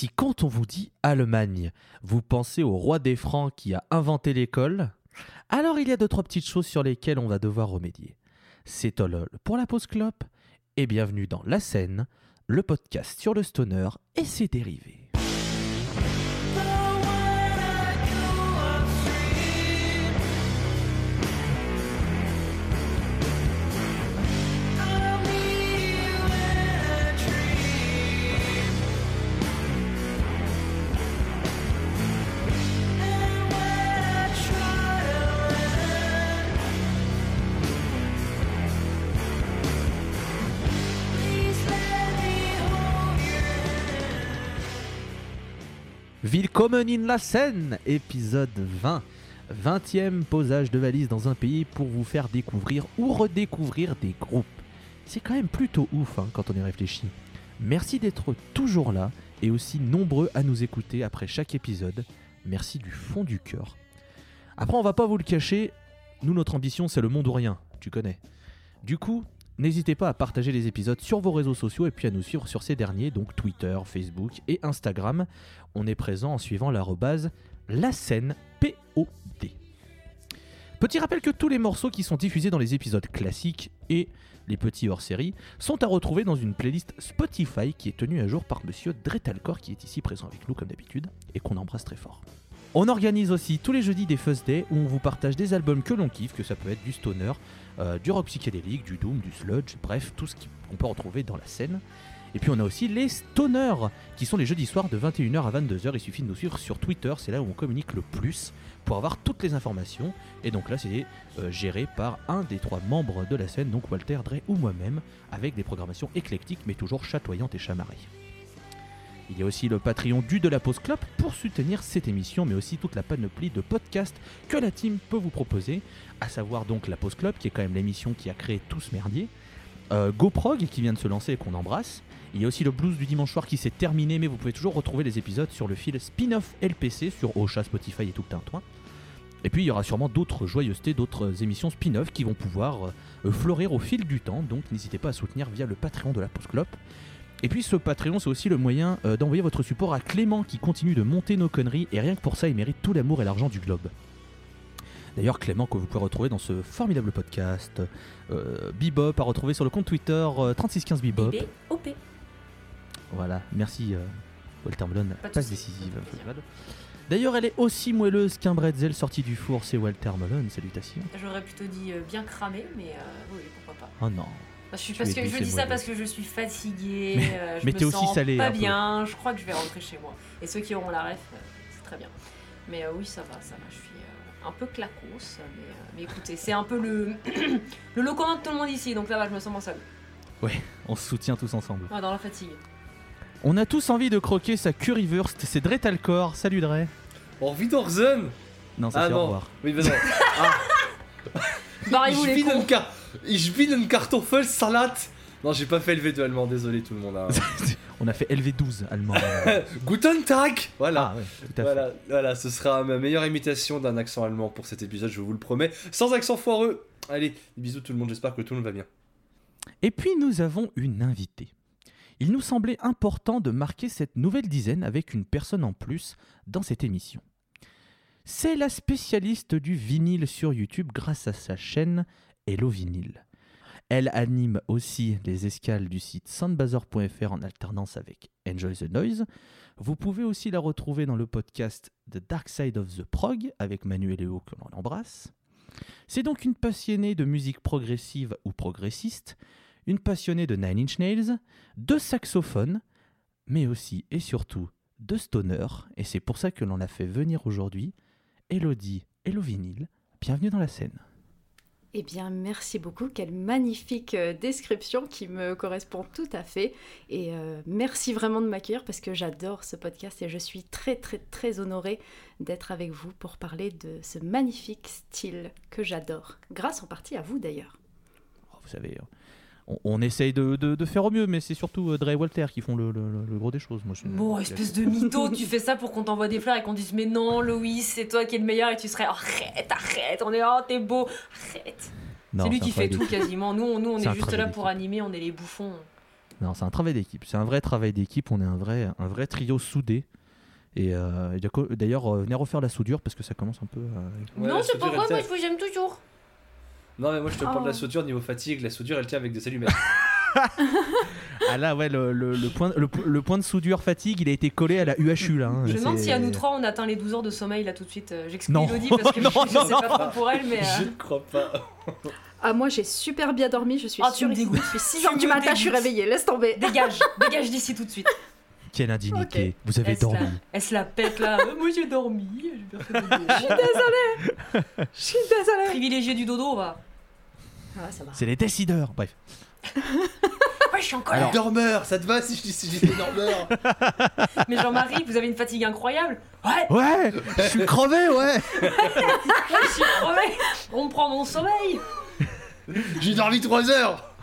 Si quand on vous dit Allemagne, vous pensez au roi des Francs qui a inventé l'école, alors il y a deux trois petites choses sur lesquelles on va devoir remédier. C'est Tolol pour la pause clope et bienvenue dans La Scène, le podcast sur le stoner et ses dérivés. Willkommen in la Seine, épisode 20. 20e posage de valise dans un pays pour vous faire découvrir ou redécouvrir des groupes. C'est quand même plutôt ouf hein, quand on y réfléchit. Merci d'être toujours là et aussi nombreux à nous écouter après chaque épisode. Merci du fond du cœur. Après, on va pas vous le cacher, nous, notre ambition, c'est le monde ou rien, tu connais. Du coup, N'hésitez pas à partager les épisodes sur vos réseaux sociaux et puis à nous suivre sur ces derniers, donc Twitter, Facebook et Instagram. On est présent en suivant l'arrobase la scène POD. Petit rappel que tous les morceaux qui sont diffusés dans les épisodes classiques et les petits hors-série sont à retrouver dans une playlist Spotify qui est tenue à jour par monsieur Dretalcor qui est ici présent avec nous comme d'habitude et qu'on embrasse très fort. On organise aussi tous les jeudis des Fuzz Day où on vous partage des albums que l'on kiffe, que ça peut être du stoner, euh, du rock psychédélique, du doom, du sludge, bref, tout ce qu'on peut retrouver dans la scène. Et puis on a aussi les stoners, qui sont les jeudis soirs de 21h à 22h. Il suffit de nous suivre sur Twitter, c'est là où on communique le plus pour avoir toutes les informations. Et donc là, c'est euh, géré par un des trois membres de la scène, donc Walter, Dre ou moi-même, avec des programmations éclectiques mais toujours chatoyantes et chamarrées. Il y a aussi le Patreon du De la Pause pour soutenir cette émission, mais aussi toute la panoplie de podcasts que la team peut vous proposer, à savoir donc la Pause Club, qui est quand même l'émission qui a créé tout ce merdier, euh, GoProg, qui vient de se lancer et qu'on embrasse. Il y a aussi le blues du dimanche soir qui s'est terminé, mais vous pouvez toujours retrouver les épisodes sur le fil spin-off LPC sur Ocha, Spotify et tout le tintouin. Et puis il y aura sûrement d'autres joyeusetés, d'autres émissions spin-off qui vont pouvoir euh, fleurir au fil du temps, donc n'hésitez pas à soutenir via le Patreon de la Pause. Et puis ce Patreon, c'est aussi le moyen euh, d'envoyer votre support à Clément qui continue de monter nos conneries et rien que pour ça, il mérite tout l'amour et l'argent du globe. D'ailleurs, Clément, que vous pouvez retrouver dans ce formidable podcast, euh, Bebop, à retrouver sur le compte Twitter 3615 euh, Bebop. OP. Voilà, merci Walter Melon, passe décisive. D'ailleurs, elle est aussi moelleuse qu'un bretzel sorti du four, c'est Walter Melon, salutations. J'aurais plutôt dit bien cramé, mais oui, pourquoi pas. Oh non. Je, parce que, je dis ça parce que je suis fatiguée, mais, euh, je mais me t'es sens aussi salé, pas bien, je crois que je vais rentrer chez moi. Et ceux qui auront la ref, euh, c'est très bien. Mais euh, oui, ça va, ça va, je suis un peu clacos, mais, écoutez, c'est un peu le, le lot commun de tout le monde ici, donc là va, je me sens moins seul. Ouais, on se soutient tous ensemble. Ouais, dans la fatigue. On a tous envie de croquer sa currywurst, c'est Dre Talcor, salut Dre. Au revoir Non, ça ah non. au revoir. Oui, bah non. ah. Barrez-vous les cons. Ich bin ein Kartoffelsalat. Non, j'ai pas fait LV2 allemand, désolé tout le monde. hein. On a fait LV12 allemand. Guten Tag Voilà. Ah ouais, tout à fait. Voilà, voilà, ce sera ma meilleure imitation d'un accent allemand pour cet épisode, je vous le promets. Sans accent foireux. Allez, bisous tout le monde, j'espère que tout le monde va bien. Et puis nous avons une invitée. Il nous semblait important de marquer cette nouvelle dizaine avec une personne en plus dans cette émission. C'est la spécialiste du vinyle sur YouTube grâce à sa chaîne Hello Vinyl. Elle anime aussi les escales du site soundbazer.fr en alternance avec Enjoy the Noise. Vous pouvez aussi la retrouver dans le podcast The Dark Side of the Prog avec Manuel Léo que l'on embrasse. C'est donc une passionnée de musique progressive ou progressiste, une passionnée de Nine Inch Nails, de saxophone, mais aussi et surtout de stoner, et c'est pour ça que l'on l'a fait venir aujourd'hui. Elodie Hello Vinyl, bienvenue dans la scène. Eh bien, merci beaucoup. Quelle magnifique euh, description qui me correspond tout à fait. Et euh, merci vraiment de m'accueillir parce que j'adore ce podcast et je suis très, très, très honorée d'être avec vous pour parler de ce magnifique style que j'adore. Grâce en partie à vous d'ailleurs. Oh, vous savez, on, on essaye de, de- de faire au mieux, mais c'est surtout euh, Dre et Walter qui font le, le- le gros des choses. Moi, je- Bon, espèce de mytho, tu fais ça pour qu'on t'envoie des fleurs et qu'on dise mais non, Loïs, c'est toi qui es le meilleur et tu serais arrête, arrête, on est oh t'es beau, arrête. C'est lui qui fait tout quasiment. Nous, on- nous on est juste là pour animer, on est les bouffons. Non, c'est un travail d'équipe. C'est un vrai travail d'équipe. On est un vrai, un vrai trio soudé. Et euh, d'ailleurs, euh, venez refaire la soudure parce que ça commence un peu. euh, Ouais, non, c'est pas vrai, moi j'aime toujours. Non, mais moi je te parle de la Oh. soudure niveau fatigue. La soudure elle tient avec des allumette. Ah là, ouais, le, le- le point, le, le point de soudure fatigue, il a été collé à la UHU là. hein. Je me demande si à nous trois on atteint les 12 heures de sommeil là tout de suite. Euh, J'exclus Non. Elodie parce que Non, je, je non, sais pas trop pour elle, mais. Je euh, ne crois pas. Ah, moi, j'ai super bien dormi, je suis Ah, tu me dégoûtes. Depuis 6 Tu heures du matin, je suis réveillée, laisse tomber. Dégage, dégage d'ici tout de suite. Quelle indignité. Ok. Vous avez la, dormi. elle se la pète là. Euh, moi j'ai dormi. j'ai bien fait dodo. Je suis désolée. Privilégié du dodo, va. Ah, ça va. C'est les décideurs. Bref. Ouais, je suis en colère. Alors, dormeur, ça te va si je dis si j'étais dormeur Mais Jean-Marie, vous avez une fatigue incroyable. Ouais, Ouais, je suis crevé, ouais. ouais, je suis crevé. On me prend mon sommeil. J'ai dormi 3 heures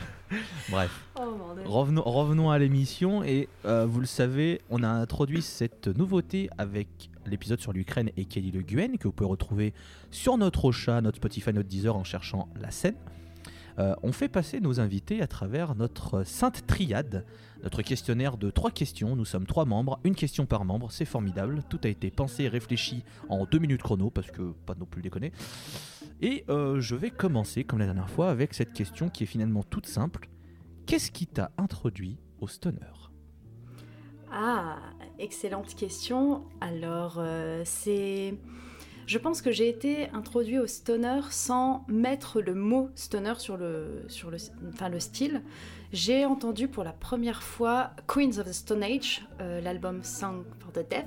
Bref. Oh bordel. Revenons, revenons à l'émission et euh, vous le savez, on a introduit cette nouveauté avec l'épisode sur l'Ukraine et Kelly Le Guen que vous pouvez retrouver sur notre Ocha, notre Spotify, notre Deezer en cherchant la scène. Euh, on fait passer nos invités à travers notre sainte triade, notre questionnaire de trois questions. Nous sommes trois membres, une question par membre, c'est formidable. Tout a été pensé et réfléchi en deux minutes chrono parce que pas non plus déconner. Et euh, je vais commencer comme la dernière fois avec cette question qui est finalement toute simple. Qu'est-ce qui t'a introduit au stoner? Ah, excellente question. Alors, euh, c'est. Je pense que j'ai été introduit au stoner sans mettre le mot stoner sur le, style. J'ai entendu pour la première fois Queens of the Stone Age, euh, l'album Song for the Deaf,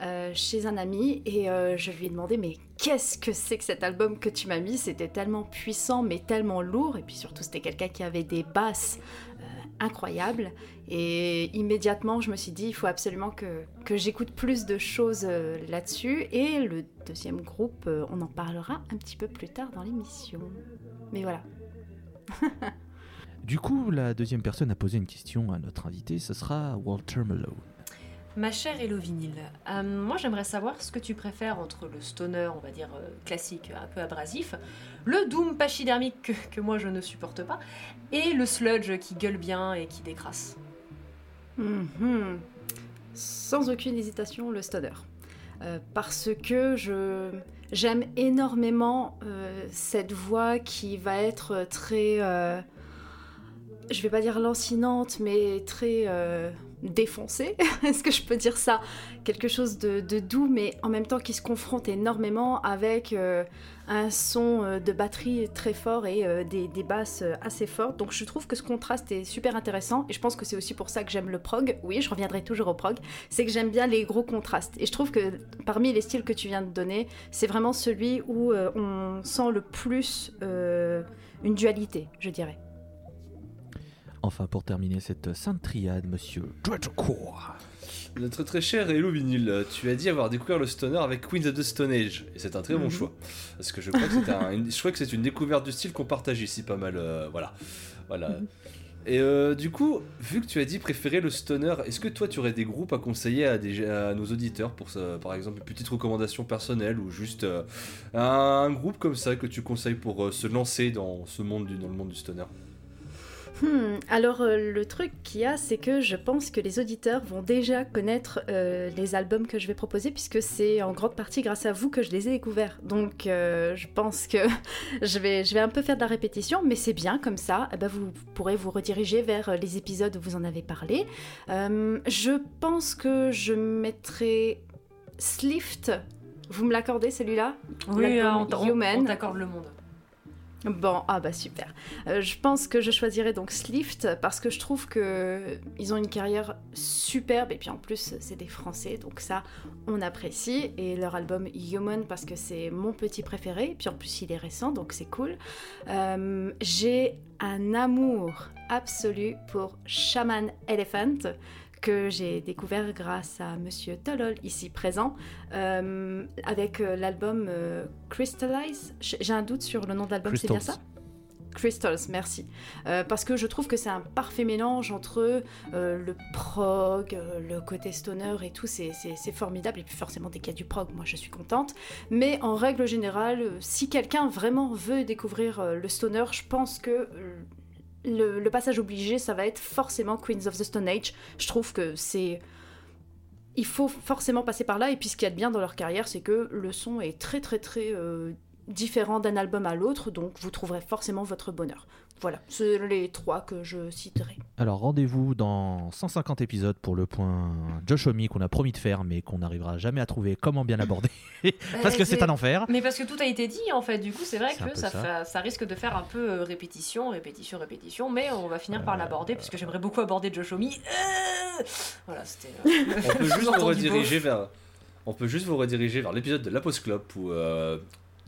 euh, chez un ami et euh, je lui ai demandé mais qu'est-ce que c'est que cet album que tu m'as mis? C'était tellement puissant mais tellement lourd et puis surtout c'était quelqu'un qui avait des basses incroyables et immédiatement je me suis dit il faut absolument que, que j'écoute plus de choses euh, là-dessus et le deuxième groupe euh, on en parlera un petit peu plus tard dans l'émission. Mais voilà. Du coup, la deuxième personne à poser une question à notre invité, ce sera Walter Malone. Ma chère Hello Vinyl, euh, moi j'aimerais savoir ce que tu préfères entre le stoner, on va dire euh, classique, un peu abrasif, le doom pachydermique que, moi je ne supporte pas, et le sludge qui gueule bien et qui décrasse. Mhm. Sans aucune hésitation, le stoner. Euh, parce que je j'aime énormément euh, cette voix qui va être très, je vais pas dire lancinante, mais très défoncée. Est-ce que je peux dire ça Quelque chose de, doux, mais en même temps qui se confronte énormément avec euh, un son euh, de batterie très fort et euh, des, basses assez fortes. Donc je trouve que ce contraste est super intéressant et je pense que c'est aussi pour ça que j'aime le prog. Oui, je reviendrai toujours au prog. C'est que j'aime bien les gros contrastes. Et je trouve que parmi les styles que tu viens de donner, c'est vraiment celui où on sent le plus une dualité, je dirais. Enfin, pour terminer cette sainte triade, monsieur Dreadcore. Notre très cher Hello Vinyl, tu as dit avoir découvert le stoner avec Queens of the Stone Age, et c'est un très bon Mhm. choix. Parce que je crois que c'est un- une, je crois que c'est une découverte du style qu'on partage ici pas mal. euh, voilà. voilà. Mhm. Et euh, du coup, vu que tu as dit préférer le stoner, est-ce que toi tu aurais des groupes à conseiller à, des- à nos auditeurs pour ça, par exemple une petite recommandation personnelle ou juste euh, un, groupe comme ça que tu conseilles pour euh, se lancer dans ce monde du, dans le monde du stoner? Hmm, alors euh, le truc qu'il y a, c'est que je pense que les auditeurs vont déjà connaître euh, les albums que je vais proposer, puisque c'est en grande partie grâce à vous que je les ai découverts. Donc euh, je pense que je vais, je vais un peu faire de la répétition, mais c'est bien comme ça. Eh ben, vous pourrez vous rediriger vers les épisodes où vous en avez parlé. Je pense que je mettrai Slift. Vous me l'accordez celui-là? Oui, on, on t'accorde le monde. Bon, ah bah super. Euh, je pense que je choisirais donc Slift parce que je trouve que ils ont une carrière superbe et puis en plus c'est des Français donc ça on apprécie et leur album Human parce que c'est mon petit préféré et puis en plus il est récent donc c'est cool. Euh, J'ai un amour absolu pour Shaman Elephant que j'ai découvert grâce à Monsieur Tolol ici présent euh, avec euh, l'album euh, Crystallize. J'ai un doute sur le nom de l'album, c'est bien Crystals. ça? Crystals, merci. Euh, parce que je trouve que c'est un parfait mélange entre euh, le prog, euh, le côté stoner et tout, c'est- formidable. Et puis forcément, dès qu'il y a du prog, moi je suis contente. Mais en règle générale, si quelqu'un vraiment veut découvrir le stoner, je pense que le, passage obligé, ça va être forcément Queens of the Stone Age. Je trouve que c'est il faut forcément passer par là. Et puis ce qu'il y a de bien dans leur carrière, c'est que le son est très très très euh, différent d'un album à l'autre, donc vous trouverez forcément votre bonheur. Voilà, c'est les trois que je citerai. Alors rendez-vous dans 150 épisodes pour le point Josh Homme qu'on a promis de faire mais qu'on n'arrivera jamais à trouver comment bien l'aborder parce que c'est un enfer. Mais parce que tout a été dit en fait, du coup c'est vrai que ça, ça. fait- ça risque de faire un peu euh, répétition, répétition, répétition, mais on va finir par Euh, l'aborder parce que j'aimerais beaucoup aborder Josh Homme. Euh, Voilà, c'était. euh, On peut juste vous rediriger vers. On peut juste vous rediriger vers l'épisode de la Post Club où euh,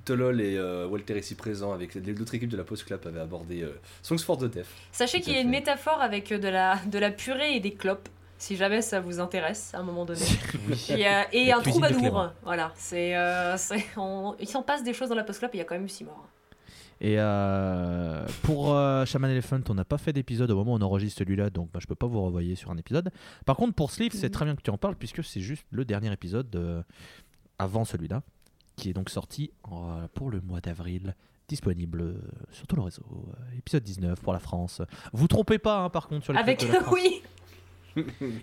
Tolol et euh, Walter ici présents avec l'autre équipe de la Post Club avaient abordé euh, Songs for the Deaf. Sachez qu'il y a une métaphore avec euh, de la, de la purée et des clopes, si jamais ça vous intéresse à un moment donné. Oui. Et, euh, et un troubadour. Voilà, c'est. euh, c'est- on- Il s'en passe des choses dans la post-club et il y a quand même eu six morts. Et euh, pour euh, Shaman Elephant, on n'a pas fait d'épisode au moment où on enregistre celui-là, donc bah, je peux pas vous renvoyer sur un épisode. Par contre, pour Sleeve, c'est Mhm. très bien que tu en parles, puisque c'est juste le dernier épisode euh, avant celui-là, qui est donc sorti euh, pour le mois d'avril, disponible euh, sur tout le réseau. Euh, épisode 19 pour la France. Vous trompez pas, hein, par contre, sur les Avec. de la France. oui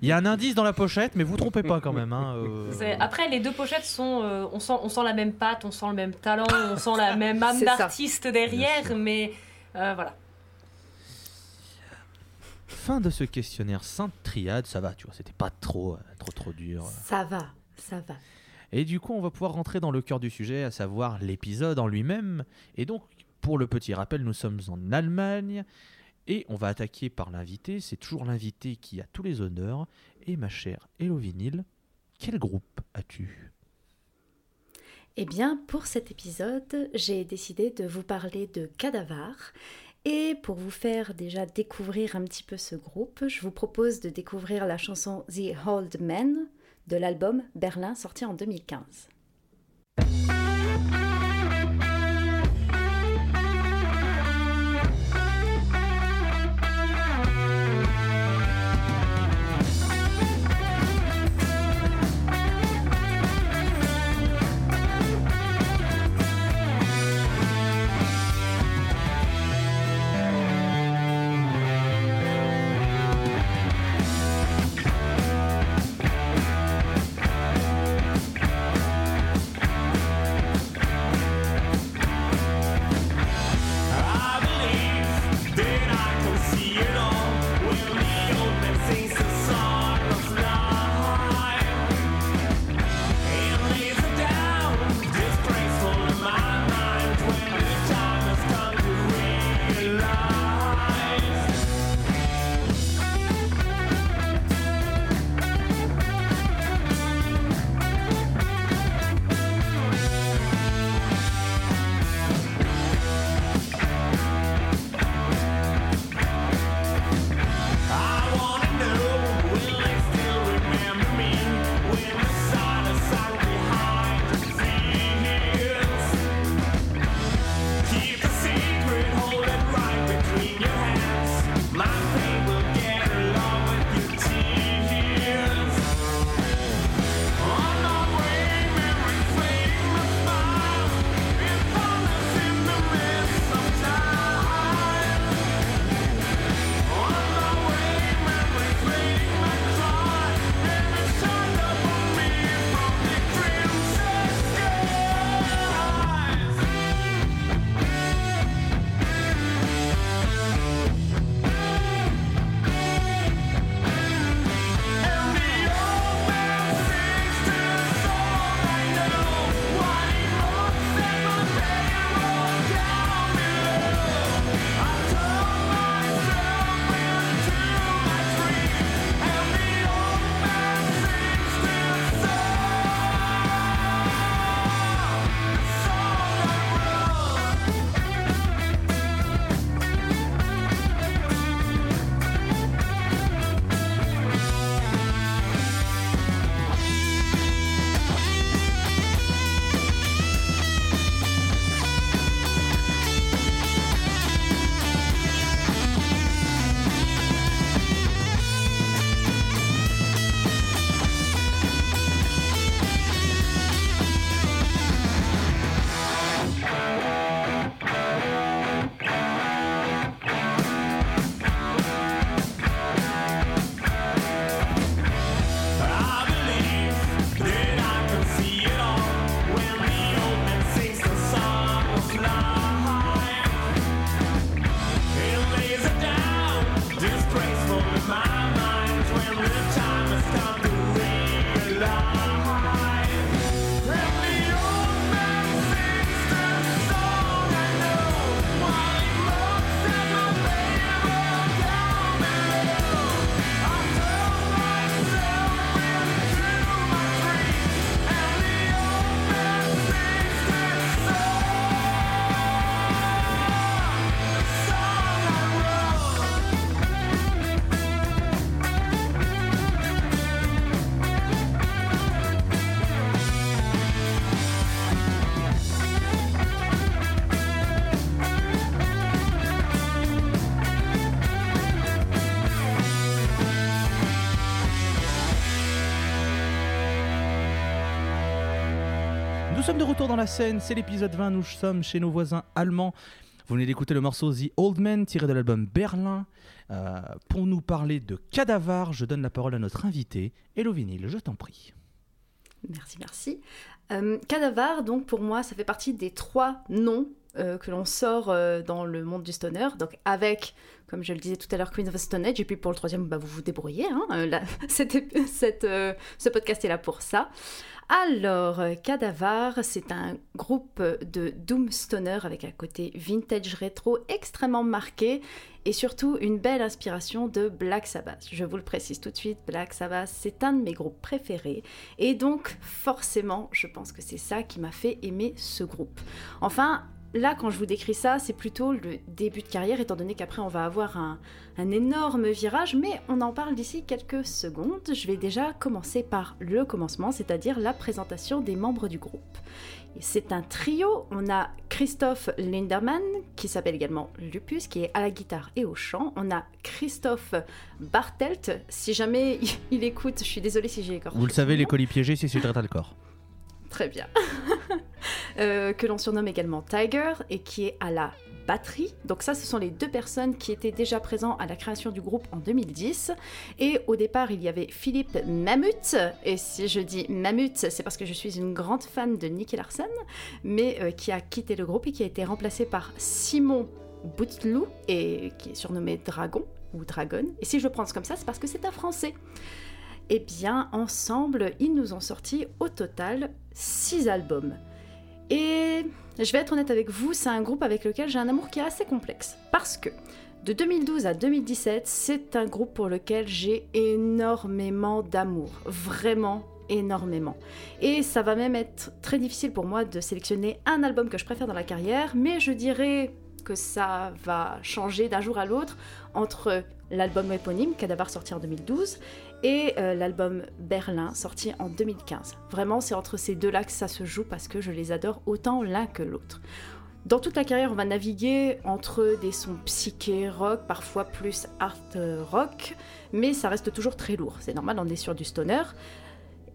Il y a un indice dans la pochette, mais vous trompez pas quand même. hein, euh. Après, les deux pochettes sont. euh, on, sent, on sent la même patte, on sent le même talent, on sent la même âme d'artiste derrière, mais. euh, voilà. Fin de ce questionnaire Sainte Triade, ça va, tu vois, c'était pas trop, trop, trop dur. Ça va, ça va. Et du coup, on va pouvoir rentrer dans le cœur du sujet, à savoir l'épisode en lui-même. Et donc, pour le petit rappel, nous sommes en Allemagne. Et on va attaquer par l'invité. C'est toujours l'invité qui a tous les honneurs. Et ma chère Hello Vinyl, quel groupe as-tu? Eh bien, pour cet épisode, j'ai décidé de vous parler de Cadavar. Et pour vous faire déjà découvrir un petit peu ce groupe, je vous propose de découvrir la chanson The Old Man de l'album Berlin sorti en 2015. Retour dans la scène, c'est l'épisode 20, nous sommes chez nos voisins allemands. Vous venez d'écouter le morceau The Old Man tiré de l'album Berlin. Euh, pour nous parler de Cadavar, je donne la parole à notre invité, Hello Vinyl, je t'en prie. Merci, merci. Euh, Cadavar, donc pour moi, ça fait partie des trois noms euh, que l'on sort euh, dans le monde du stoner. Donc avec, comme je le disais tout à l'heure, Queen of the Stone Age. Et puis pour le troisième, bah, vous vous débrouillez. Hein, ce podcast est là pour ça. Alors, euh, Cadavar, c'est un groupe de doom stoner avec un côté vintage rétro extrêmement marqué et surtout une belle inspiration de Black Sabbath. Je vous le précise tout de suite, Black Sabbath, c'est un de mes groupes préférés et donc forcément, je pense que c'est ça qui m'a fait aimer ce groupe. Enfin, là, quand je vous décris ça, c'est plutôt le début de carrière, étant donné qu'après, on va avoir un, un énorme virage, mais on en parle d'ici quelques secondes. Je vais déjà commencer par le commencement, c'est-à-dire la présentation des membres du groupe. C'est un trio, on a Christophe Linderman, qui s'appelle également Lupus, qui est à la guitare et au chant. On a Christophe Bartelt, si jamais il écoute, je suis désolée si j'ai écorché. Vous le savez, les colis piégés, c'est sur le corps. Très bien. Euh, que l'on surnomme également Tiger et qui est à la batterie. Donc ça, ce sont les deux personnes qui étaient déjà présents à la création du groupe en 2010. Et au départ, il y avait Philippe Mamut. Et si je dis Mamut, c'est parce que je suis une grande fan de Nicky Larson, mais euh, qui a quitté le groupe et qui a été remplacé par Simon Bouteloup, et qui est surnommé Dragon ou Dragon. Et si je le prononce comme ça, c'est parce que c'est un français. Eh bien, ensemble, ils nous ont sorti au total 6 albums. Et je vais être honnête avec vous, c'est un groupe avec lequel j'ai un amour qui est assez complexe. Parce que de 2012 à 2017, c'est un groupe pour lequel j'ai énormément d'amour. Vraiment énormément. Et ça va même être très difficile pour moi de sélectionner un album que je préfère dans la carrière, mais je dirais que ça va changer d'un jour à l'autre entre l'album éponyme, Cadavar sorti en 2012, et euh, l'album Berlin sorti en 2015. Vraiment, c'est entre ces deux-là que ça se joue parce que je les adore autant l'un que l'autre. Dans toute la carrière, on va naviguer entre des sons psyché rock, parfois plus art rock, mais ça reste toujours très lourd. C'est normal, on est sur du stoner.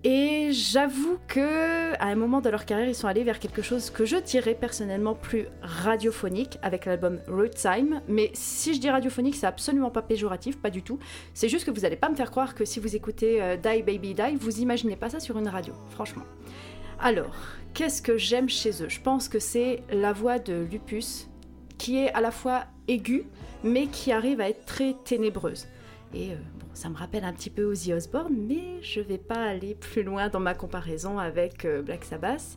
Et j'avoue que à un moment de leur carrière, ils sont allés vers quelque chose que je dirais personnellement plus radiophonique avec l'album Time. Mais si je dis radiophonique, c'est absolument pas péjoratif, pas du tout. C'est juste que vous allez pas me faire croire que si vous écoutez euh, Die Baby Die, vous imaginez pas ça sur une radio, franchement. Alors, qu'est-ce que j'aime chez eux? Je pense que c'est la voix de Lupus qui est à la fois aiguë, mais qui arrive à être très ténébreuse. Et euh, ça me rappelle un petit peu Ozzy Osbourne, mais je vais pas aller plus loin dans ma comparaison avec euh, Black Sabbath.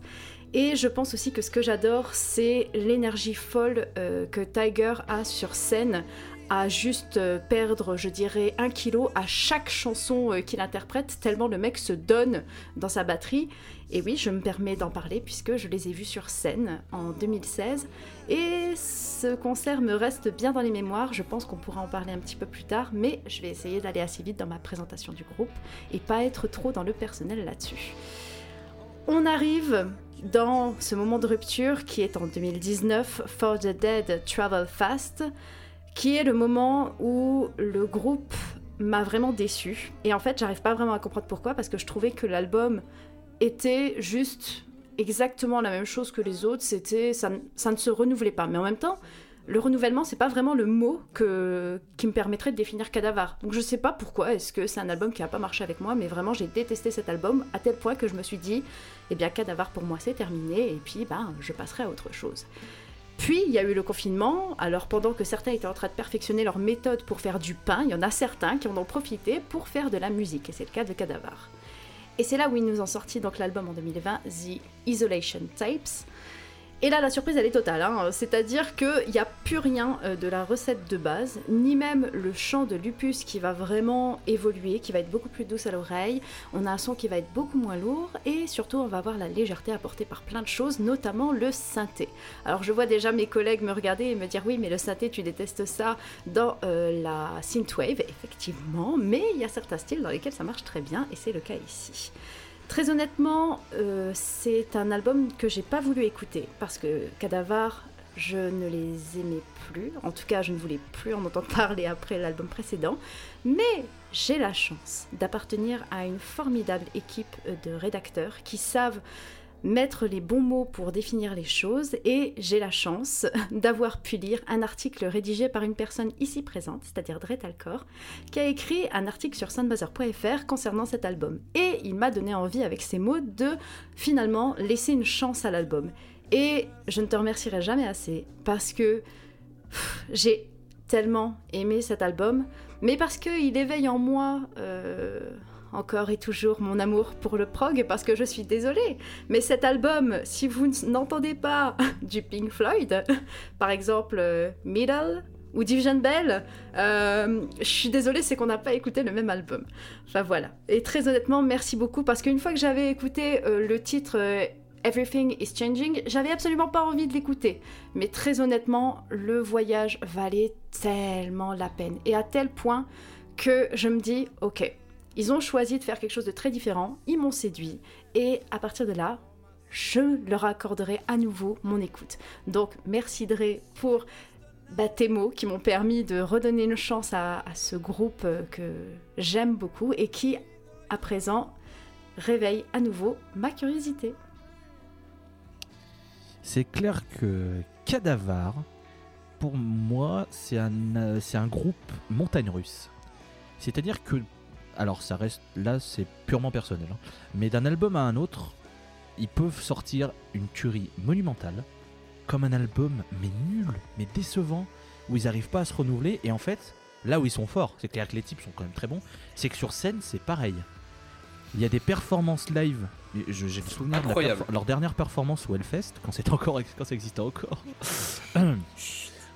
Et je pense aussi que ce que j'adore, c'est l'énergie folle euh, que Tiger a sur scène à juste euh, perdre, je dirais, un kilo à chaque chanson qu'il interprète, tellement le mec se donne dans sa batterie. Et oui, je me permets d'en parler puisque je les ai vus sur scène en 2016. Et ce concert me reste bien dans les mémoires. Je pense qu'on pourra en parler un petit peu plus tard, mais je vais essayer d'aller assez vite dans ma présentation du groupe et pas être trop dans le personnel là-dessus. On arrive dans ce moment de rupture qui est en 2019, For the Dead Travel Fast, qui est le moment où le groupe m'a vraiment déçu. Et en fait, j'arrive pas vraiment à comprendre pourquoi, parce que je trouvais que l'album était juste exactement la même chose que les autres. C'était ça, ne- se renouvelait pas. Mais en même temps, le renouvellement, c'est pas vraiment le mot qui me permettrait de définir Cadavar. Donc je sais pas pourquoi. Est-ce que c'est un album qui a pas marché avec moi Mais vraiment, j'ai détesté cet album à tel point que je me suis dit, eh bien, Cadavar pour moi, c'est terminé. Et puis, ben, je passerai à autre chose. Puis il y a eu le confinement, alors pendant que certains étaient en train de perfectionner leur méthode pour faire du pain, il y en a certains qui en ont profité pour faire de la musique, et c'est le cas de Cadavar. Et c'est là où ils nous ont sorti donc l'album en 2020, The Isolation Tapes. Et là, la surprise, elle est totale. hein. C'est-à-dire qu'il n'y a plus rien euh, de la recette de base, ni même le chant de Lupus qui va vraiment évoluer, qui va être beaucoup plus douce à l'oreille. On a un son qui va être beaucoup moins lourd, et surtout, on va avoir la légèreté apportée par plein de choses, notamment le synthé. Alors, je vois déjà mes collègues me regarder et me dire oui, mais le synthé, tu détestes ça dans euh, la synthwave, effectivement, mais il y a certains styles dans lesquels ça marche très bien, et c'est le cas ici. Très honnêtement, euh, c'est un album que j'ai pas voulu écouter parce que Cadavar, je ne les aimais plus. En tout cas, je ne voulais plus en entendre parler après l'album précédent. Mais j'ai la chance d'appartenir à une formidable équipe de rédacteurs qui savent mettre les bons mots pour définir les choses et j'ai la chance d'avoir pu lire un article rédigé par une personne ici présente, c'est-à-dire Dret Alcor, qui a écrit un article sur soundbuzzer.fr concernant cet album. Et il m'a donné envie avec ces mots de finalement laisser une chance à l'album. Et je ne te remercierai jamais assez parce que j'ai tellement aimé cet album, mais parce qu'il éveille en moi euh, encore et toujours mon amour pour le prog, parce que je suis désolée, mais cet album, si vous n'entendez pas du Pink Floyd, par exemple euh, Middle ou Division Bell, euh, je suis désolée, c'est qu'on n'a pas écouté le même album. Enfin voilà. Et très honnêtement, merci beaucoup, parce qu'une fois que j'avais écouté euh, le titre... Everything is Changing, j'avais absolument pas envie de l'écouter. Mais très honnêtement, le voyage valait tellement la peine. Et à tel point que je me dis, ok, ils ont choisi de faire quelque chose de très différent, ils m'ont séduit. Et à partir de là, je leur accorderai à nouveau mon écoute. Donc merci Dre pour bah, tes mots qui m'ont permis de redonner une chance à, ce groupe euh, que j'aime beaucoup et qui, à présent, réveille à nouveau ma curiosité. C'est clair que Cadavar, pour moi, c'est un, euh, un groupe montagne russe. C'est-à-dire que, alors ça reste, là c'est purement personnel, hein, mais d'un album à un autre, ils peuvent sortir une tuerie monumentale, comme un album, mais nul, mais décevant, où ils n'arrivent pas à se renouveler, et en fait, là où ils sont forts, c'est clair que les types sont quand même très bons, c'est que sur scène c'est pareil. Il y a des performances live. J'ai le souvenir de la leur dernière performance au Hellfest, quand encore quand ça existait encore,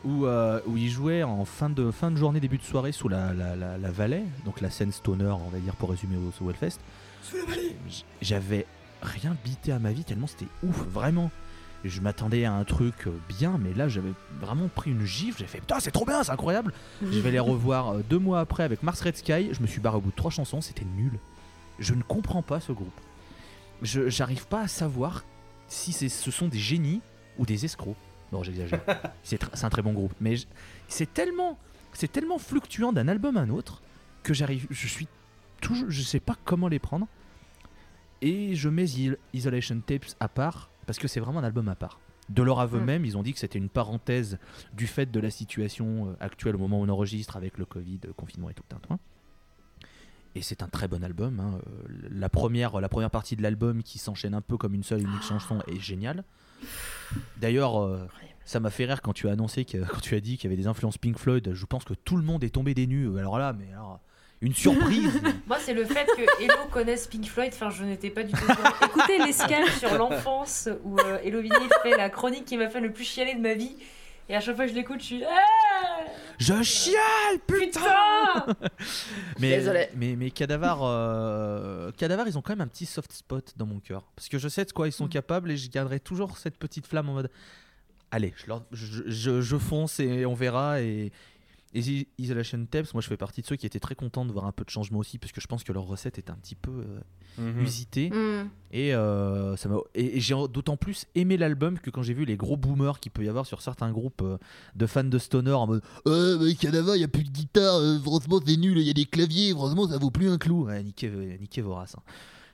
où, euh, où ils jouaient en fin de, fin de journée, début de soirée sous la, la, la, la vallée, donc la scène stoner, on va dire pour résumer au, au Hellfest. J- J'avais rien bité à ma vie tellement c'était ouf, vraiment. Je m'attendais à un truc euh, bien, mais là j'avais vraiment pris une gifle. J'ai fait putain, c'est trop bien, c'est incroyable. Je vais les revoir euh, deux mois après avec Mars Red Sky. Je me suis barré au bout de trois chansons, c'était nul. Je ne comprends pas ce groupe. Je j'arrive pas à savoir si ce sont des génies ou des escrocs. Non, j'exagère. c'est tr- c'est un très bon groupe, mais c'est tellement c'est tellement fluctuant d'un album à un autre que j'arrive je suis toujours je sais pas comment les prendre. Et je mets Is- Isolation Tapes à part parce que c'est vraiment un album à part. De leur aveu Mm. même, ils ont dit que c'était une parenthèse du fait de la situation euh, actuelle au moment où on enregistre avec le Covid, le confinement et tout un. Et c'est un très bon album. hein. Euh, La, première, la première partie de l'album qui s'enchaîne un peu comme une seule et unique chanson est géniale. D'ailleurs, euh, ça m'a fait rire quand tu as annoncé que, quand tu as dit qu'il y avait des influences Pink Floyd. Je pense que tout le monde est tombé des nues. Alors là, mais alors, une surprise. Moi, c'est le fait que Hello connaisse Pink Floyd. Enfin, je n'étais pas du tout. Écoutez l'escale sur l'enfance où euh, Hello fait la chronique qui m'a fait le plus chialer de ma vie. Et à chaque fois que je l'écoute, je suis. Je chiale, putain. Putain Mais, Désolé. mais, mais Cadavar, euh, Cadavar, ils ont quand même un petit soft spot dans mon cœur. Parce que je sais de quoi ils sont Mm. capables et je garderai toujours cette petite flamme en mode Allez, je, leur- je, je- je fonce et on verra. Et, et Is- Isolation Tapes, moi je fais partie de ceux qui étaient très contents de voir un peu de changement aussi. Parce que je pense que leur recette est un petit peu euh, Mhm. usitée. Hmm. Et, euh, ça m'a- et, et j'ai d'autant plus aimé l'album que quand j'ai vu les gros boomers qu'il peut y avoir sur certains groupes euh, de fans de Stoner en mode Euh, mais Cadavar, il n'y a plus de guitare, euh, franchement c'est nul, il y a des claviers, franchement ça vaut plus un clou. Ouais, niquez, niquez vos races. hein.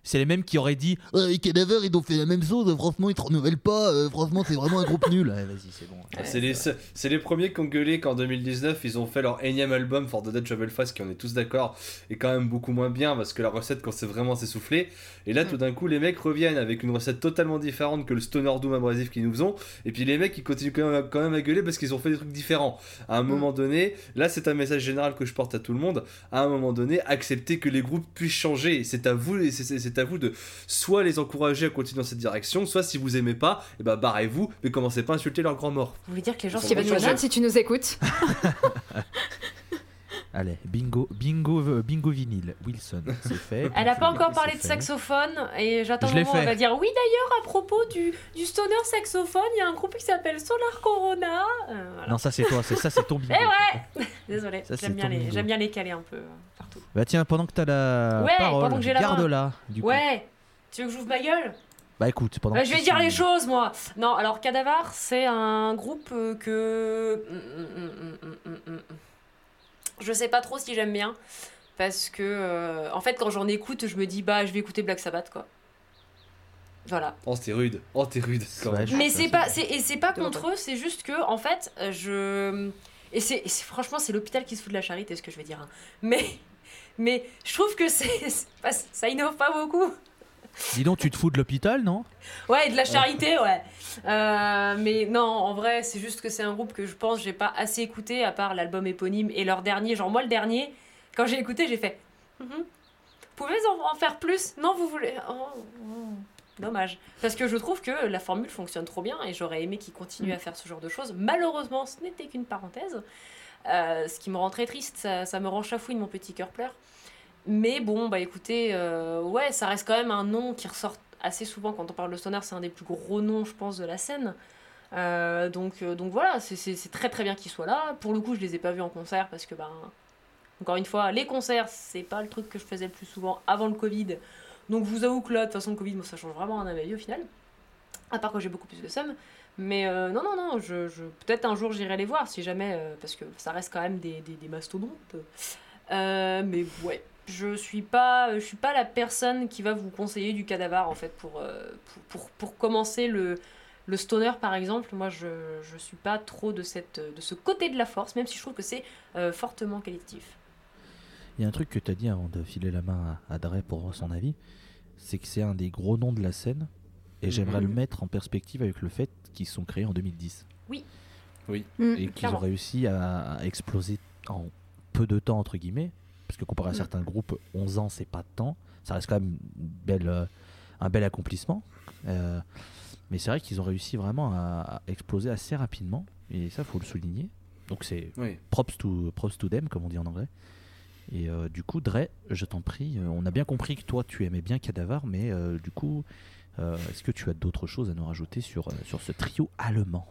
C'est les mêmes qui auraient dit mais Cadavar, ils ont fait la même chose, franchement ils te renouvellent pas, euh, franchement c'est vraiment un groupe nul. Vas-y, c'est bon. Ah, C'est les, premiers qui ont gueulé qu'en 2019 ils ont fait leur énième album For the Dead Shovel Fast qui on est tous d'accord est quand même beaucoup moins bien parce que la recette quand c'est vraiment s'essoufflé et là tout d'un coup les mecs reviennent avec une recette totalement différente que le stoner doom abrasif qu'ils nous faisons et puis les mecs ils continuent quand même, à- gueuler parce qu'ils ont fait des trucs différents à un moment donné là c'est un message général que je porte à tout le monde à un moment donné acceptez que les groupes puissent changer c'est à vous c'est- c'est à vous de soit les encourager à continuer dans cette direction soit si vous aimez pas et bah barrez-vous mais commencez pas à insulter leurs grands morts Vous voulez dire que les gens pas Wilson, si tu nous écoutes? Allez, bingo, bingo, bingo vinyle, Wilson, c'est fait. Elle a pas encore parlé de saxophone et j'attends Je le l'ai moment où elle va dire oui d'ailleurs à propos du, du stoner saxophone, il y a un groupe qui s'appelle Solar Corona. Euh, voilà. Non, ça c'est toi, c'est ça c'est ton bingo. Eh ouais Désolé, j'aime bien, les, bien caler un peu. Bah tiens, pendant que t'as la Ouais, parole, pendant que j'ai la main. garde-la. Du coup. Ouais Tu veux que j'ouvre ma gueule? Bah écoute, pendant Bah, que Je vais dire les choses moi Non, alors Cadavar, c'est un groupe euh, que. Je sais pas trop si j'aime bien. Parce que, euh, en fait, quand j'en écoute, je me dis, bah, je vais écouter Black Sabbath, quoi. Voilà. Oh, t'es rude. Oh, t'es rude. quand même. Mais c'est c'est pas, c'est, et c'est pas contre eux, c'est juste que en fait, je et c'est, et c'est- franchement c'est l'hôpital qui se fout de la charité, ce que je vais dire. hein. Mais mais je trouve que c'est, ça innove pas beaucoup. Dis donc, tu te fous de l'hôpital, non? Ouais, de la charité, ouais. Euh, mais non, en vrai, c'est juste que c'est un groupe que je pense j'ai pas assez écouté à part l'album éponyme et leur dernier. Genre moi le dernier, quand j'ai écouté, j'ai fait. Mhm. Pouvez en, en faire plus? Non, vous voulez Oh, oh, Dommage. Parce que je trouve que la formule fonctionne trop bien et j'aurais aimé qu'ils continuent à faire ce genre de choses. Malheureusement, ce n'était qu'une parenthèse. Euh, ce qui me rend très triste, ça, ça me rend chafouine, mon petit cœur pleure. Mais bon, bah écoutez, euh, ouais, ça reste quand même un nom qui ressort assez souvent quand on parle de Stoner. C'est un des plus gros noms, je pense, de la scène. Euh, donc, donc voilà, c'est- très très bien qu'ils soient là. Pour le coup, je les ai pas vus en concert parce que, ben, encore une fois, les concerts, c'est pas le truc que je faisais le plus souvent avant le Covid. Donc je vous avoue que là, de toute façon, le Covid, moi, ça change vraiment un vie au final. À part que j'ai beaucoup plus de somme. Mais euh, non, non, non, peut-être un jour j'irai les voir si jamais, euh, parce que ça reste quand même des, des, mastodontes. Euh, mais ouais, je suis pas, je suis pas la personne qui va vous conseiller du cadavar en fait pour, pour, pour, commencer le, le stoner par exemple. Moi, je, je suis pas trop de, cette, de ce côté de la force, même si je trouve que c'est fortement qualitatif. Il y a un truc que tu as dit avant de filer la main à, à Dre pour son avis, c'est que c'est un des gros noms de la scène, et j'aimerais Mhm. le mettre en perspective avec le fait qu'ils sont créés en 2010 Mm. et qu'ils ont réussi à, à exploser en peu de temps entre guillemets, parce que comparé à Mm. certains groupes, 11 ans c'est pas de temps, ça reste quand même une belle, euh, un bel accomplissement. Euh, mais c'est vrai qu'ils ont réussi vraiment à, à exploser assez rapidement, et ça faut le souligner. Donc c'est Oui. props to, props to them, comme on dit en anglais. Et euh, du coup, Dre, je t'en prie, on a bien compris que toi, tu aimais bien Cadavar, mais euh, du coup, est-ce que tu as d'autres choses à nous rajouter sur, euh, sur ce trio allemand?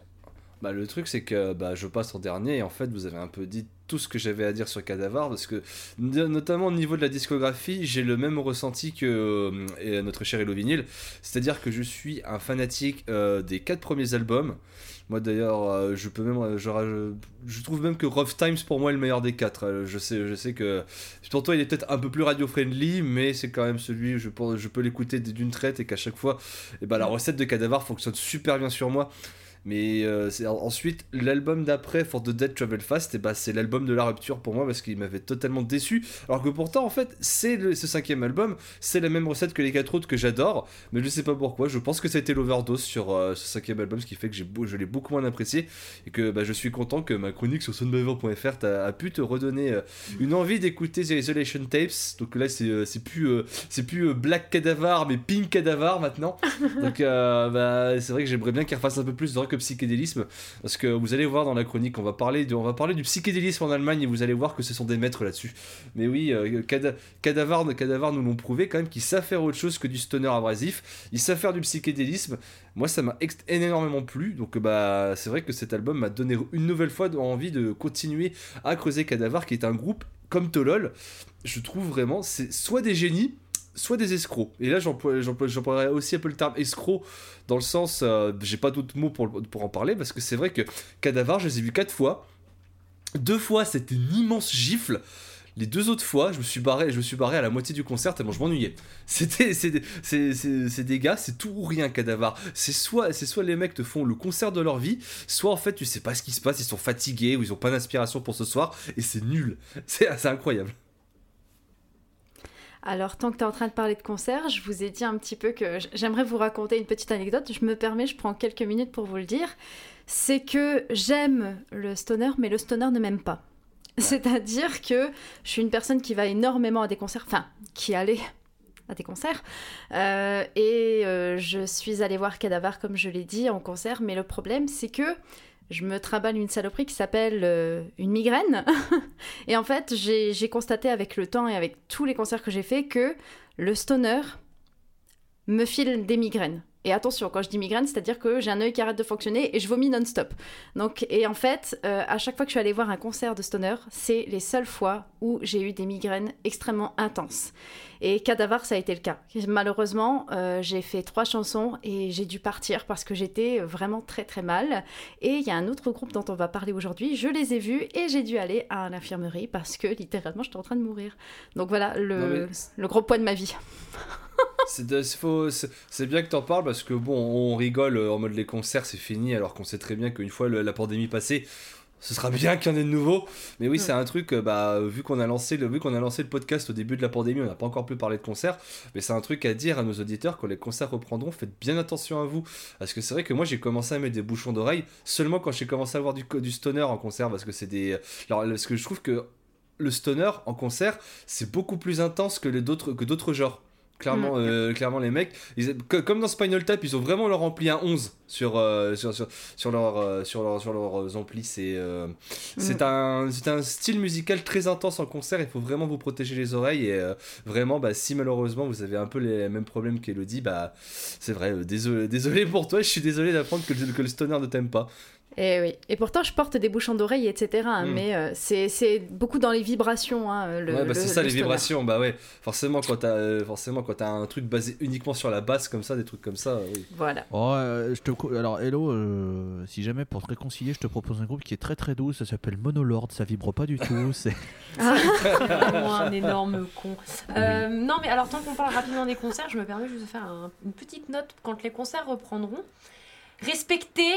Bah, le truc, c'est que bah, je passe en dernier et en fait, vous avez un peu dit tout ce que j'avais à dire sur Cadavar parce que, notamment au niveau de la discographie, j'ai le même ressenti que euh, notre cher Hello Vinyl. C'est-à-dire que je suis un fanatique euh, des quatre premiers albums. Moi d'ailleurs, euh, je peux même, euh, je, je trouve même que Rough Times pour moi est le meilleur des quatre. Euh, je sais, je sais que pour toi il est peut-être un peu plus radio friendly, mais c'est quand même celui où je, peux- je peux l'écouter d'une traite et qu'à chaque fois, et ben la recette de Cadavar fonctionne super bien sur moi. Mais euh, c'est ensuite l'album d'après For the Dead Travel Fast, et bah c'est l'album de la rupture pour moi parce qu'il m'avait totalement déçu. Alors que pourtant en fait c'est ce cinquième album, c'est la même recette que les quatre autres que j'adore, mais je sais pas pourquoi. Je pense que ça a été l'overdose sur euh, ce cinquième album, ce qui fait que j'ai je l'ai beaucoup moins apprécié et que bah, je suis content que ma chronique sur soundbaver.fr t'a- a pu te redonner euh, une envie d'écouter The Isolation Tapes. Donc là c'est c'est plus c'est plus Black Cadavar mais Pink Cadavar maintenant. Donc bah, c'est vrai que j'aimerais bien qu'il refasse un peu plus de rock psychédélisme parce que vous allez voir dans la chronique on va parler on va parler du psychédélisme en Allemagne et vous allez voir que ce sont des maîtres là-dessus. Mais oui, euh, nous l'ont prouvé quand même qu'ils savent faire autre chose que du stoner abrasif. Ils savent faire du psychédélisme. Moi ça m'a énormément plu. Donc bah c'est vrai que cet album m'a donné une nouvelle fois envie de continuer à creuser Cadavar qui est un groupe comme Tolol. Je trouve vraiment c'est soit des génies soit des escrocs. Et là, j'emploie- j'emploie- j'emploierais aussi un peu le terme escroc dans le sens, euh, j'ai pas d'autres mots pour, pour en parler, parce que c'est vrai que Cadavar, je les ai vus quatre fois. Deux fois, c'était une immense gifle. Les deux autres fois, je me suis barré, je me suis barré à la moitié du concert tellement je m'ennuyais. C'était, c'est des gars, c'est tout ou rien Cadavar. C'est soit, c'est soit les mecs te font le concert de leur vie, soit en fait tu sais pas ce qui se passe, ils sont fatigués ou ils ont pas d'inspiration pour ce soir et c'est nul. C'est, c'est incroyable. Alors, tant que tu es en train de parler de concert, je vous ai dit un petit peu que j'aimerais vous raconter une petite anecdote. Je me permets, je prends quelques minutes pour vous le dire. C'est que j'aime le stoner, mais le stoner ne m'aime pas. C'est-à-dire que je suis une personne qui va énormément à des concerts, enfin, qui allait à des concerts. Euh, et euh, je suis allée voir Cadavar, comme je l'ai dit, en concert. Mais le problème, c'est que je me traballe une saloperie qui s'appelle euh, une migraine. et en fait, j'ai constaté avec le temps et avec tous les concerts que j'ai fait que le stoner me file des migraines. Et attention, quand je dis migraine, c'est-à-dire que j'ai un œil qui arrête de fonctionner et je vomis non-stop. Donc, et en fait, euh, à chaque fois que je suis allée voir un concert de stoner, c'est les seules fois où j'ai eu des migraines extrêmement intenses. Et Cadavar, ça a été le cas. Malheureusement, euh, j'ai fait trois chansons et j'ai dû partir parce que j'étais vraiment très très mal. Et il y a un autre groupe dont on va parler aujourd'hui, je les ai vus et j'ai dû aller à l'infirmerie parce que littéralement j'étais en train de mourir. Donc voilà le, mais- le gros poids de ma vie. C'est bien que t'en parles parce que bon, on rigole en mode les concerts c'est fini alors qu'on sait très bien qu'une fois le- la pandémie passée, ce sera bien qu'il y en ait de nouveau. Mais oui, Mm. c'est un truc, euh, bah, vu qu'on a lancé le, vu qu'on a lancé le podcast au début de la pandémie, on n'a pas encore pu parler de concerts, mais c'est un truc à dire à nos auditeurs quand les concerts reprendront, faites bien attention à vous, parce que c'est vrai que moi j'ai commencé à mettre des bouchons d'oreille seulement quand j'ai commencé à voir du, stoner en concert, parce que c'est des, alors parce que je trouve que le stoner en concert c'est beaucoup plus intense que les d'autres que d'autres genres. Clairement, Mm. euh, clairement les mecs, ils- comme dans Spinal Tap, ils ont vraiment leur ampli un 11 sur, euh, sur, sur, sur leur, euh, sur, leur, sur leurs amplis. C'est c'est un, un style musical très intense en concert. Il faut vraiment vous protéger les oreilles. Et vraiment, bah, si malheureusement vous avez un peu les mêmes problèmes qu'Elodie, bah, c'est vrai, désolé, désolé pour toi. Je suis désolé d'apprendre que, que le stoner ne t'aime pas. Et oui. Et pourtant, je porte des bouchons d'oreille, etc. hein, Mm. Mais euh, c'est beaucoup dans les vibrations. hein, le, ouais, bah, le- c'est ça le les stoner. vibrations. Bah ouais, forcément quand t'as euh, forcément quand t'as un truc basé uniquement sur la basse comme ça, des trucs comme ça. oui. Voilà. Oh, euh, je te... co- Alors, hello, euh, si jamais pour te réconcilier, je te propose un groupe qui est très très doux. Ça s'appelle Monolord. Ça vibre pas du tout. C'est Vraiment un énorme con. Euh, non, mais alors, tant qu'on parle rapidement des concerts, je me permets juste de faire un- une petite note quand les concerts reprendront. Respectez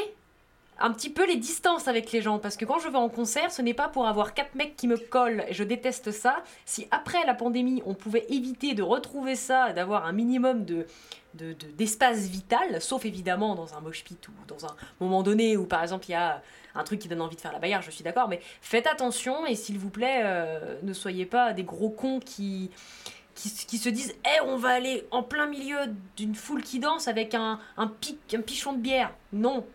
un petit peu les distances avec les gens, parce que quand je vais en concert, ce n'est pas pour avoir quatre mecs qui me collent, je déteste ça. Si après la pandémie, on pouvait éviter de retrouver ça, d'avoir un minimum de de- de- d'espace vital, sauf évidemment dans un mosh pit ou dans un moment donné où par exemple il y a un truc qui donne envie de faire la bagarre, je suis d'accord, mais faites attention et s'il vous plaît, euh, ne soyez pas des gros cons qui, qui, qui se disent Eh, on va aller en plein milieu d'une foule qui danse avec un, un, pic, un pichon de bière. Non,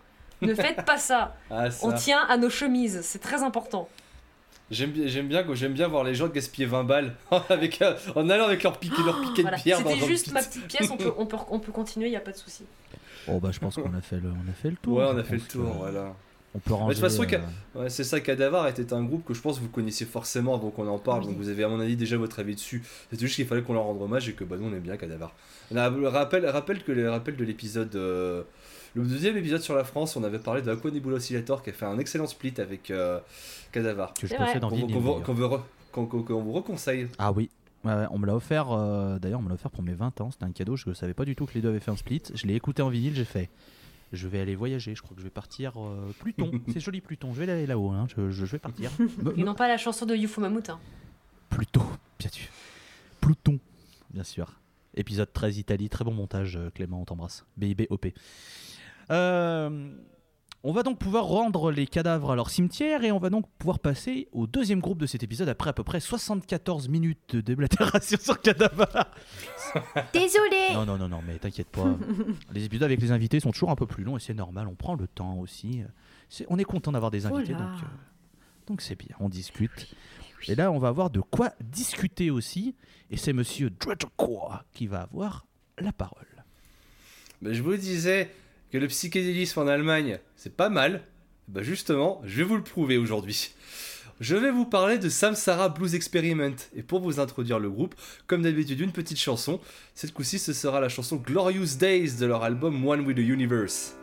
ne faites pas ça. Ah, ça. On tient à nos chemises, c'est très important. J'aime bien, j'aime bien, voir les gens gaspiller 20 balles avec, euh, en allant avec leur piquet, leur piquet Voilà. de pierre dans C'était juste ma petite pièce, on peut, on peut, on peut continuer, il n'y a pas de souci. Oh, bah, je pense qu'on a, fait le... on a fait le tour. Ouais, on a fait le que tour, voilà. On peut ranger. toute façon, euh, Ouais, c'est ça, Cadavar était un groupe que je pense que vous connaissiez forcément avant qu'on en parle, Oui. donc vous avez à mon avis déjà votre avis dessus. C'était juste qu'il fallait qu'on leur rende hommage et que bah, nous on aime bien Cadavar. On a- rappel, rappel, que le rappel de l'épisode. euh, le deuxième épisode sur la France, on avait parlé de Aqua Nebula Oscillator qui a fait un excellent split avec euh, Cadavar. que je possède en Qu'on vinyle. qu'on vous- reconseille. Ah oui. Ouais, on me l'a offert, euh, d'ailleurs on me l'a offert pour mes 20 ans, c'était un cadeau, je ne savais pas du tout que les deux avaient fait un split, je l'ai écouté en vinyle, j'ai fait, je vais aller voyager, je crois que je vais partir euh, Pluton, c'est joli Pluton, je vais aller là-haut, hein, je, je- je vais partir. Me- Et me- non pas la chanson de Yufu Mammouth. hein. Pluton, bien sûr. Pluton, bien sûr. Épisode 13 Italie, très bon montage euh, Clément, on t'embrasse. BIB OP. Euh, on va donc pouvoir rendre les cadavres à leur cimetière et on va donc pouvoir passer au deuxième groupe de cet épisode après à peu près 74 minutes de déblatération sur cadavre. Désolé Non, non, non, non, mais t'inquiète pas. les épisodes avec les invités sont toujours un peu plus longs et c'est normal, on prend le temps aussi. C'est- on est content d'avoir des invités, Oh donc euh, donc c'est bien, on discute. Et là, on va avoir de quoi discuter aussi, et c'est monsieur Dredgecourt qui va avoir la parole. Mais je vous disais que le psychédélisme en Allemagne, c'est pas mal. Bah justement, je vais vous le prouver aujourd'hui. Je vais vous parler de Samsara Blues Experiment. Et pour vous introduire le groupe, comme d'habitude, une petite chanson. Cette coup-ci, ce sera la chanson Glorious Days de leur album One with the Universe.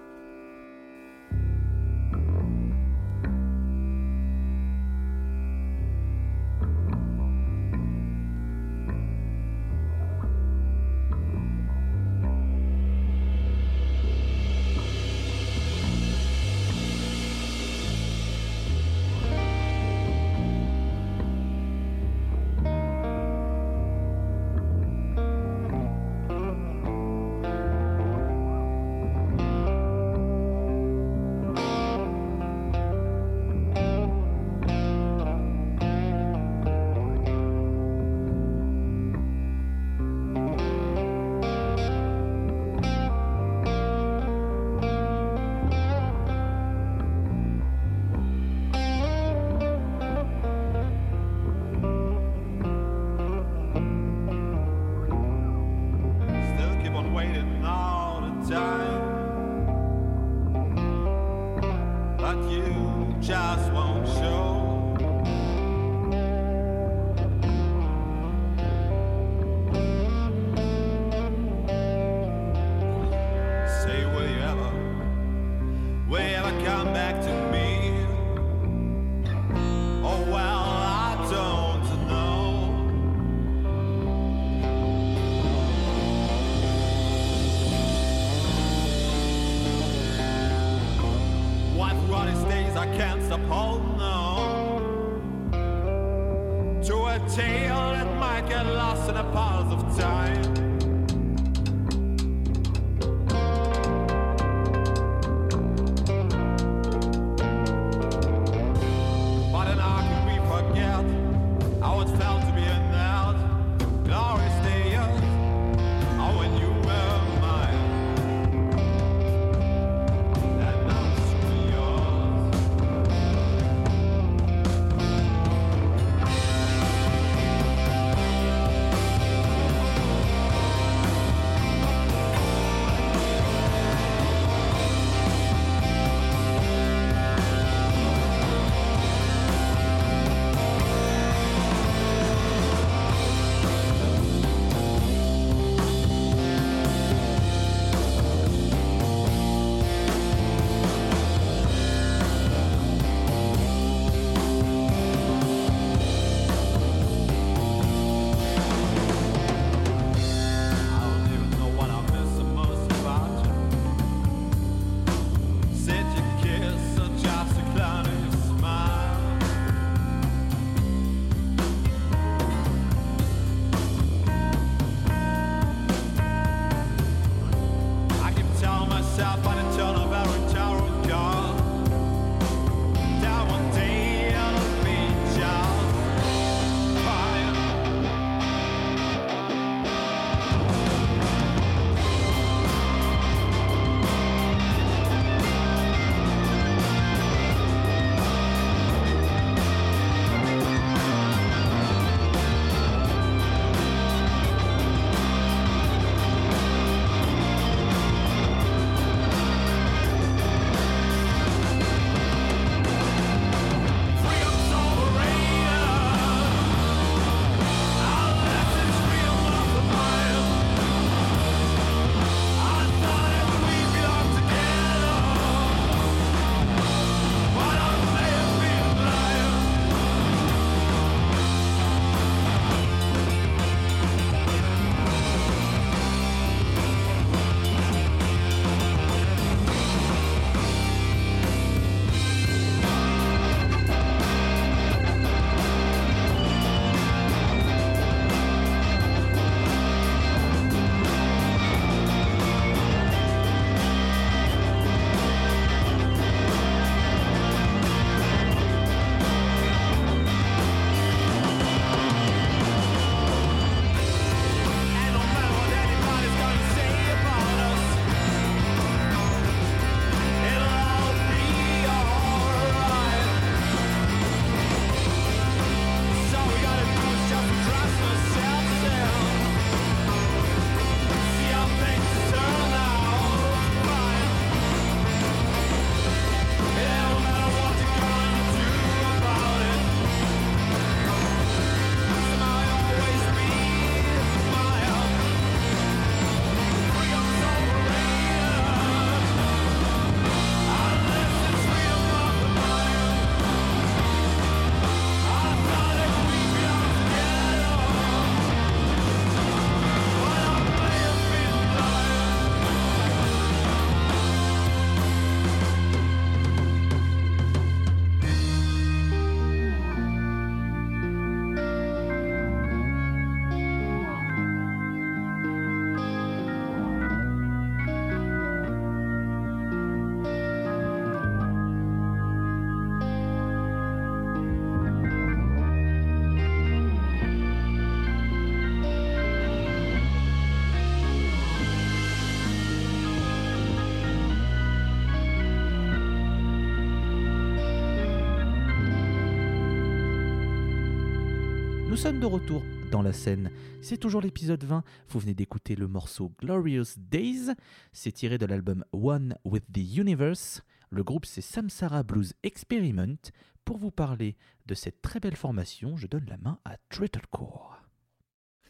Nous sommes de retour dans la scène. C'est toujours l'épisode 20. Vous venez d'écouter le morceau Glorious Days. C'est tiré de l'album One with the Universe. Le groupe c'est Samsara Blues Experiment. Pour vous parler de cette très belle formation, je donne la main à Trittlecore.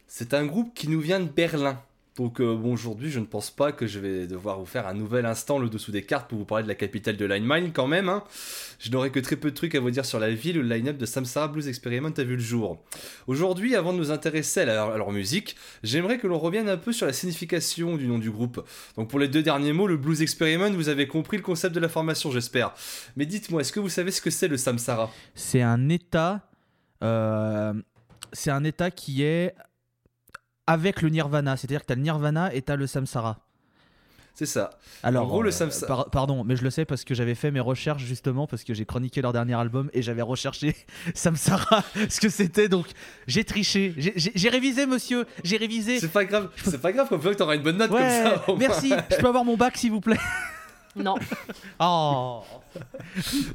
C'est un groupe qui nous vient de Berlin. Donc euh, bon, aujourd'hui, je ne pense pas que je vais devoir vous faire un nouvel instant le dessous des cartes pour vous parler de la capitale de Line Mine quand même. hein. Je n'aurai que très peu de trucs à vous dire sur la ville le line-up de Samsara Blues Experiment a vu le jour. Aujourd'hui, avant de nous intéresser à, leur- à leur musique, j'aimerais que l'on revienne un peu sur la signification du nom du groupe. Donc pour les deux derniers mots, le Blues Experiment, vous avez compris le concept de la formation, j'espère. Mais dites-moi, est-ce que vous savez ce que c'est le Samsara? C'est un état. euh, c'est un état qui est avec le nirvana. C'est-à-dire que tu as le nirvana et tu as le samsara. C'est ça. Alors, En gros, le euh, samsa- par- pardon, mais je le sais parce que j'avais fait mes recherches justement parce que j'ai chroniqué leur dernier album et j'avais recherché Samsara ce que c'était donc j'ai triché, j'ai- révisé monsieur, j'ai révisé. C'est pas grave, c'est pas grave, comme ça que t'auras une bonne note Ouais, comme ça. merci. Je peux avoir mon bac s'il vous plaît. Non. Oh.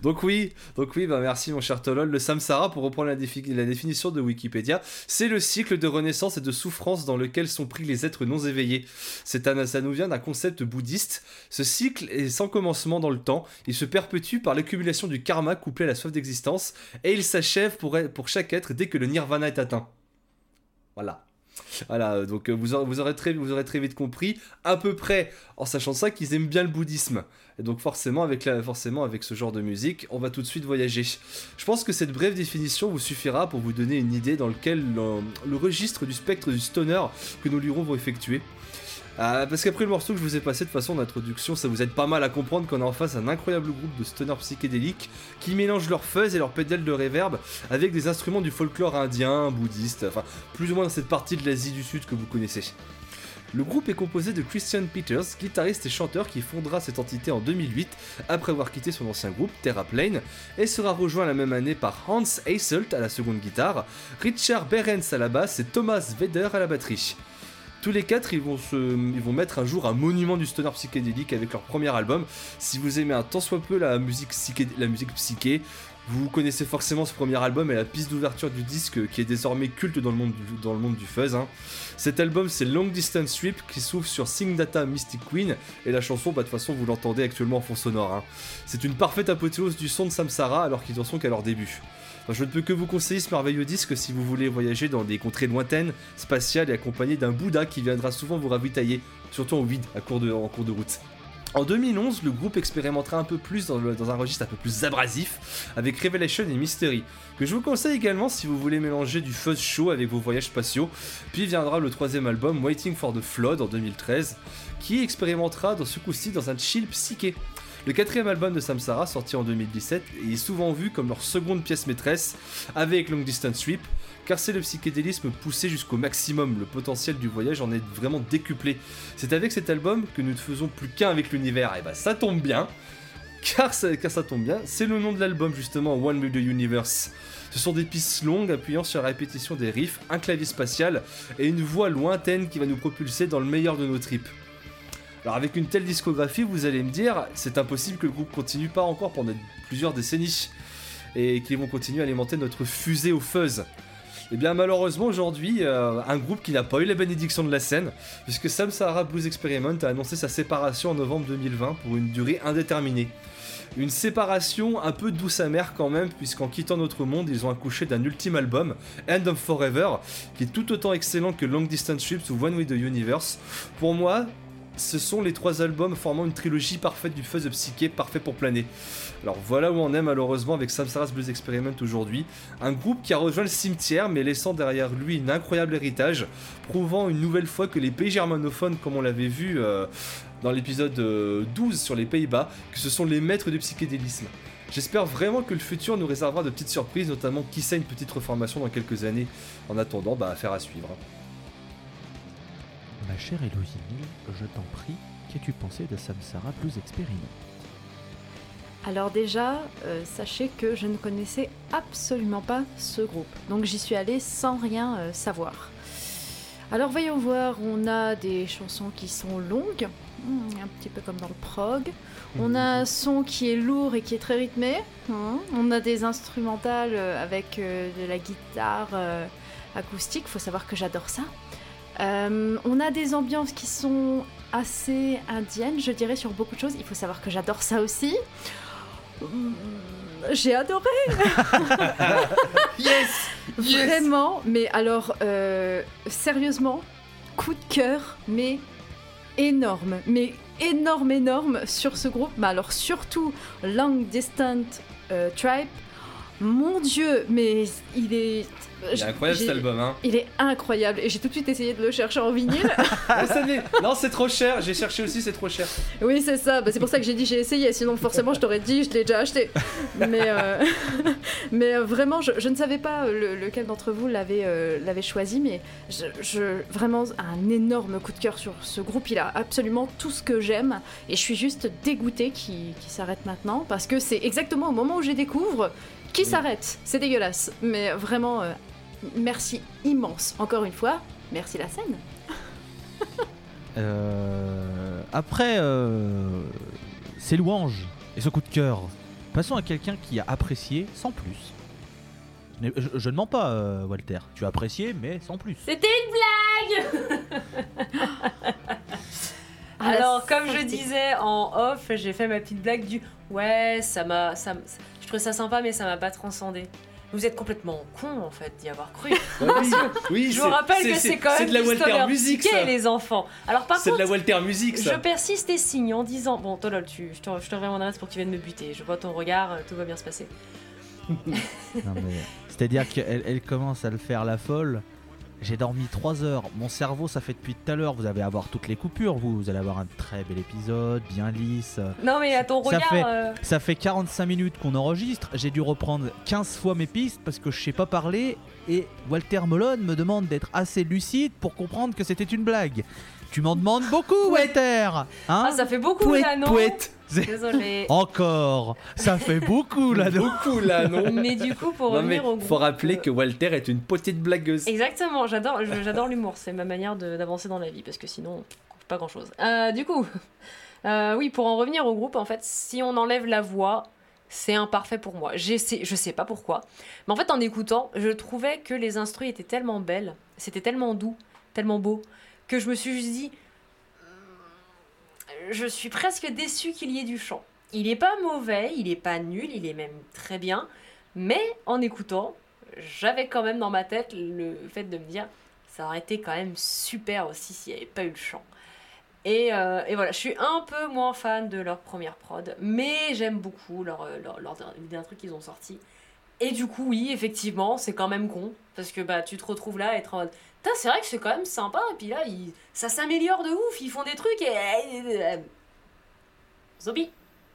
Donc oui, donc oui, bah merci mon cher Tolol. Le samsara, pour reprendre la, la définition de Wikipédia, c'est le cycle de renaissance et de souffrance dans lequel sont pris les êtres non éveillés. C'est un, ça nous vient d'un concept bouddhiste. Ce cycle est sans commencement dans le temps. Il se perpétue par l'accumulation du karma couplé à la soif d'existence et il s'achève pour, pour chaque être dès que le nirvana est atteint. Voilà. Voilà, donc euh, vous aurez, vous, aurez très, vite compris, à peu près, en sachant ça, qu'ils aiment bien le bouddhisme. Et donc forcément avec, la, forcément, avec ce genre de musique, on va tout de suite voyager. Je pense que cette brève définition vous suffira pour vous donner une idée dans lequel le, registre du spectre du stoner que nos lurons vont effectuer. Euh, parce qu'après le morceau que je vous ai passé de façon d'introduction, ça vous aide pas mal à comprendre qu'on est en face d'un incroyable groupe de stoner psychédéliques qui mélangent leur fuzz et leur pédale de reverb avec des instruments du folklore indien, bouddhiste, enfin plus ou moins dans cette partie de l'Asie du Sud que vous connaissez. Le groupe est composé de Christian Peters, guitariste et chanteur qui fondera cette entité en 2008 après avoir quitté son ancien groupe Terra Plane et sera rejoint la même année par Hans Eiselt à la seconde guitare, Richard Behrens à la basse et Thomas Vedder à la batterie. Tous les quatre, ils vont, mettre un jour un monument du stoner psychédélique avec leur premier album. Si vous aimez un tant soit peu la musique, psyché, vous connaissez forcément ce premier album et la piste d'ouverture du disque qui est désormais culte dans le monde du, dans fuzz. hein. Cet album, c'est Long Distance Sweep qui s'ouvre sur Sing Data Mystic Queen et la chanson, bah, de toute façon, vous l'entendez actuellement en fond sonore. hein. C'est une parfaite apothéose du son de Samsara alors qu'ils en sont qu'à leur début. Je ne peux que vous conseiller ce merveilleux disque si vous voulez voyager dans des contrées lointaines, spatiales et accompagné d'un Bouddha qui viendra souvent vous ravitailler, surtout en vide, à de, en cours de route. En 2011, le groupe expérimentera un peu plus dans, dans un registre un peu plus abrasif avec Revelation et Mystery, que je vous conseille également si vous voulez mélanger du fuzz show avec vos voyages spatiaux. Puis viendra le troisième album, Waiting for the Flood, en 2013, qui expérimentera dans ce coup-ci dans un chill psyché. Le quatrième album de Samsara, sorti en 2017, est souvent vu comme leur seconde pièce maîtresse avec Long Distance Sweep, car c'est le psychédélisme poussé jusqu'au maximum, le potentiel du voyage en est vraiment décuplé. C'est avec cet album que nous ne faisons plus qu'un avec l'univers, et bah ça tombe bien, car ça, car ça tombe bien, c'est le nom de l'album justement, One with the Universe. Ce sont des pistes longues appuyant sur la répétition des riffs, un clavier spatial et une voix lointaine qui va nous propulser dans le meilleur de nos tripes. Alors avec une telle discographie, vous allez me dire, c'est impossible que le groupe continue pas encore pendant plusieurs décennies et qu'ils vont continuer à alimenter notre fusée au fuzz. Et bien malheureusement aujourd'hui, euh, un groupe qui n'a pas eu la bénédiction de la scène, puisque Sam Sahara Blues Experiment a annoncé sa séparation en novembre 2020 pour une durée indéterminée. Une séparation un peu douce amère quand même, puisqu'en quittant notre monde, ils ont accouché d'un ultime album, End of Forever, qui est tout autant excellent que Long Distance Trips ou One with the Universe. Pour moi, ce sont les trois albums formant une trilogie parfaite du fuzz psyché, parfait pour planer. Alors voilà où on est malheureusement avec Samsara's Blues Experiment aujourd'hui. Un groupe qui a rejoint le cimetière mais laissant derrière lui un incroyable héritage, prouvant une nouvelle fois que les pays germanophones, comme on l'avait vu euh, dans l'épisode euh, 12 sur les Pays-Bas, que ce sont les maîtres du psychédélisme. J'espère vraiment que le futur nous réservera de petites surprises, notamment qui sait une petite reformation dans quelques années. En attendant, bah affaire à suivre. Ma chère Héloïse, je t'en prie, qu'as-tu pensé de Samsara Blues Experiment Alors déjà, euh, sachez que je ne connaissais absolument pas ce groupe. Donc j'y suis allée sans rien euh, savoir. Alors voyons voir, on a des chansons qui sont longues, hmm, un petit peu comme dans le prog. On a un son qui est lourd et qui est très rythmé. hmm. On a des instrumentales euh, avec de la guitare acoustique. Faut savoir que j'adore ça. Euh, on a des ambiances qui sont assez indiennes, je dirais, sur beaucoup de choses. Il faut savoir que j'adore ça aussi. Hum, J'ai adoré. Yes Vraiment. Mais alors, euh, sérieusement, coup de cœur, mais énorme, mais énorme, énorme sur ce groupe. Mais alors surtout Long Distant euh, Tribe. Mon Dieu, mais il est. Il est incroyable cet album, hein. Il est incroyable et j'ai tout de suite essayé de le chercher en vinyle. Non, c'est trop cher. J'ai cherché aussi, c'est trop cher. oui, c'est ça. Bah, c'est pour ça que j'ai dit j'ai essayé. Sinon, forcément, je t'aurais dit je l'ai déjà acheté. Mais, euh, mais euh, vraiment, je, je ne savais pas euh, le- lequel d'entre vous l'avait euh, l'avait choisi. Mais je, je- vraiment un énorme coup de cœur sur ce groupe. Il a absolument tout ce que j'aime et je suis juste dégoûtée qu'il s'arrête maintenant parce que c'est exactement au moment où je découvre qui Oui. s'arrête? C'est dégueulasse. Mais vraiment, euh, merci immense. Encore une fois, merci la scène. Euh, après euh, ces louanges et ce coup de cœur, passons à quelqu'un qui a apprécié sans plus. Je, n'ai- je- je ne mens pas, euh, Walter. Tu as apprécié, mais sans plus. C'était une blague Ah, Alors, comme je disais en off, j'ai fait ma petite blague du ouais, ça m'a, ça, trouvais ça sympa, mais ça m'a pas transcendé. Vous êtes complètement con en fait d'y avoir cru. Bah oui, oui, Je vous rappelle que c'est quand même c'est de la Walter Music, ça. les enfants. Alors par C'est de contre, la Walter Music, je ça. persiste et signe en disant bon, Tolol, tu, je te, je te reviens mon adresse pour que tu viennes me buter. Je vois ton regard, euh, tout va bien se passer. Mais- C'est-à-dire qu'elle elle commence à le faire la folle. J'ai dormi 3 heures. Mon cerveau, ça fait depuis tout à l'heure. Vous allez avoir toutes les coupures. Vous, vous allez avoir un très bel épisode, bien lisse. Non mais à ton Ça regard, fait- euh, Ça fait 45 minutes qu'on enregistre. J'ai dû reprendre 15 fois mes pistes parce que je sais pas parler. Et Walter Molone me demande d'être assez lucide pour comprendre que c'était une blague. Tu m'en demandes beaucoup, Walter Hein ah, ça fait beaucoup Pouet, là, non pouet. Désolé. Encore Ça fait beaucoup là non Beaucoup là, non mais du coup, pour Non revenir au faut groupe, rappeler euh, que Walter est une petite blagueuse. Exactement, j'adore, l'humour, c'est ma manière d'avancer dans la vie parce que sinon, pas grand chose. du coup, euh, oui, pour en revenir au groupe, en fait, si on enlève la voix, c'est imparfait pour moi. Je sais pas pourquoi, mais en fait, en écoutant, je trouvais que les instrus étaient tellement belles, c'était tellement doux, tellement beau, je me suis juste dit, Hum, je suis presque déçue qu'il y ait du chant. Il est pas mauvais, il est pas nul, il est même très bien, mais en écoutant, j'avais quand même dans ma tête le fait de me dire ça aurait été quand même super aussi s'il n'y avait pas eu le chant. Et, euh, et voilà, je suis un peu moins fan de leur première prod, mais j'aime beaucoup leur, euh, leur, leur, trucs qu'ils ont sortis. Et du coup, oui, effectivement, c'est quand même con, parce que bah, tu te retrouves là à être en mode c'est vrai que c'est quand même sympa, et puis là, ils- ça s'améliore de ouf, ils font des trucs et. Zombie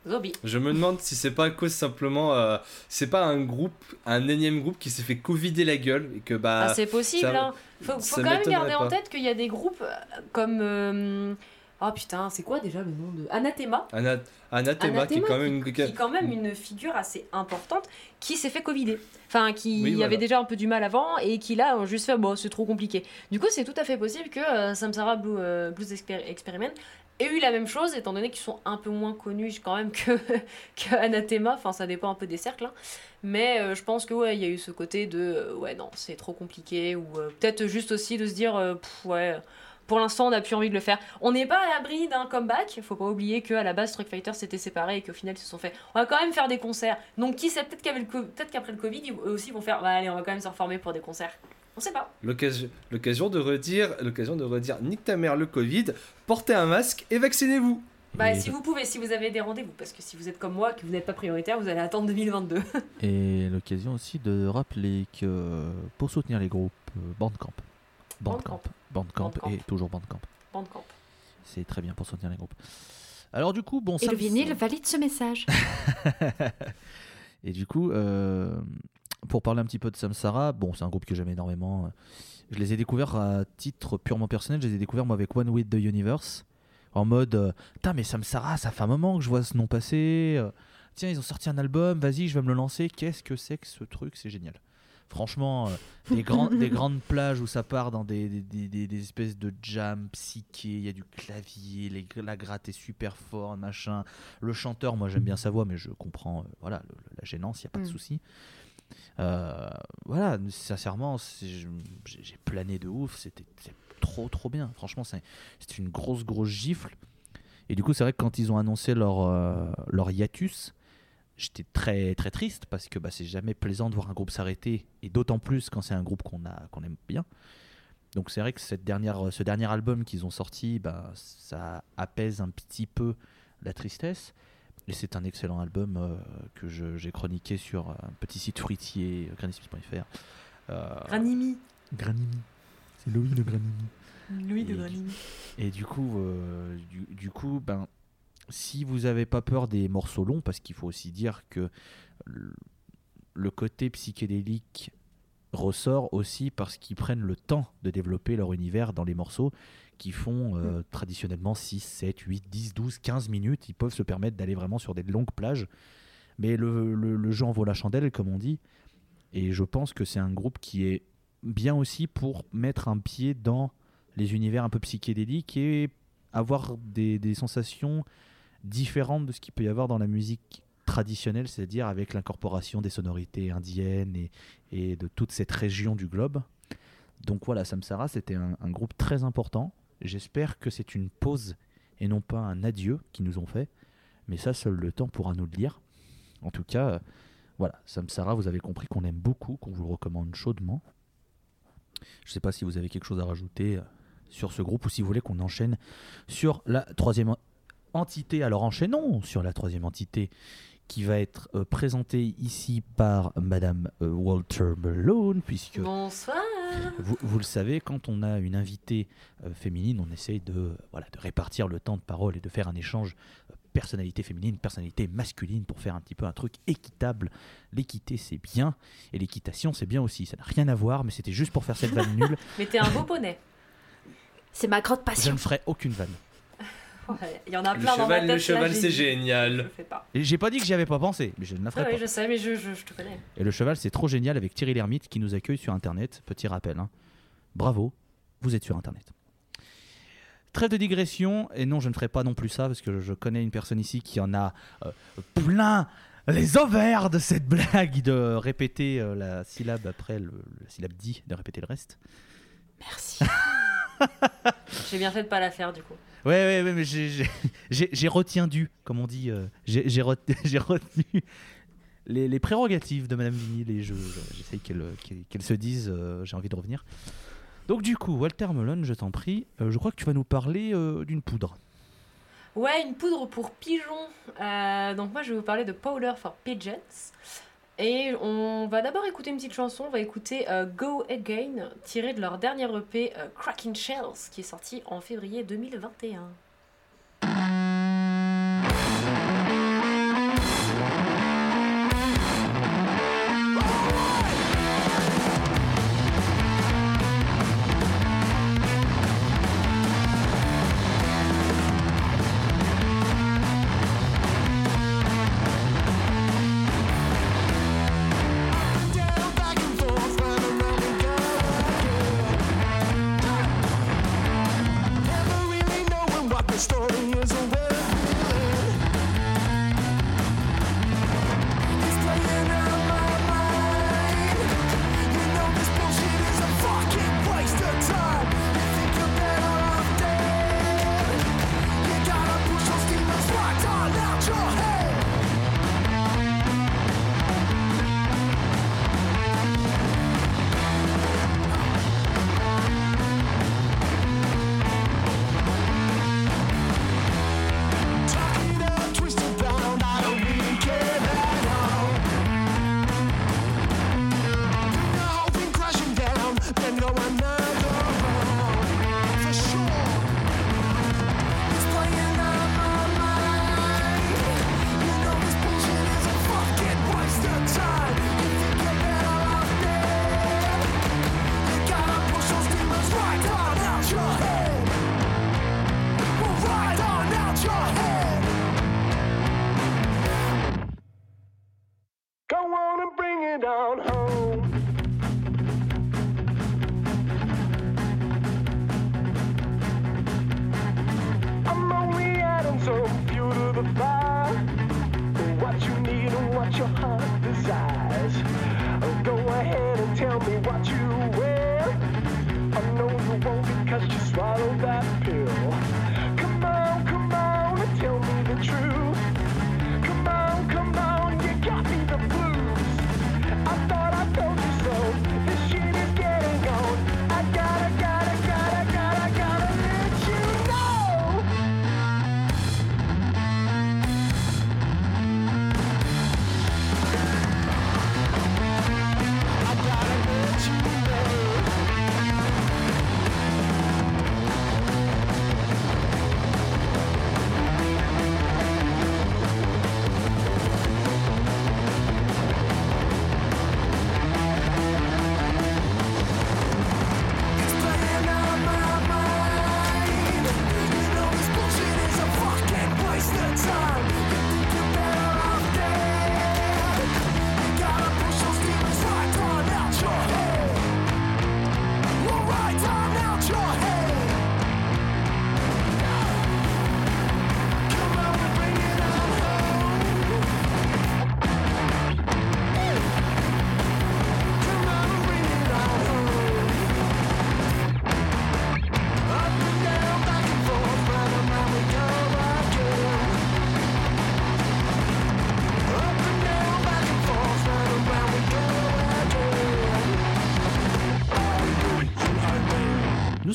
Zombie. Je me demande si c'est pas à cause simplement, euh, c'est pas un groupe, un énième groupe qui s'est fait covider la gueule et que bah Ah, c'est possible, ça- hein. Faut, faut quand même garder en tête qu'il y a des groupes euh, comme. euh, Oh putain, c'est quoi déjà le nom de. Anathema Ana- Anathema, qui est quand même une qui est quand même une figure assez importante qui s'est fait covider. Enfin, qui Oui, voilà. avait déjà un peu du mal avant et qui là juste fait bon, c'est trop compliqué. Du coup, c'est tout à fait possible que euh, Samsara Blue, euh, Blues Exper- Experiment ait eu la même chose, étant donné qu'ils sont un peu moins connus quand même que, que Anathema. Enfin, ça dépend un peu des cercles. hein. Mais euh, je pense que ouais, il y a eu ce côté de euh, ouais, non, c'est trop compliqué. Ou euh, peut-être juste aussi de se dire pff, ouais. Pour l'instant, on n'a plus envie de le faire. On n'est pas à l'abri d'un comeback. Faut pas oublier qu'à la base, Street Fighter s'était séparé et qu'au final, ils se sont fait. On va quand même faire des concerts. Donc, qui sait, peut-être qu'avec le co- peut-être qu'après le Covid, ils- eux aussi vont faire. Bah, allez, on va quand même se reformer pour des concerts. On sait pas. l'occasion l'occasion de redire, l'occasion de redire, nique ta mère le Covid, portez un masque et vaccinez-vous. Bah, Et- si vous pouvez, si vous avez des rendez-vous, parce que si vous êtes comme moi, que vous n'êtes pas prioritaire, vous allez attendre 2022. Et l'occasion aussi de rappeler que pour soutenir les groupes, euh, Bandcamp. Bandcamp. Bandcamp Bandcamp. et toujours Bandcamp. Bandcamp. C'est très bien pour soutenir les groupes. Alors du coup, bon, Et ça le vinyle valide ce message. Et du coup, euh, pour parler un petit peu de Samsara, bon, c'est un groupe que j'aime énormément. Je les ai découverts à titre purement personnel. Je les ai découverts moi avec One with the Universe. En mode, euh, putain, mais Samsara, ça fait un moment que je vois ce nom passer. Tiens, ils ont sorti un album, vas-y, je vais me le lancer. Qu'est-ce que c'est que ce truc? C'est génial. Franchement, euh, des, grands- des grandes plages où ça part dans des, des- des- des- des espèces de jam psyché, il y a du clavier, les, la gratte est super fort, machin. Le chanteur, moi j'aime bien sa voix, mais je comprends euh, voilà, le- la gênance, il n'y a pas de Mm. souci. Euh, voilà, sincèrement, j'ai plané de ouf, c'était trop trop bien. Franchement, c'est c'est une grosse grosse gifle. Et du coup, c'est vrai que quand ils ont annoncé leur, euh, leur hiatus, j'étais très très triste parce que bah, c'est jamais plaisant de voir un groupe s'arrêter, et d'autant plus quand c'est un groupe qu'on a qu'on aime bien. Donc c'est vrai que cette dernière, ce dernier album qu'ils ont sorti, bah, ça apaise un petit peu la tristesse. Et c'est un excellent album euh, que j'ai chroniqué sur un petit site fruitier, granismith.fr. Euh, Granimi. Granimi. C'est Louis de Granimi. Louis de Granimi. Et du coup, euh, du, du coup, ben, si vous n'avez pas peur des morceaux longs, parce qu'il faut aussi dire que le, côté psychédélique ressort aussi parce qu'ils prennent le temps de développer leur univers dans les morceaux qui font euh, traditionnellement 6, 7, 8, 10, 12, 15 minutes. Ils peuvent se permettre d'aller vraiment sur des longues plages. Mais le, le, le jeu en vaut la chandelle, comme on dit. Et je pense que c'est un groupe qui est bien aussi pour mettre un pied dans les univers un peu psychédéliques et avoir des, des sensations différentes de ce qu'il peut y avoir dans la musique traditionnelle, c'est-à-dire avec l'incorporation des sonorités indiennes et, de toute cette région du globe. Donc voilà, Samsara, c'était un, groupe très important. J'espère que c'est une pause et non pas un adieu qu'ils nous ont fait. Mais ça, seul le temps pourra nous le dire. En tout cas, euh, voilà, Samsara, vous avez compris qu'on aime beaucoup, qu'on vous le recommande chaudement. Je ne sais pas si vous avez quelque chose à rajouter euh, sur ce groupe ou si vous voulez qu'on enchaîne sur la troisième entité. Alors enchaînons sur la troisième entité qui va être euh, présentée ici par Madame euh, Walter Malone, puisque Bonsoir. vous, vous le savez, quand on a une invitée euh, féminine, on essaye de, voilà, de répartir le temps de parole et de faire un échange personnalité féminine, personnalité masculine pour faire un petit peu un truc équitable. L'équité, c'est bien, et l'équitation, c'est bien aussi. Ça n'a rien à voir, mais c'était juste pour faire cette vanne nulle. Mais t'es un beau poney. C'est ma grande Je passion. ne ferai aucune vanne. Il y en a Le plein dans ma cheval, tête. le cheval, c'est. Je génial. le fais pas. Et j'ai pas dit que j'y avais pas pensé, mais je ne la ferai Ah pas. oui, je sais, mais je, je, je te connais. Et le cheval, c'est trop génial avec Thierry Lhermitte qui nous accueille sur Internet. Petit rappel. hein. Bravo, vous êtes sur Internet. Trêve de digression, et non, je ne ferai pas non plus ça parce que je connais une personne ici qui en a euh, plein les ovaires de cette blague de répéter euh, la syllabe après le, la syllabe dit, de répéter le reste. Merci. J'ai bien fait de pas la faire du coup. Ouais, ouais, mais j'ai- du, comme on dit. euh, j'ai j'ai ret- j'ai retenu les, les prérogatives de Madame Vinil et je- je- j'essaye qu'elle qu'elle- qu'elle se dise, euh, j'ai envie de revenir. Donc du coup, Walter Melon, je t'en prie, euh, je crois que tu vas nous parler euh, d'une poudre. Ouais, une poudre pour pigeons. Euh, donc moi je vais vous parler de Powder for Pigeons. Et on va d'abord écouter une petite chanson, on va écouter euh, Go Again, tiré de leur dernier EP euh, Cracking Shells, qui est sorti en février 2021.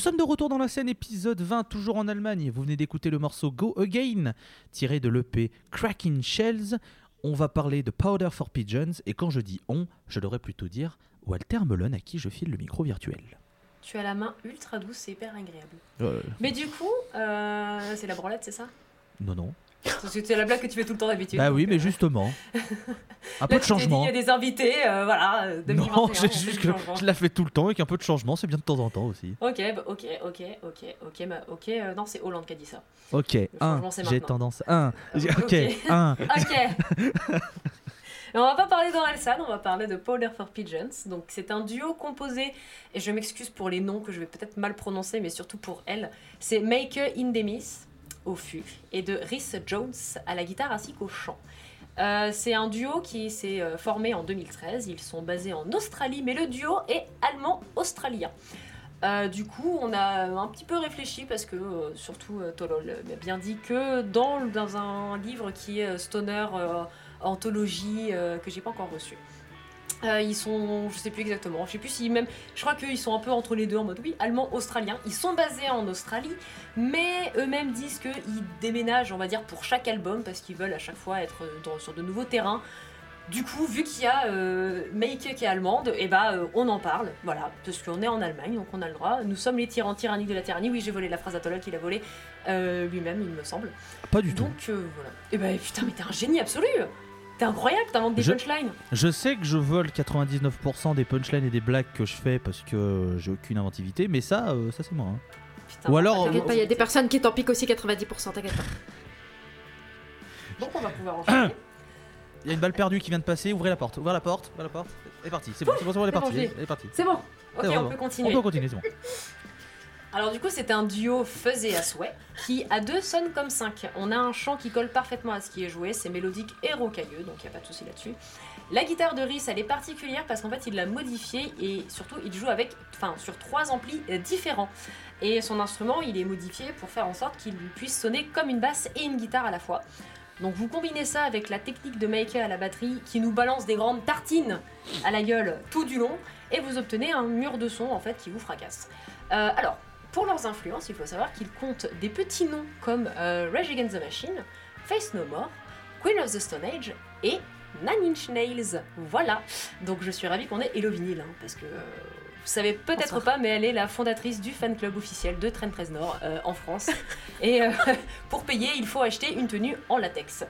Sommes de retour dans la scène, épisode 20, toujours en Allemagne. Vous venez d'écouter le morceau Go Again, tiré de l'EP Cracking Shells. On va parler de Powder for Pigeons, et quand je dis on, je devrais plutôt dire Walter Mullen, à qui je file le micro virtuel. Tu as la main ultra douce et hyper agréable. Euh, Mais du coup, euh, c'est la branlette, c'est ça? Non, non. Parce que c'est la blague que tu fais tout le temps d'habitude. Bah oui, mais euh, justement. Un là, peu de changement. Il y a des invités, euh, voilà. euh, 2021, Non, on j'ai juste que je la fais tout le temps avec un peu de changement, c'est bien de temps en temps aussi. Ok, bah, ok, ok, ok, ok, bah, ok. euh, non, c'est Hollande qui a dit ça. Ok, un, j'ai tendance. Un, Ok. ok, un. Ok. Mais on va pas parler d'Orelsan, on va parler de Powder for Pigeons. Donc c'est un duo composé, et je m'excuse pour les noms que je vais peut-être mal prononcer, mais surtout pour elle. C'est Maker Indemis au fût et de Rhys Jones à la guitare ainsi qu'au chant. Euh, c'est un duo qui s'est euh, formé en 2013. Ils sont basés en Australie, mais le duo est allemand-australien. Euh, du coup, on a un petit peu réfléchi parce que, surtout, Tolol m'a bien dit que dans, dans un livre qui est Stoner Anthologie, que j'ai pas encore reçu, euh, ils sont, je sais plus exactement, je sais plus si même, je crois qu'ils sont un peu entre les deux en mode oui, allemand-australien. Ils sont basés en Australie, mais eux-mêmes disent qu'ils déménagent, on va dire, pour chaque album parce qu'ils veulent à chaque fois être dans- sur de nouveaux terrains. Du coup, vu qu'il y a euh, Meike qui est allemande, et bah euh, on en parle, voilà, parce qu'on est en Allemagne, donc on a le droit. Nous sommes les tyrans tyranniques de la tyrannie. Oui, j'ai volé la phrase à Tolol qu'il a volé euh, lui-même, il me semble. Pas du tout. Donc euh, voilà. Et bah putain, mais t'es un génie absolu T'es incroyable, t'inventes des Je- punchlines Je sais que je vole 99% des punchlines et des blagues que je fais parce que j'ai aucune inventivité, mais ça, euh, ça c'est moi. hein. Putain, Ou alors, T'inquiète pas, il y a des personnes qui t'en piquent aussi 90%, t'inquiète pas. Donc on va pouvoir enchaîner. Il y a une balle perdue qui vient de passer, ouvrez la porte, ouvrez la porte, ouvrez la porte. Elle est partie, c'est bon, c'est bon, c'est bon, elle est C'est bon, partie, je l'ai. elle est partie. C'est bon Ok, bon, on peut On continuer. peut continuer, c'est bon. Alors du coup, c'est un duo faisé à souhait qui à deux sonne comme cinq. On a un chant qui colle parfaitement à ce qui est joué, c'est mélodique et rocailleux, donc il n'y a pas de souci là-dessus. La guitare de Rhys, elle est particulière parce qu'en fait, il l'a modifiée et surtout, il joue avec, enfin, sur trois amplis euh, différents. Et son instrument, il est modifié pour faire en sorte qu'il puisse sonner comme une basse et une guitare à la fois. Donc vous combinez ça avec la technique de Maker à la batterie qui nous balance des grandes tartines à la gueule tout du long et vous obtenez un mur de son en fait qui vous fracasse. Euh, alors, pour leurs influences, il faut savoir qu'ils comptent des petits noms comme euh, Rage Against the Machine, Face No More, Queen of the Stone Age et Nine Inch Nails. Voilà. Donc je suis ravie qu'on ait Hello Vinyl, hein, parce que euh, vous savez peut-être pas, mais elle est la fondatrice du fan club officiel de Train 13 Nord euh, en France. et euh, pour payer, il faut acheter une tenue en latex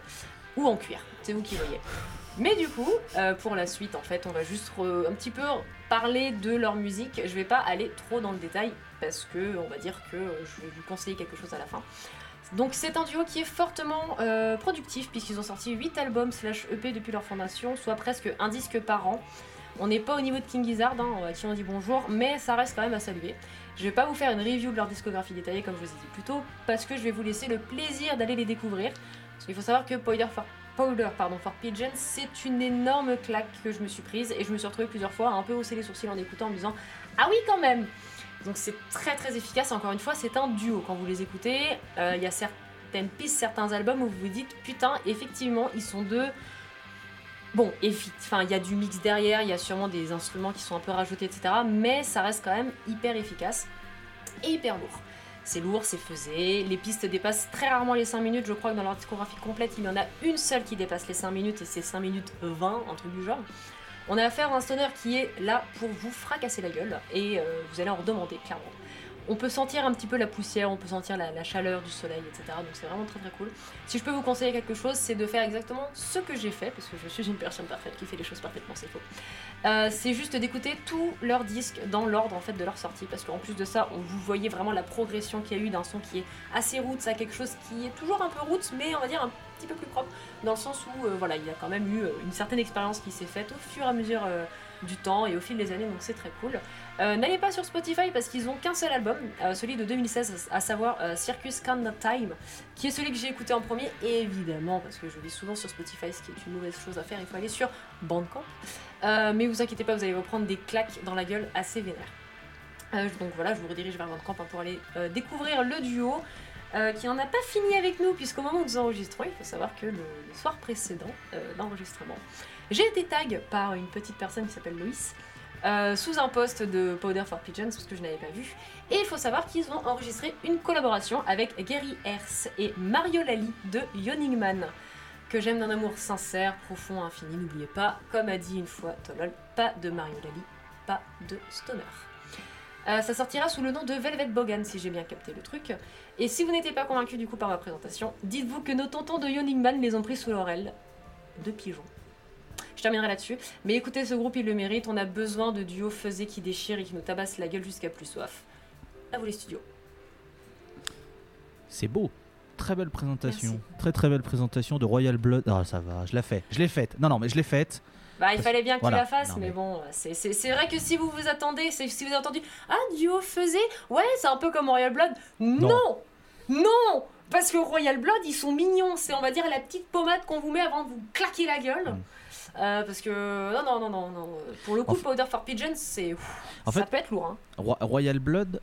ou en cuir. C'est vous qui voyez. Mais du coup, euh, pour la suite, en fait, on va juste un petit peu parler de leur musique. Je vais pas aller trop dans le détail parce que on va dire que euh, je vais vous conseiller quelque chose à la fin. Donc c'est un duo qui est fortement euh, productif puisqu'ils ont sorti 8 albums slash EP depuis leur fondation, soit presque un disque par an. On n'est pas au niveau de King Gizzard, hein, on dit bonjour, mais ça reste quand même à saluer. Je vais pas vous faire une review de leur discographie détaillée comme je vous ai dit plus tôt, parce que je vais vous laisser le plaisir d'aller les découvrir. Parce qu'il faut savoir que Powder for, Powder, pardon, for Pigeons, c'est une énorme claque que je me suis prise et je me suis retrouvée plusieurs fois à un peu hausser les sourcils en écoutant en me disant Ah oui, quand même Donc c'est très très efficace. Encore une fois, c'est un duo. Quand vous les écoutez, euh, il y a certaines pistes, certains albums où vous vous dites Putain, effectivement, ils sont deux. Bon, enfin, il y a du mix derrière, il y a sûrement des instruments qui sont un peu rajoutés, etc. Mais ça reste quand même hyper efficace et hyper lourd. C'est lourd, c'est faisé. Les pistes dépassent très rarement les 5 minutes. Je crois que dans leur discographie complète, il y en a une seule qui dépasse les 5 minutes et c'est 5 minutes 20, un truc du genre. On a affaire à un stoner qui est là pour vous fracasser la gueule et euh, vous allez en redemander clairement. On peut sentir un petit peu la poussière, on peut sentir la, chaleur du soleil, etc. Donc c'est vraiment très très cool. Si je peux vous conseiller quelque chose, c'est de faire exactement ce que j'ai fait, parce que je suis une personne parfaite qui fait les choses parfaitement, c'est faux. Euh, c'est juste d'écouter tous leurs disques dans l'ordre en fait de leur sortie, parce qu'en plus de ça, vous voyez vraiment la progression qu'il y a eu d'un son qui est assez roots à quelque chose qui est toujours un peu roots, mais on va dire un petit peu plus propre, dans le sens où euh, voilà, il y a quand même eu euh, une certaine expérience qui s'est faite au fur et à mesure du temps et au fil des années, donc c'est très cool. Euh, N'allez pas sur Spotify parce qu'ils ont qu'un seul album, euh, celui de 2016, à savoir euh, Circus Candle Time, qui est celui que j'ai écouté en premier, évidemment, parce que je lis souvent sur Spotify, ce qui est une mauvaise chose à faire, il faut aller sur Bandcamp. Mais vous inquiétez pas, vous allez vous prendre des claques dans la gueule assez vénères. Donc voilà, je vous redirige vers Bandcamp hein, pour aller découvrir le duo. qui n'en a pas fini avec nous, puisqu'au moment où nous enregistrons, il faut savoir que le, soir précédent euh, d'enregistrement, j'ai été tag par une petite personne qui s'appelle Loïs, euh, sous un post de Powder for Pigeons, parce que je n'avais pas vu. Et il faut savoir qu'ils ont enregistré une collaboration avec Gary Hers et Mario Lally de Yoningman, que j'aime d'un amour sincère, profond, infini. N'oubliez pas, comme a dit une fois Tolol, pas de Mario Lally, pas de Stoner. Euh, ça sortira sous le nom de Velvet Bogan, si j'ai bien capté le truc. Et si vous n'étiez pas convaincu du coup par ma présentation, dites-vous que nos tontons de Yoningman les ont pris sous leur aile de pigeons. Je terminerai là-dessus. Mais écoutez, ce groupe, il le mérite. On a besoin de duos faisés qui déchirent et qui nous tabassent la gueule jusqu'à plus soif. À vous les studios. C'est beau. Très belle présentation. Merci. Très très belle présentation de Royal Blood. Ah ça va, je l'ai fait. Je l'ai faite. Non non mais je l'ai faite. Bah, il Parce- fallait bien qu'il voilà. la fasse, Non, mais, mais- bon, c'est- vrai que si vous vous attendez, si vous avez entendu Ah, duo faisait Ouais, c'est un peu comme Royal Blood. Non Non, Parce que Royal Blood, ils sont mignons. C'est, on va dire, la petite pommade qu'on vous met avant de vous claquer la gueule. Mm. Euh, parce que, non, non, non, non, non. Pour le coup, Powder for Pigeons, c'est. Ça fait- peut être lourd. Hein. Ro- Royal Blood,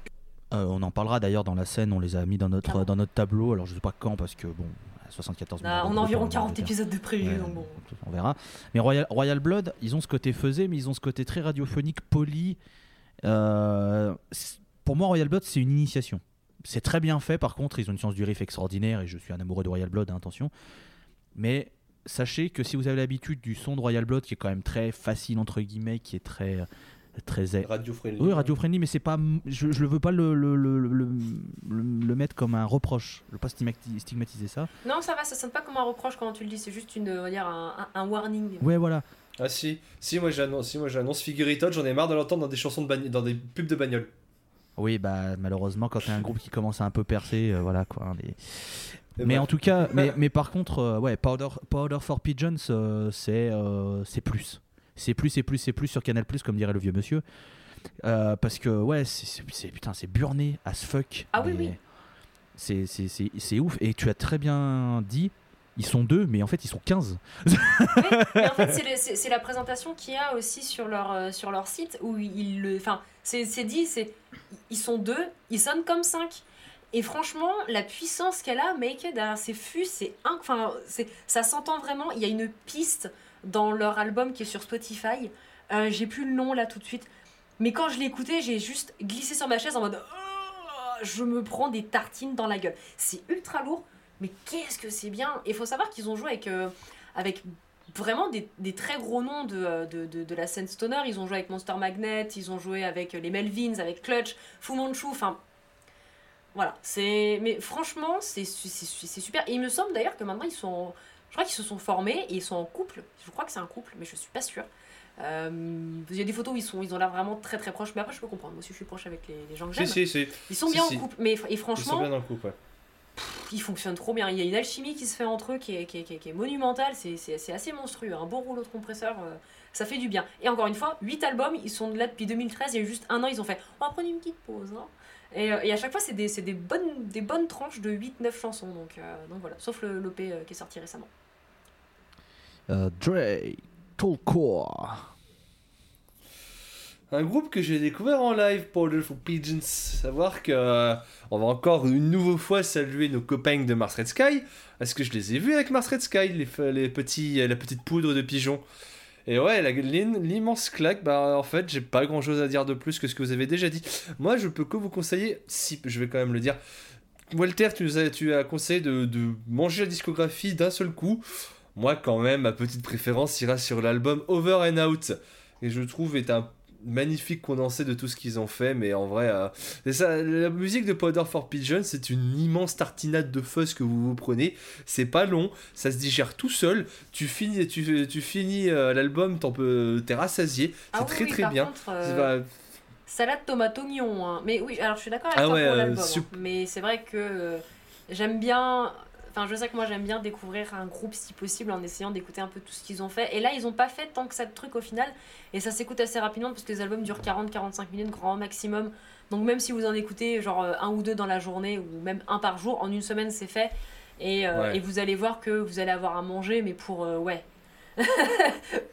euh, on en parlera d'ailleurs dans la scène, on les a mis dans notre, dans notre tableau, alors je sais pas quand parce que bon, 74 On a, millions de on a environ va 40 dire. épisodes de prévu, Ouais, donc bon. On verra. Mais Royal, Royal Blood, ils ont ce côté faisé, mais ils ont ce côté très radiophonique, poli. Euh, pour moi, Royal Blood, c'est une initiation. C'est très bien fait, par contre, ils ont une science du riff extraordinaire, et je suis un amoureux de Royal Blood, hein, attention. Mais sachez que si vous avez l'habitude du son de Royal Blood, qui est quand même très facile, entre guillemets, qui est très, très Radio friendly. oui, radio friendly, mais c'est pas. Je, je le veux pas le, le, le, le, le- le mettre comme un reproche. Je veux pas stigmati- stigmatiser ça. Non, ça va, ça sonne pas comme un reproche quand tu le dis, c'est juste une, on va dire, un, warning. Ouais, voilà. Ah si, si moi j'annonce, si moi j'annonce Figuritot, j'en ai marre de l'entendre dans des chansons de dans des pubs de bagnole. Oui, bah malheureusement, quand t'as un groupe qui commence à un peu percer, euh, voilà quoi. hein, les- Mais bref. en tout cas, mais, mais par contre, euh, ouais, Powder, Powder for Pigeons, euh, c'est euh, c'est plus. C'est plus, c'est plus, c'est plus sur Canal comme dirait le vieux monsieur. Euh, parce que, ouais, c'est- putain, c'est burné as fuck. Ah oui. C'est c'est- c'est- c'est ouf. Et tu as très bien dit, ils sont deux, mais en fait, ils sont 15. Oui, mais en fait, c'est la présentation qu'il y a aussi sur leur, euh, sur leur site où ils le. Enfin, c'est c'est dit, c'est ils sont deux, ils sonnent comme cinq. Et franchement, la puissance qu'elle a, Make derrière ses fûts, c'est enfin, ça s'entend vraiment. Il y a une piste dans leur album qui est sur Spotify. Euh, J'ai plus le nom là tout de suite, mais quand je l'ai écouté, j'ai juste glissé sur ma chaise en mode. Oh, je me prends des tartines dans la gueule. C'est ultra lourd, mais qu'est-ce que c'est bien. Et il faut savoir qu'ils ont joué avec, euh, avec vraiment des, des très gros noms de, euh, de, de, de la scène stoner. Ils ont joué avec Monster Magnet, ils ont joué avec les Melvins, avec Clutch, Fu Manchu, enfin. Voilà, c'est. Mais franchement, c'est super. Et il me semble d'ailleurs que maintenant ils sont. Je crois qu'ils se sont formés et ils sont en couple. Je crois que c'est un couple, mais je suis pas sûre. Euh, il y a des photos où ils, sont, ils ont l'air vraiment très très proches, mais après je peux comprendre. Moi aussi je suis proche avec les, les gens que j'aime. Si si si, Ils sont bien en couple, mais et ils sont franchement, bien le couple. ouais. ils fonctionnent trop bien. Il y a une alchimie qui se fait entre eux qui est, qui est, qui est- qui est monumentale. C'est- assez monstrueux. Un beau rouleau de compresseur, euh, ça fait du bien. Et encore une fois, 8 albums, ils sont là depuis 2013. Il y a eu juste un an, ils ont fait on va prendre une petite pause. hein. Et, euh, et à chaque fois, c'est des, bonnes, des bonnes tranches de 8-9 chansons. Donc, euh, donc voilà, sauf le l'OP euh, qui est sorti récemment. Dre, Coldcore. Un groupe que j'ai découvert en live, Powder for Pigeons. Savoir que euh, on va encore une nouvelle fois saluer nos copains de Mars Red Sky, parce que je les ai vus avec Mars Red Sky, les, petits, la petite poudre de pigeons? Et ouais, l'immense claque, bah en fait, j'ai pas grand chose à dire de plus que ce que vous avez déjà dit. Moi, je peux que vous conseiller, si je vais quand même le dire. Walter, tu nous as, tu conseillé de, de manger la discographie d'un seul coup. Moi, quand même, ma petite préférence ira sur l'album Over and Out. Et je trouve est un magnifique condensé de tout ce qu'ils ont fait, mais en vrai, euh, c'est ça, la musique de Powder for Pigeon, c'est une immense tartinade de fuzz que vous vous prenez. C'est pas long, ça se digère tout seul. Tu finis, tu, tu finis euh, l'album, t'en peux, t'es rassasié. C'est Ah oui, très oui, très bien. contre, euh, Salade tomate oignon. hein. Mais oui, alors je suis d'accord avec Ah toi ouais, pour l'album. hein. Mais c'est vrai que j'aime bien. Enfin, je sais que moi j'aime bien découvrir un groupe si possible en essayant d'écouter un peu tout ce qu'ils ont fait. Et là, ils ont pas fait tant que ça de trucs au final. Et ça s'écoute assez rapidement parce que les albums durent 40-45 minutes, grand maximum. Donc même si vous en écoutez genre euh, un ou deux dans la journée ou même un par jour, en une semaine c'est fait. Et, euh, Ouais. et vous allez voir que vous allez avoir à manger, mais pour euh, ouais.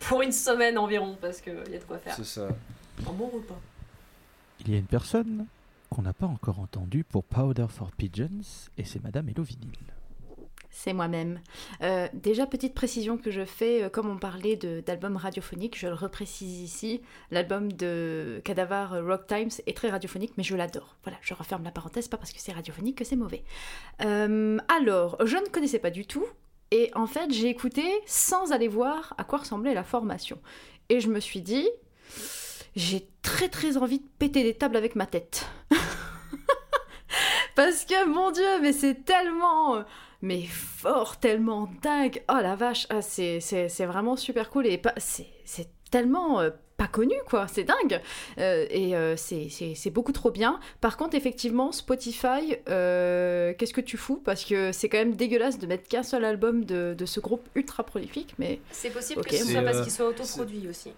pour une semaine environ, parce qu'il y a de quoi faire. C'est ça. Un bon repas. Il y a une personne qu'on n'a pas encore entendue pour Powder for Pigeons, et c'est Madame Hello Vinyl. C'est moi-même. Euh, déjà, petite précision que je fais, euh, comme on parlait d'album radiophonique, je le reprécise ici. L'album de Cadavar euh, Rock Times est très radiophonique, mais je l'adore. Voilà, je referme la parenthèse, pas parce que c'est radiophonique que c'est mauvais. Alors, je ne connaissais pas du tout, et en fait, j'ai écouté sans aller voir à quoi ressemblait la formation. Et je me suis dit, j'ai très très envie de péter des tables avec ma tête. Parce que mon dieu, mais c'est tellement. Mais fort, tellement dingue. Oh la vache, ah, c'est, c'est, c'est vraiment super cool et pas, c'est, c'est tellement euh, pas connu quoi, c'est dingue. Euh, et euh, c'est, c'est, c'est beaucoup trop bien. Par contre, effectivement, Spotify, euh, qu'est-ce que tu fous? Parce que c'est quand même dégueulasse de mettre qu'un seul album de, de ce groupe ultra prolifique, mais C'est possible Ok. que ce soit parce qu'il soit autoproduit aussi.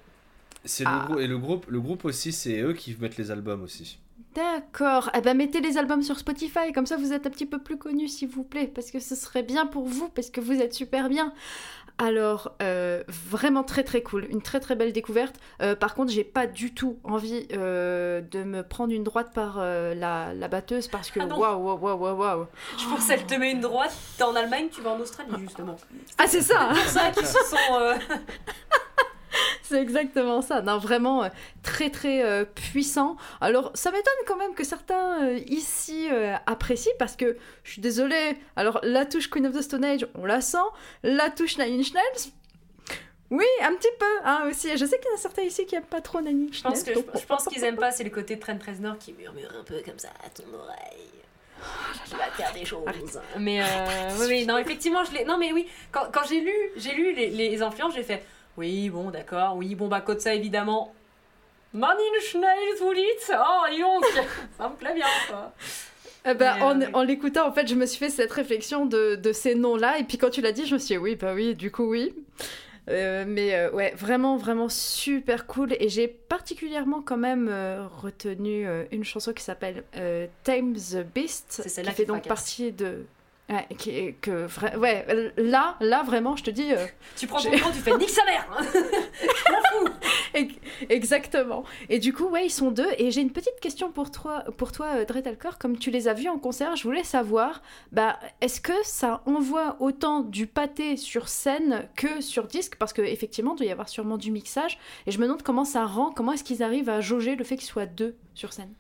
C'est Ah. le, et le groupe, le groupe aussi, c'est eux qui mettent les albums aussi. D'accord. Eh ben mettez les albums sur Spotify, comme ça vous êtes un petit peu plus connus, s'il vous plaît, parce que ce serait bien pour vous, parce que vous êtes super bien. Alors, euh, vraiment très très cool, une très très belle découverte. Euh, par contre, j'ai pas du tout envie euh, de me prendre une droite par la, la batteuse parce que Ah waouh waouh waouh waouh waouh. Je pense qu'elle te met une droite, t'es en Allemagne, tu vas en Australie justement. Ah c'est ça. C'est ça qui se sont. C'est exactement ça. Non, vraiment euh, très très euh, puissant. Alors, ça m'étonne quand même que certains euh, ici apprécient parce que je suis désolée. Alors, la touche Queen of the Stone Age, on la sent. La touche Nine Inch Nails, oui, un petit peu. Hein, aussi. Je sais qu'il y en a certains ici qui aiment pas trop Nine Inch Je pense je, je qu'ils aiment pas, c'est le côté Trent Reznor qui murmure un peu comme ça à ton oreille. Tu vas faire des choses. Mais oui, oui, non, effectivement, je l'ai. Non, mais oui, quand, quand j'ai lu, j'ai lu les, les influences, j'ai fait. Oui, bon, d'accord. Oui, bon, bah, ça évidemment. Manine Schnell, vous dites Oh, dis donc Ça me plaît bien, ça. Eh ben, Mais, en, euh, oui. en l'écoutant, en fait, je me suis fait cette réflexion de, de ces noms-là. Et puis quand tu l'as dit, je me suis dit, oui, bah oui, du coup, oui. Euh, mais euh, ouais, vraiment, vraiment super cool. Et j'ai particulièrement quand même euh, retenu une chanson qui s'appelle Tame the Beast, C'est qui fait qui donc partie de... Ouais, que ouais, là, là, vraiment, je te dis... euh, Tu prends ton temps, tu fais nique sa mère Je m'en fous Ex- Exactement. Et du coup, ouais, ils sont deux. Et j'ai une petite question pour toi, pour toi, euh, Dretalcor. Comme tu les as vus en concert, je voulais savoir, bah, est-ce que ça envoie autant du pâté sur scène que sur disque? Parce qu'effectivement, il doit y avoir sûrement du mixage. Et je me demande comment ça rend, comment est-ce qu'ils arrivent à jauger le fait qu'ils soient deux sur scène?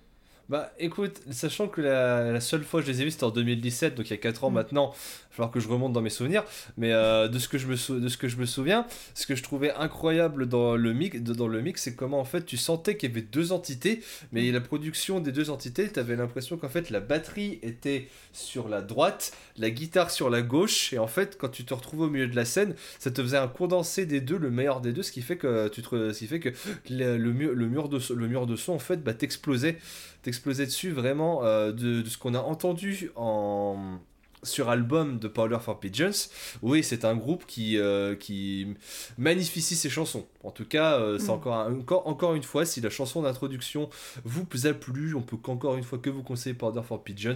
Bah écoute, sachant que la, la seule fois que je les ai vus c'était en 2017, donc il y a 4 ans Mm. maintenant, falloir que je remonte dans mes souvenirs, mais euh, de, ce que je me sou- de ce que je me souviens, ce que je trouvais incroyable dans le mix, dans le mix c'est comment en fait tu sentais qu'il y avait deux entités, mais la production des deux entités, tu avais l'impression qu'en fait la batterie était sur la droite, la guitare sur la gauche, et en fait quand tu te retrouves au milieu de la scène, ça te faisait un condensé des deux, le meilleur des deux, ce qui fait que, tu te, ce qui fait que le, mur, le, mur de, son- le mur de son en fait bah, t'explosait t'explosais dessus vraiment euh, de ce qu'on a entendu en sur album de Powder for Pigeons, oui, c'est un groupe qui, euh, qui magnifie ses chansons. En tout cas, euh, c'est Mm. encore, un- encore, encore une fois, si la chanson d'introduction vous a plu, on peut qu'encore une fois que vous conseiller Powder for Pigeons.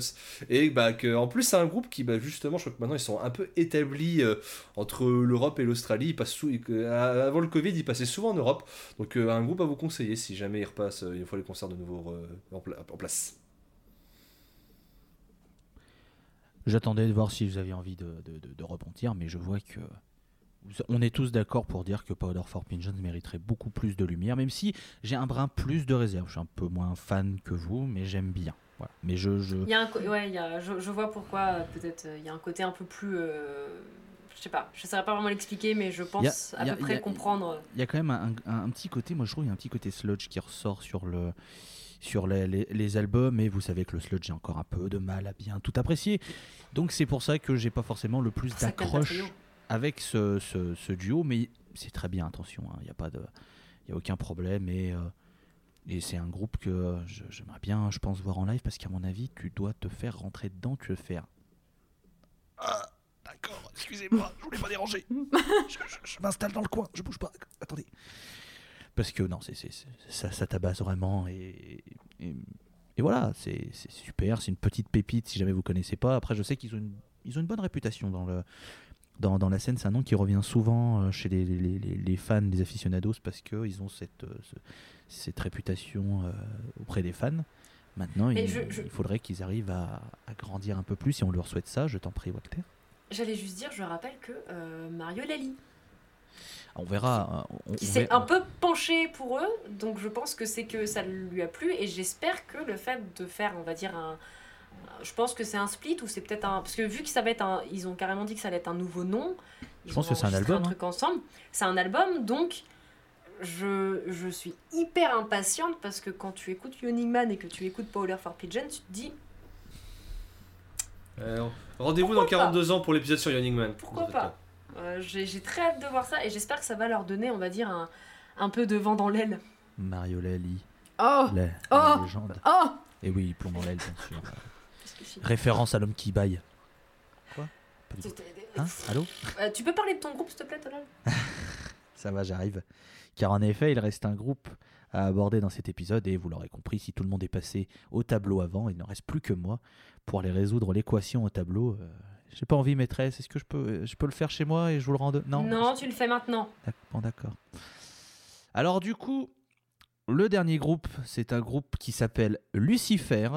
Et bah, que, en plus, c'est un groupe qui, bah, justement, je crois que maintenant, ils sont un peu établis euh, entre l'Europe et l'Australie. Ils passent avant le Covid, ils passaient souvent en Europe. Donc, un groupe à vous conseiller si jamais ils repassent une fois les concerts de nouveau en, pla- en place. J'attendais de voir si vous aviez envie de, de, de- de rebondir, mais je vois que on est tous d'accord pour dire que Powder for Pigeons mériterait beaucoup plus de lumière, même si j'ai un brin plus de réserve. Je suis un peu moins fan que vous, mais j'aime bien. Voilà. Mais je, je... Il y a un ouais, il y a, je, je vois pourquoi, euh, peut-être, euh, il y a un côté un peu plus. euh, je sais pas, je saurais pas vraiment l'expliquer, mais je pense a- à a- peu près comprendre. il y a quand même un, un- un petit côté, moi je trouve, il y a un petit côté sludge qui ressort sur le sur les, les- les albums et vous savez que le sludge j'ai encore un peu de mal à bien tout apprécier. Donc c'est pour ça que j'ai pas forcément le plus d'accroche avec ce, ce- ce duo mais c'est très bien attention hein, il n'y a pas de il y a aucun problème et euh, et c'est un groupe que euh, j'aimerais bien je pense voir en live parce qu'à mon avis tu dois te faire rentrer dedans tu veux faire. Ah d'accord excusez-moi je voulais pas déranger. Je, je- je m'installe dans le coin je bouge pas attendez parce que non, c'est, ça, ça tabasse vraiment et, et, et voilà, c'est, super, c'est une petite pépite si jamais vous connaissez pas. Après, je sais qu'ils ont une, ils ont une bonne réputation dans, le, dans, dans la scène, c'est un nom qui revient souvent euh, chez les, les, les- les fans, les aficionados, parce qu'ils ont cette, euh, ce- cette réputation euh, auprès des fans. Maintenant, il, je- je- il faudrait qu'ils arrivent à, à grandir un peu plus, si on leur souhaite ça, je t'en prie, Walter. J'allais juste dire, je rappelle que euh, Mario Lally, On verra. euh, on- qui s'est un peu penché pour eux, donc je pense que c'est que ça lui a plu et j'espère que le fait de faire, on va dire, un. Je pense que c'est un split ou c'est peut-être un. Parce que vu que ça va être un. Ils ont carrément dit que ça allait être un nouveau nom. Ils Je pense ont que c'est un album, hein. truc ensemble. C'est un album, donc je, je suis hyper impatiente parce que quand tu écoutes Yawning Man et que tu écoutes Powder for Pigeon, tu te dis Euh, Rendez-vous dans 42 ans pour l'épisode sur Yawning Man. Pourquoi pas. Euh, J'ai très hâte de voir ça et j'espère que ça va leur donner, on va dire, un, un peu de vent dans l'aile. Mario Lally, Oh la, la Oh légende. Oh Et oui, il plombe dans l'aile, bien sûr. Référence à l'homme qui baille. Quoi Pas du tout. Hein Allô Euh, tu peux parler de ton groupe, s'il te plaît, Tonal Ça va, j'arrive. Car en effet, il reste un groupe à aborder dans cet épisode et vous l'aurez compris, si tout le monde est passé au tableau avant, il ne reste plus que moi pour aller résoudre l'équation au tableau. Euh, J'ai pas envie, maîtresse. Est-ce que je peux, je peux le faire chez moi et je vous le rende? Non. Non, tu le fais maintenant. Bon, d'accord. Alors du coup, le dernier groupe, c'est un groupe qui s'appelle Lucifer.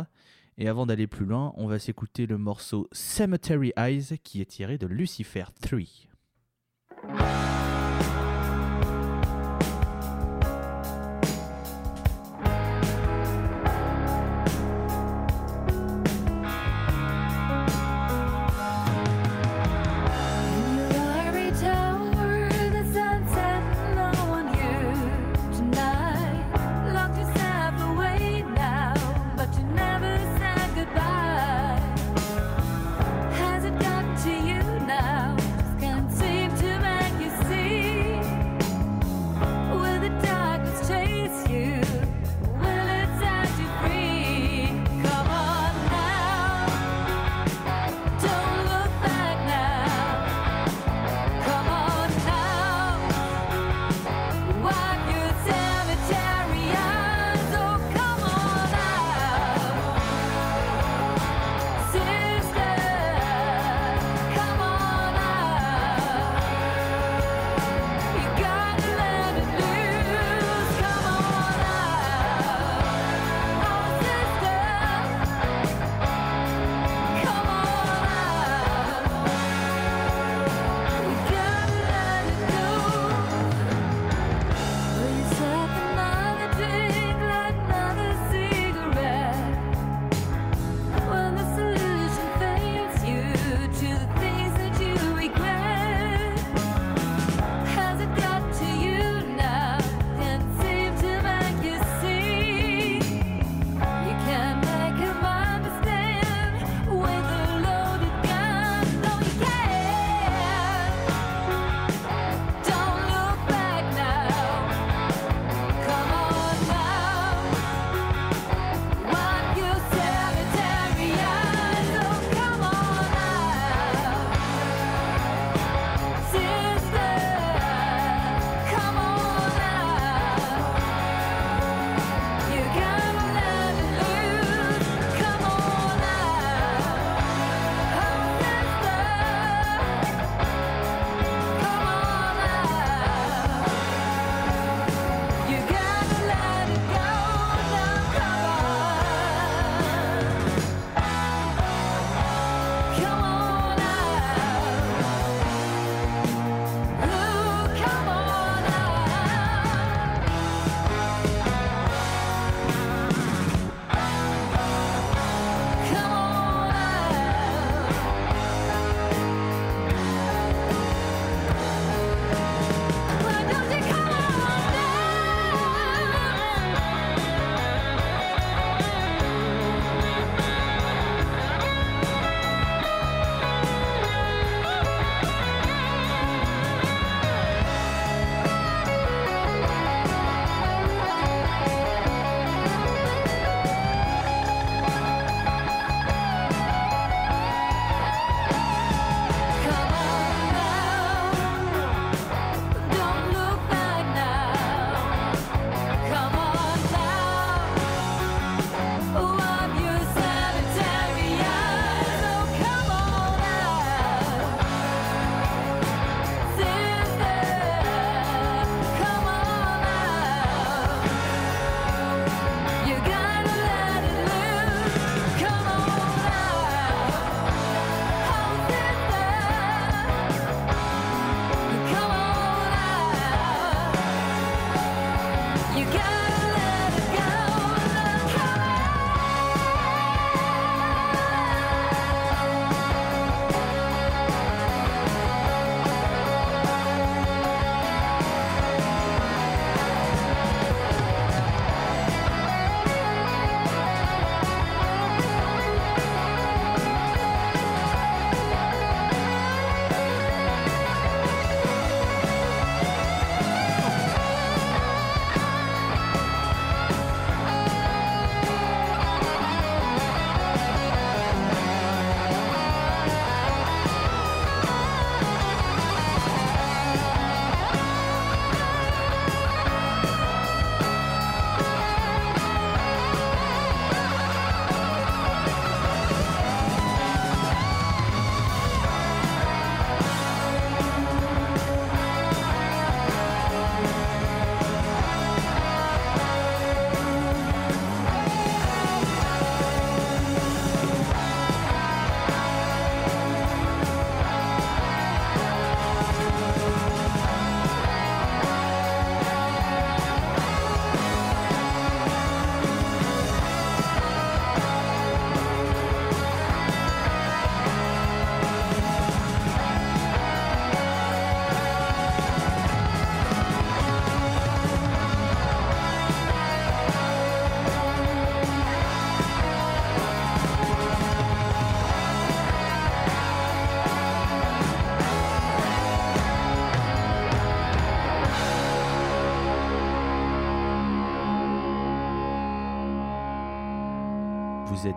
Et avant d'aller plus loin, on va s'écouter le morceau Cemetery Eyes qui est tiré de Lucifer 3.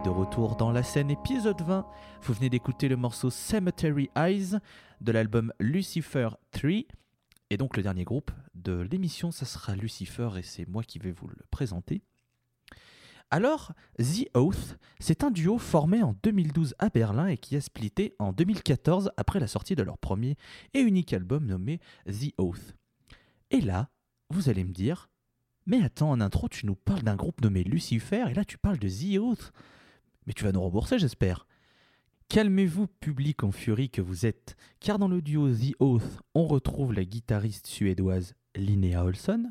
De retour dans la scène épisode 20. Vous venez d'écouter le morceau Cemetery Eyes de l'album Lucifer 3. Et donc le dernier groupe de l'émission, ça sera Lucifer et c'est moi qui vais vous le présenter. Alors, The Oath, c'est un duo formé en 2012 à Berlin et qui a splitté en 2014 après la sortie de leur premier et unique album nommé The Oath. Et là, vous allez me dire, mais attends, en intro, tu nous parles d'un groupe nommé Lucifer et là tu parles de The Oath. Mais tu vas nous rembourser, j'espère. Calmez-vous, public en furie que vous êtes, car dans le duo The Oath, on retrouve la guitariste suédoise Linnea Olsson,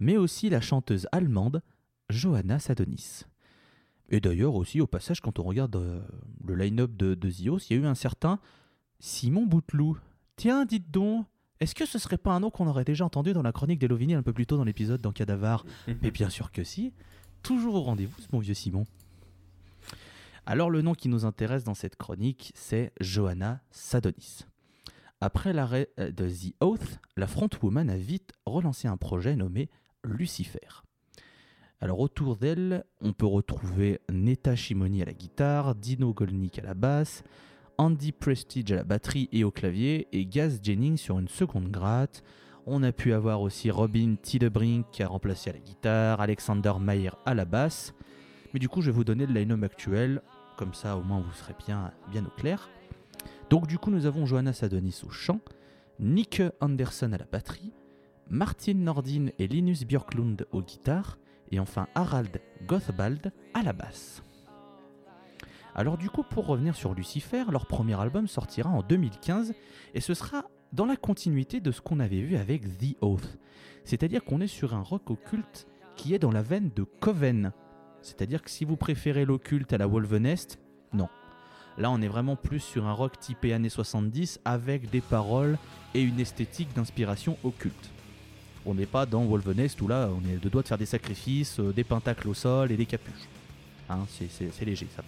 mais aussi la chanteuse allemande Johanna Sadonis. Et d'ailleurs aussi, au passage, quand on regarde euh, le line-up de, de The Oath, il y a eu un certain Simon Bouteloup. Tiens, dites donc, est-ce que ce serait pas un nom qu'on aurait déjà entendu dans la chronique des Lovini un peu plus tôt dans l'épisode dans Cadavar Mais bien sûr que si. Toujours au rendez-vous, ce bon vieux Simon. Alors le nom qui nous intéresse dans cette chronique, c'est Johanna Sadonis. Après l'arrêt euh, de The Oath, la frontwoman a vite relancé un projet nommé Lucifer. Alors autour d'elle, on peut retrouver Neta Shimoni à la guitare, Dino Golnick à la basse, Andy Prestige à la batterie et au clavier, et Gaz Jennings sur une seconde gratte. On a pu avoir aussi Robin Tidebrink qui a remplacé à la guitare, Alexander Mayer à la basse. Mais du coup, je vais vous donner le line-up actuel, comme ça au moins vous serez bien, au clair. Donc du coup, nous avons Johanna Sadonis au chant, Nick Anderson à la batterie, Martin Nordin et Linus Björklund aux guitares, et enfin Harald Gothbald à la basse. Alors du coup, pour revenir sur Lucifer, leur premier album sortira en 2015 et ce sera dans la continuité de ce qu'on avait vu avec The Oath. C'est-à-dire qu'on est sur un rock occulte qui est dans la veine de Coven. C'est-à-dire que si vous préférez l'occulte à la Wolvenest, non. Là, on est vraiment plus sur un rock typé années 70 avec des paroles et une esthétique d'inspiration occulte. On n'est pas dans Wolvenest où là, on est de doigts de faire des sacrifices, euh, des pentacles au sol et des capuches. Hein, c'est- léger, ça.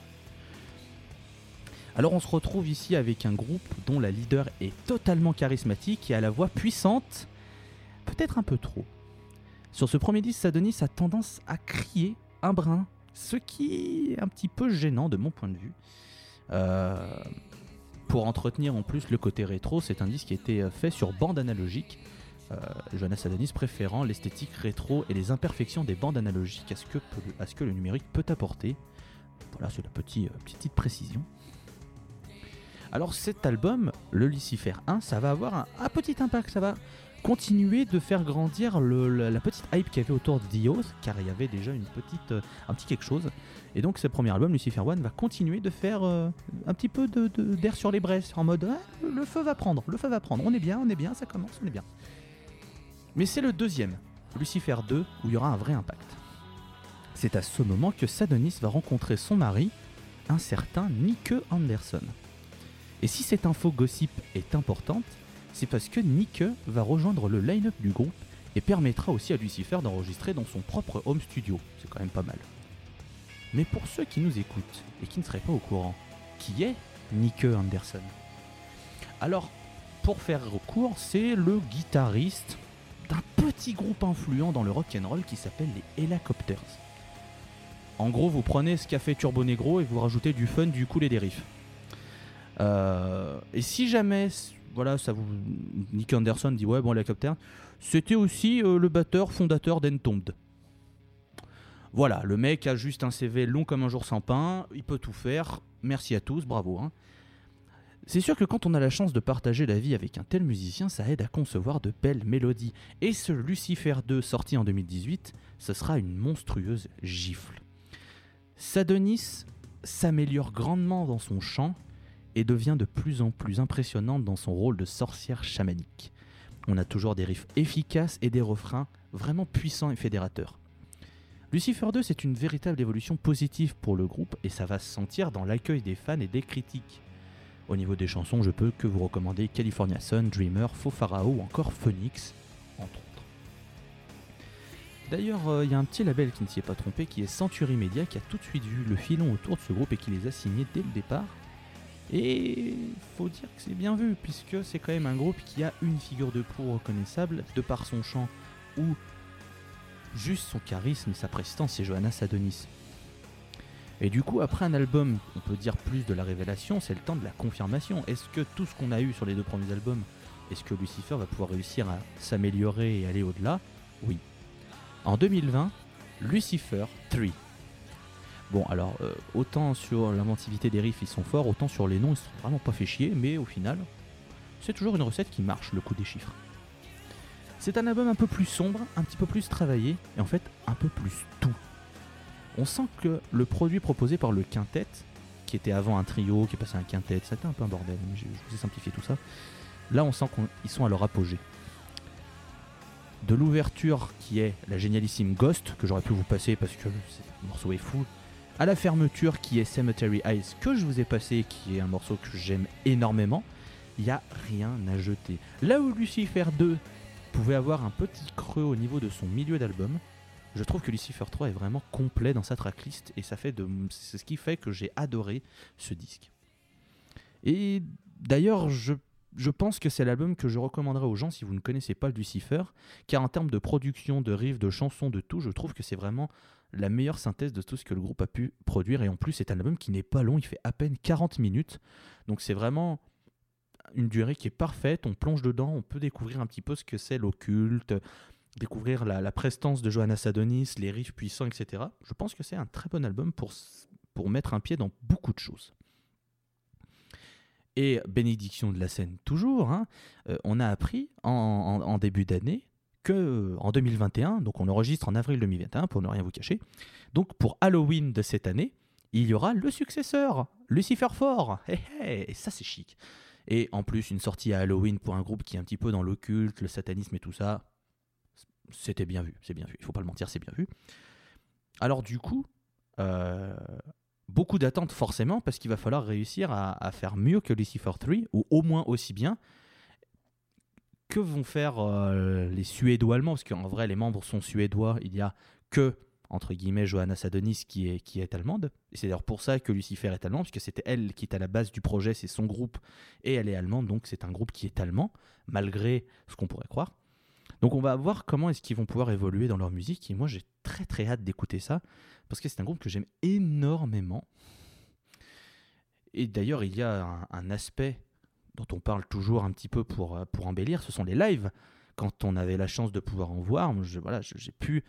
Alors on se retrouve ici avec un groupe dont la leader est totalement charismatique et a la voix puissante, peut-être un peu trop. Sur ce premier disque, Sadonis a tendance à crier un brin, ce qui est un petit peu gênant de mon point de vue. Euh, pour entretenir en plus le côté rétro, c'est un disque qui a été fait sur bande analogique. Euh, Jonas Sadonis préférant l'esthétique rétro et les imperfections des bandes analogiques à ce que, le numérique peut apporter. Voilà, c'est la petite, euh, petite précision. Alors cet album, le Lucifer 1, ça va avoir un petit impact, ça va continuer de faire grandir la, petite hype qu'il y avait autour de Oath, car il y avait déjà une petite, euh, un petit quelque chose. Et donc ce premier album, Lucifer 1, va continuer de faire euh, un petit peu d'air sur les braises, en mode Ah, le feu va prendre, le feu va prendre, on est bien, on est bien, ça commence, on est bien. Mais c'est le deuxième, Lucifer 2, où il y aura un vrai impact. C'est à ce moment que Sadonis va rencontrer son mari, un certain Nick Anderson. Et si cette info gossip est importante, c'est parce que Nick va rejoindre le line-up du groupe et permettra aussi à Lucifer d'enregistrer dans son propre home studio. C'est quand même pas mal. Mais pour ceux qui nous écoutent et qui ne seraient pas au courant, qui est Nick Anderson? Alors, pour faire court, c'est le guitariste d'un petit groupe influent dans le rock'n'roll qui s'appelle les Helicopters. En gros, vous prenez ce qu'a fait Turbo Negro et vous rajoutez du fun, du cool et des riffs. Euh, et si jamais, voilà, ça vous, Nick Anderson dit ouais, bon, l'hélicoptère, c'était aussi euh, le batteur fondateur d'Entombed. Voilà, le mec a juste un CV long comme un jour sans pain, il peut tout faire. Merci à tous, bravo. hein. C'est sûr que quand on a la chance de partager la vie avec un tel musicien, ça aide à concevoir de belles mélodies. Et ce Lucifer 2 sorti en 2018, ce sera une monstrueuse gifle. Sadonis s'améliore grandement dans son chant et devient de plus en plus impressionnante dans son rôle de sorcière chamanique. On a toujours des riffs efficaces et des refrains vraiment puissants et fédérateurs. Lucifer 2, c'est une véritable évolution positive pour le groupe et ça va se sentir dans l'accueil des fans et des critiques. Au niveau des chansons, je peux que vous recommander California Sun, Dreamer, Faux Pharaoh ou encore Phoenix, entre autres. D'ailleurs, euh, il y a un petit label qui ne s'y est pas trompé, qui est Century Media, qui a tout de suite vu le filon autour de ce groupe et qui les a signés dès le départ. Et faut dire que c'est bien vu, puisque c'est quand même un groupe qui a une figure de proue reconnaissable, de par son chant ou juste son charisme et sa prestance, c'est Johanna Sadonis. Et du coup, après un album, on peut dire plus de la révélation, c'est le temps de la confirmation. Est-ce que tout ce qu'on a eu sur les deux premiers albums, est-ce que Lucifer va pouvoir réussir à s'améliorer et aller au-delà? Oui. En 2020, Lucifer 3. Bon, alors, euh, autant sur l'inventivité des riffs, ils sont forts, autant sur les noms, ils sont vraiment pas fait chier, mais au final, c'est toujours une recette qui marche, le coup des chiffres. C'est un album un peu plus sombre, un petit peu plus travaillé, et en fait, un peu plus tout. On sent que le produit proposé par le quintet, qui était avant un trio, qui est passé à un quintet, c'était un peu un bordel, mais je, je vous ai simplifié tout ça. Là, on sent qu'ils sont à leur apogée. De l'ouverture qui est la génialissime Ghost, que j'aurais pu vous passer parce que le morceau est fou, à la fermeture qui est Cemetery Eyes, que je vous ai passé, qui est un morceau que j'aime énormément, il n'y a rien à jeter. Là où Lucifer 2 pouvait avoir un petit creux au niveau de son milieu d'album, je trouve que Lucifer 3 est vraiment complet dans sa tracklist et ça fait c'est ce qui fait que j'ai adoré ce disque. Et d'ailleurs, je, je pense que c'est l'album que je recommanderais aux gens si vous ne connaissez pas Lucifer, car en termes de production, de riffs, de chansons, de tout, je trouve que c'est vraiment la meilleure synthèse de tout ce que le groupe a pu produire. Et en plus, c'est un album qui n'est pas long, il fait à peine 40 minutes. Donc c'est vraiment une durée qui est parfaite. On plonge dedans, on peut découvrir un petit peu ce que c'est l'occulte, découvrir la, prestance de Johanna Sadonis, les riffs puissants, etc. Je pense que c'est un très bon album pour, pour mettre un pied dans beaucoup de choses. Et bénédiction de la scène toujours, hein, euh, on a appris en- en début d'année euh, en 2021, donc on enregistre en avril 2021 pour ne rien vous cacher, donc pour Halloween de cette année, il y aura le successeur, Lucifer 4. Hé, hé, et ça c'est chic. Et en plus une sortie à Halloween pour un groupe qui est un petit peu dans l'occulte, le satanisme et tout ça, c'était bien vu, c'est bien vu. Il faut pas le mentir, c'est bien vu. Alors du coup, euh, beaucoup d'attentes forcément parce qu'il va falloir réussir à, à faire mieux que Lucifer 3 ou au moins aussi bien. Que vont faire euh, les Suédois allemands? Parce qu'en vrai, les membres sont suédois. Il y a que entre guillemets Johanna Sadonis qui est, qui est allemande. C'est d'ailleurs pour ça que Lucifer est allemand, puisque c'était elle qui est à la base du projet, c'est son groupe, et elle est allemande, donc c'est un groupe qui est allemand, malgré ce qu'on pourrait croire. Donc on va voir comment est-ce qu'ils vont pouvoir évoluer dans leur musique, et moi j'ai très très hâte d'écouter ça, parce que c'est un groupe que j'aime énormément. Et d'ailleurs, il y a un aspect dont on parle toujours un petit peu pour, euh, pour embellir, ce sont les lives. Quand on avait la chance de pouvoir en voir, je- voilà, j'ai pu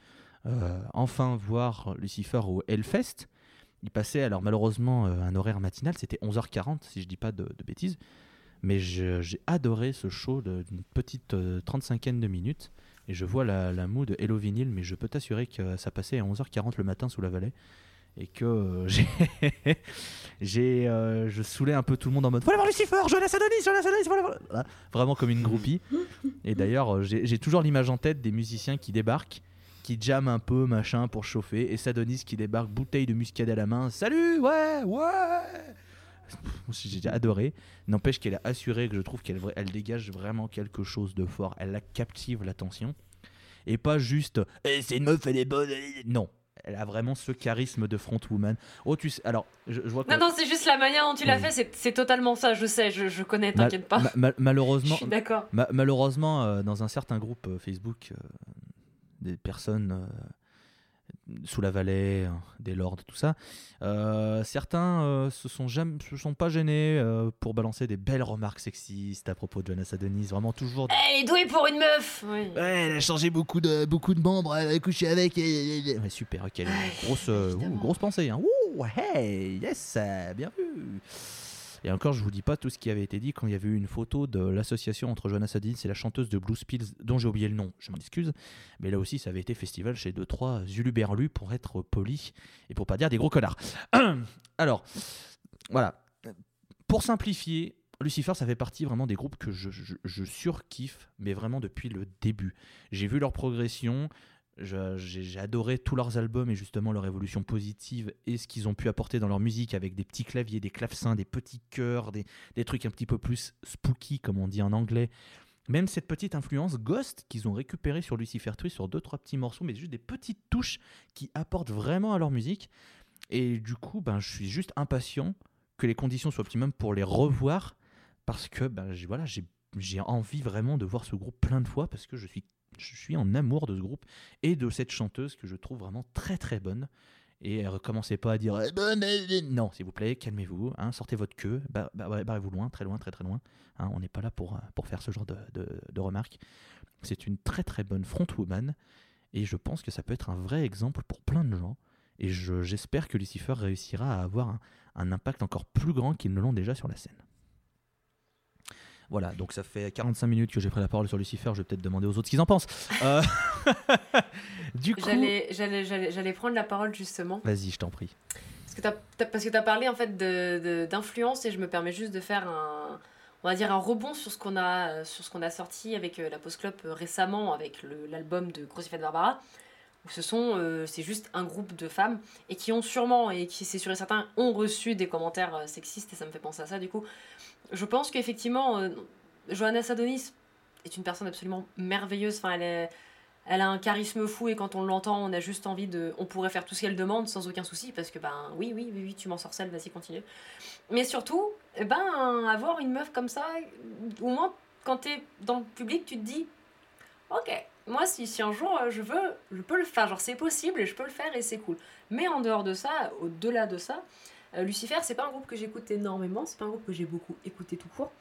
euh, enfin voir Lucifer au Hellfest. Il passait, alors malheureusement, euh, un horaire matinal, c'était 11h40, si je dis pas de, bêtises. Mais j'ai adoré ce show d'une petite 35e de minutes. Et je vois la, la moue de Hello Vinyl, mais je peux t'assurer que ça passait à 11h40 le matin sous la vallée. Et que euh, j'ai. j'ai euh, je saoulais un peu tout le monde en mode Voilà voir Lucifer, Jonas Adonis, Jonas Adonis, voilà. Voilà. Vraiment comme une groupie. Et d'ailleurs, euh, j'ai j'ai toujours l'image en tête des musiciens qui débarquent, qui jamment un peu, machin, pour chauffer. Et Sadonis qui débarque, bouteille de muscade à la main. Salut, ouais, ouais J'ai adoré. N'empêche qu'elle a assuré que je trouve qu'elle elle dégage vraiment quelque chose de fort. Elle la captive l'attention. Et pas juste Eh, c'est une meuf, elle est bonne. elle est- Non. Elle a vraiment ce charisme de frontwoman. Oh, tu sais, alors, je, je vois que. Non, non, c'est juste la manière dont tu l'as fait, c'est- totalement ça, je sais, je, je connais, t'inquiète pas. ma- ma- Je malheureusement, suis d'accord. Ma- malheureusement, euh, dans un certain groupe euh, Facebook, euh, des personnes sous la vallée, euh, des lords, tout ça, euh, certains euh, se sont jamais, se sont pas gênés euh, pour balancer des belles remarques sexistes à propos de Jonas Adonis. Vraiment toujours. des- Elle est douée pour une meuf Oui. Ouais, elle a changé beaucoup de beaucoup de membres, elle a couché avec. Ouais, super, ok, grosse ouh, grosse pensée. Hein. Ouh, hey, yes, bien vu. Et encore, je vous dis pas tout ce qui avait été dit quand il y avait eu une photo de l'association entre Jonas Adonis et la chanteuse de Blues Pills, dont j'ai oublié le nom, je m'en excuse. Mais là aussi, ça avait été festival chez 2-3 Zuluberlu pour être poli et pour pas dire des gros connards. Alors, voilà. Pour simplifier, Lucifer, ça fait partie vraiment des groupes que je, je, je surkiffe, mais vraiment depuis le début. J'ai vu leur progression, j'ai adoré tous leurs albums et justement leur évolution positive et ce qu'ils ont pu apporter dans leur musique avec des petits claviers, des clavecins, des petits chœurs, des, des trucs un petit peu plus spooky comme on dit en anglais. Même cette petite influence Ghost qu'ils ont récupéré sur Lucifer 3 sur deux trois petits morceaux, mais juste des petites touches qui apportent vraiment à leur musique. Et du coup, ben, je suis juste impatient que les conditions soient optimum pour les revoir parce que ben, voilà, j'ai envie vraiment de voir ce groupe plein de fois parce que je suis, je suis en amour de ce groupe et de cette chanteuse que je trouve vraiment très très bonne. Et recommencez pas à dire non, s'il vous plaît, calmez-vous, hein, sortez votre queue, ba- ba- ba- barrez-vous loin, très loin, très très loin. hein, on n'est pas là pour, pour faire ce genre de, de- de remarques. C'est une très très bonne frontwoman et je pense que ça peut être un vrai exemple pour plein de gens. Et je- j'espère que Lucifer réussira à avoir un, un impact encore plus grand qu'ils ne l'ont déjà sur la scène. Voilà, donc ça fait 45 minutes que j'ai pris la parole sur Lucifer, je vais peut-être demander aux autres ce qu'ils en pensent. Euh, du coup... J'allais, prendre la parole justement. Vas-y, je t'en prie. Parce que tu as, parlé en fait d'influence et je me permets juste de faire un, on va dire un rebond sur ce qu'on a, sur ce qu'on a sorti avec euh, la Post Club euh, récemment avec l'album de Crucifix Barbara. Où ce sont, euh, c'est juste un groupe de femmes et qui ont sûrement, et qui c'est sûr et certain, ont reçu des commentaires euh, sexistes et ça me fait penser à ça du coup. Je pense qu'effectivement, euh, Johanna Sadonis est une personne absolument merveilleuse. Enfin, elle est, elle a un charisme fou et quand on l'entend, on a juste envie de. On pourrait faire tout ce qu'elle demande sans aucun souci parce que, ben oui, oui, oui, oui tu m'en sorcelles, vas-y, continue. Mais surtout, eh ben, avoir une meuf comme ça, au moins quand t'es dans le public, tu te dis Ok, moi, si, si un jour euh, je veux, je peux le faire. Genre, c'est possible et je peux le faire et c'est cool. Mais en dehors de ça, au-delà de ça, euh, Lucifer, c'est pas un groupe que j'écoute énormément, c'est pas un groupe que j'ai beaucoup écouté tout court.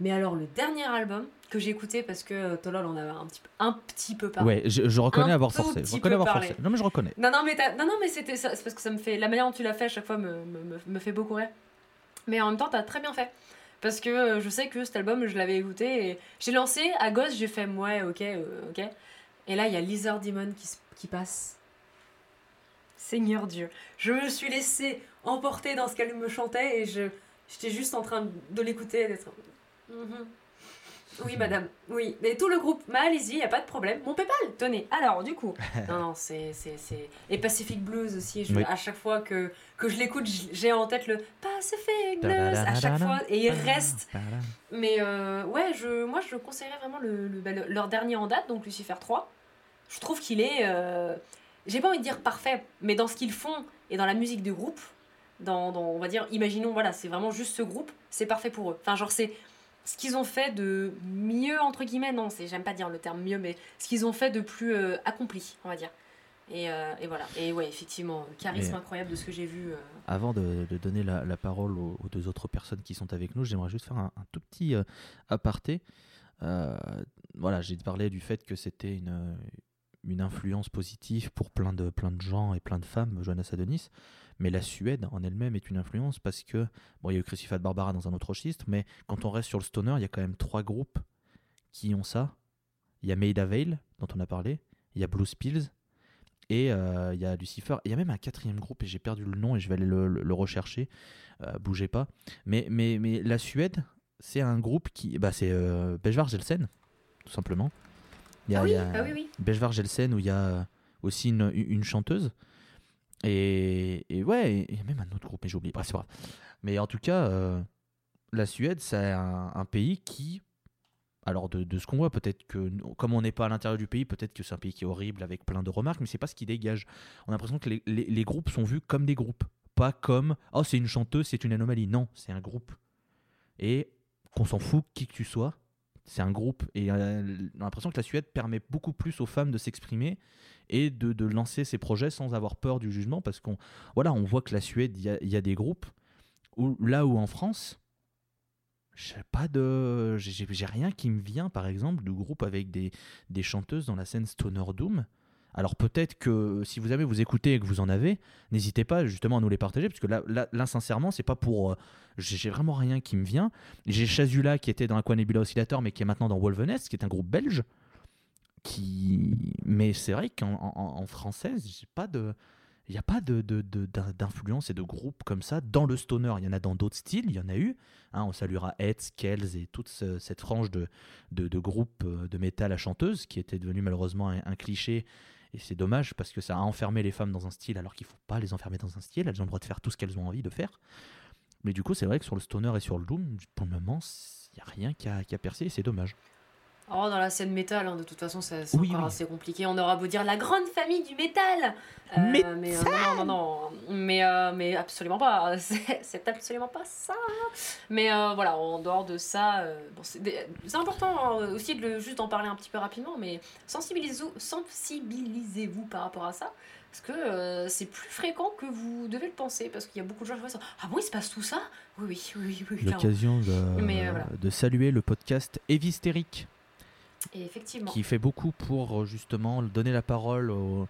Mais alors, le dernier album que j'ai écouté parce que euh, Tolol en avait un petit peu, un petit peu parlé. Ouais, je, je reconnais Un avoir forcé. Je reconnais peu avoir parlé. forcé. Non, mais je reconnais. Non, non, mais, non, non, mais c'était ça. C'est parce que ça me fait. La manière dont tu l'as fait à chaque fois me, me, me- fait beaucoup rire. Mais en même temps, t'as très bien fait. Parce que euh, je sais que cet album, je l'avais écouté et j'ai lancé à gosse, j'ai fait ouais, ok, euh, ok. Et là, il y a Lizard Demon qui, qui passe. Seigneur Dieu. Je me suis laissée emporter dans ce qu'elle me chantait et je j'étais juste en train de l'écouter et d'être. Mhm. Oui, madame, oui. Mais tout le groupe, mais allez-y, y a pas de problème. Mon PayPal, tenez. Alors, du coup, non, non, c'est. c'est- c'est- Et Pacific Blues aussi, je- Oui. à chaque fois que, que je l'écoute, j'ai en tête le Pacific Blues à chaque fois, et il reste. Mais euh, ouais, je, moi je conseillerais vraiment le, le- bah, le- leur dernier en date, donc Lucifer 3. Je trouve qu'il est. euh, J'ai pas envie de dire parfait, mais dans ce qu'ils font et dans la musique du groupe, dans, dans- on va dire, imaginons, voilà, c'est vraiment juste ce groupe, c'est parfait pour eux. Enfin, genre, c'est ce qu'ils ont fait de mieux, entre guillemets, non, c'est- j'aime pas dire le terme mieux, mais ce qu'ils ont fait de plus euh, accompli, on va dire. Et, euh, et voilà. Et ouais, effectivement, charisme Mais- incroyable de ce que j'ai vu. euh. Avant de, de donner la, la parole aux, aux deux autres personnes qui sont avec nous, j'aimerais juste faire un, un tout petit euh, aparté. Euh, voilà, j'ai parlé du fait que c'était une, une influence positive pour plein de, plein de gens et plein de femmes, Johanna Sadonis. Mais la Suède en elle-même est une influence parce que, bon, il y a eu Crucified Barbara dans un autre registre, mais quand on reste sur le stoner, il y a quand même trois groupes qui ont ça. Il y a Maida Vale, dont on a parlé, il y a Blue Spills, et euh, il y a Lucifer. Il y a même un quatrième groupe, et j'ai perdu le nom, et je vais aller le, le- le rechercher. Euh, bougez pas. Mais, mais, mais la Suède, c'est un groupe qui. Bah, c'est euh, Bejvar Gelsen, tout simplement. Il y a- Ah oui, il y a- ah oui, oui. Bejvar Gelsen où il y a aussi une, une chanteuse. Et, ouais, il y a même un autre groupe, mais j'ai oublié. Bref, c'est. Mais en tout cas, euh, la Suède, c'est un, pays qui. Alors, de, ce qu'on voit, peut-être que, comme on n'est pas à l'intérieur du pays, peut-être que c'est un pays qui est horrible avec plein de remarques, mais c'est pas ce qui dégage. On a l'impression que les groupes sont vus comme des groupes, pas comme oh, c'est une chanteuse, c'est une anomalie. Non, c'est un groupe. Et qu'on s'en fout qui que tu sois, c'est un groupe. Et euh, on a l'impression que la Suède permet beaucoup plus aux femmes de s'exprimer et de, de lancer ses projets sans avoir peur du jugement parce qu'on voilà, on voit que la Suède, il y a, des groupes où, là où en France, j'ai pas rien qui me vient par exemple de groupe avec des, des chanteuses dans la scène Stoner Doom. Alors peut-être que si vous avez vous écoutez et que vous en avez, n'hésitez pas justement à nous les partager parce que là, là, là, sincèrement c'est pas pour, euh, j'ai vraiment rien qui me vient. J'ai Chazula qui était dans Aquanebula Oscillator mais qui est maintenant dans Wolvenest, qui est un groupe belge. Mais c'est vrai qu'en en, française. Il n'y a pas de, de- de- d'in- d'influence et de groupe comme ça dans le stoner. Il y en a dans d'autres styles, il y en a eu. Hein, on saluera Hetz, Kells et toute ce- cette frange de, de, de groupes euh, de métal à chanteuse qui était devenu malheureusement un, un cliché. Et c'est dommage parce que ça a enfermé les femmes dans un style alors qu'il ne faut pas les enfermer dans un style. Elles ont le droit de faire tout ce qu'elles ont envie de faire. Mais du coup, c'est vrai que sur le stoner et sur le doom, pour le moment, il n'y a rien qui a, qui a percé et c'est dommage. Oh, dans la scène métal, hein, de toute façon, c'est Oui, encore oui. assez compliqué. On aura beau dire la grande famille du métal. Métal mais euh, non, non, non. Mais, euh, mais absolument pas. C'est absolument pas ça. Mais euh, voilà, en dehors de ça, euh, bon, c'est important hein, aussi de le, juste d'en parler un petit peu rapidement, mais sensibilisez-vous sensibilisez-vous par rapport à ça. Parce que euh, c'est plus fréquent que vous devez le penser. Parce qu'il y a beaucoup de gens qui ça. Ah bon, il se passe tout ça? Oui, oui, oui, oui. L'occasion de, Mais, euh, voilà. de saluer le podcast Évistérique Qui fait beaucoup pour euh, justement donner la parole aux,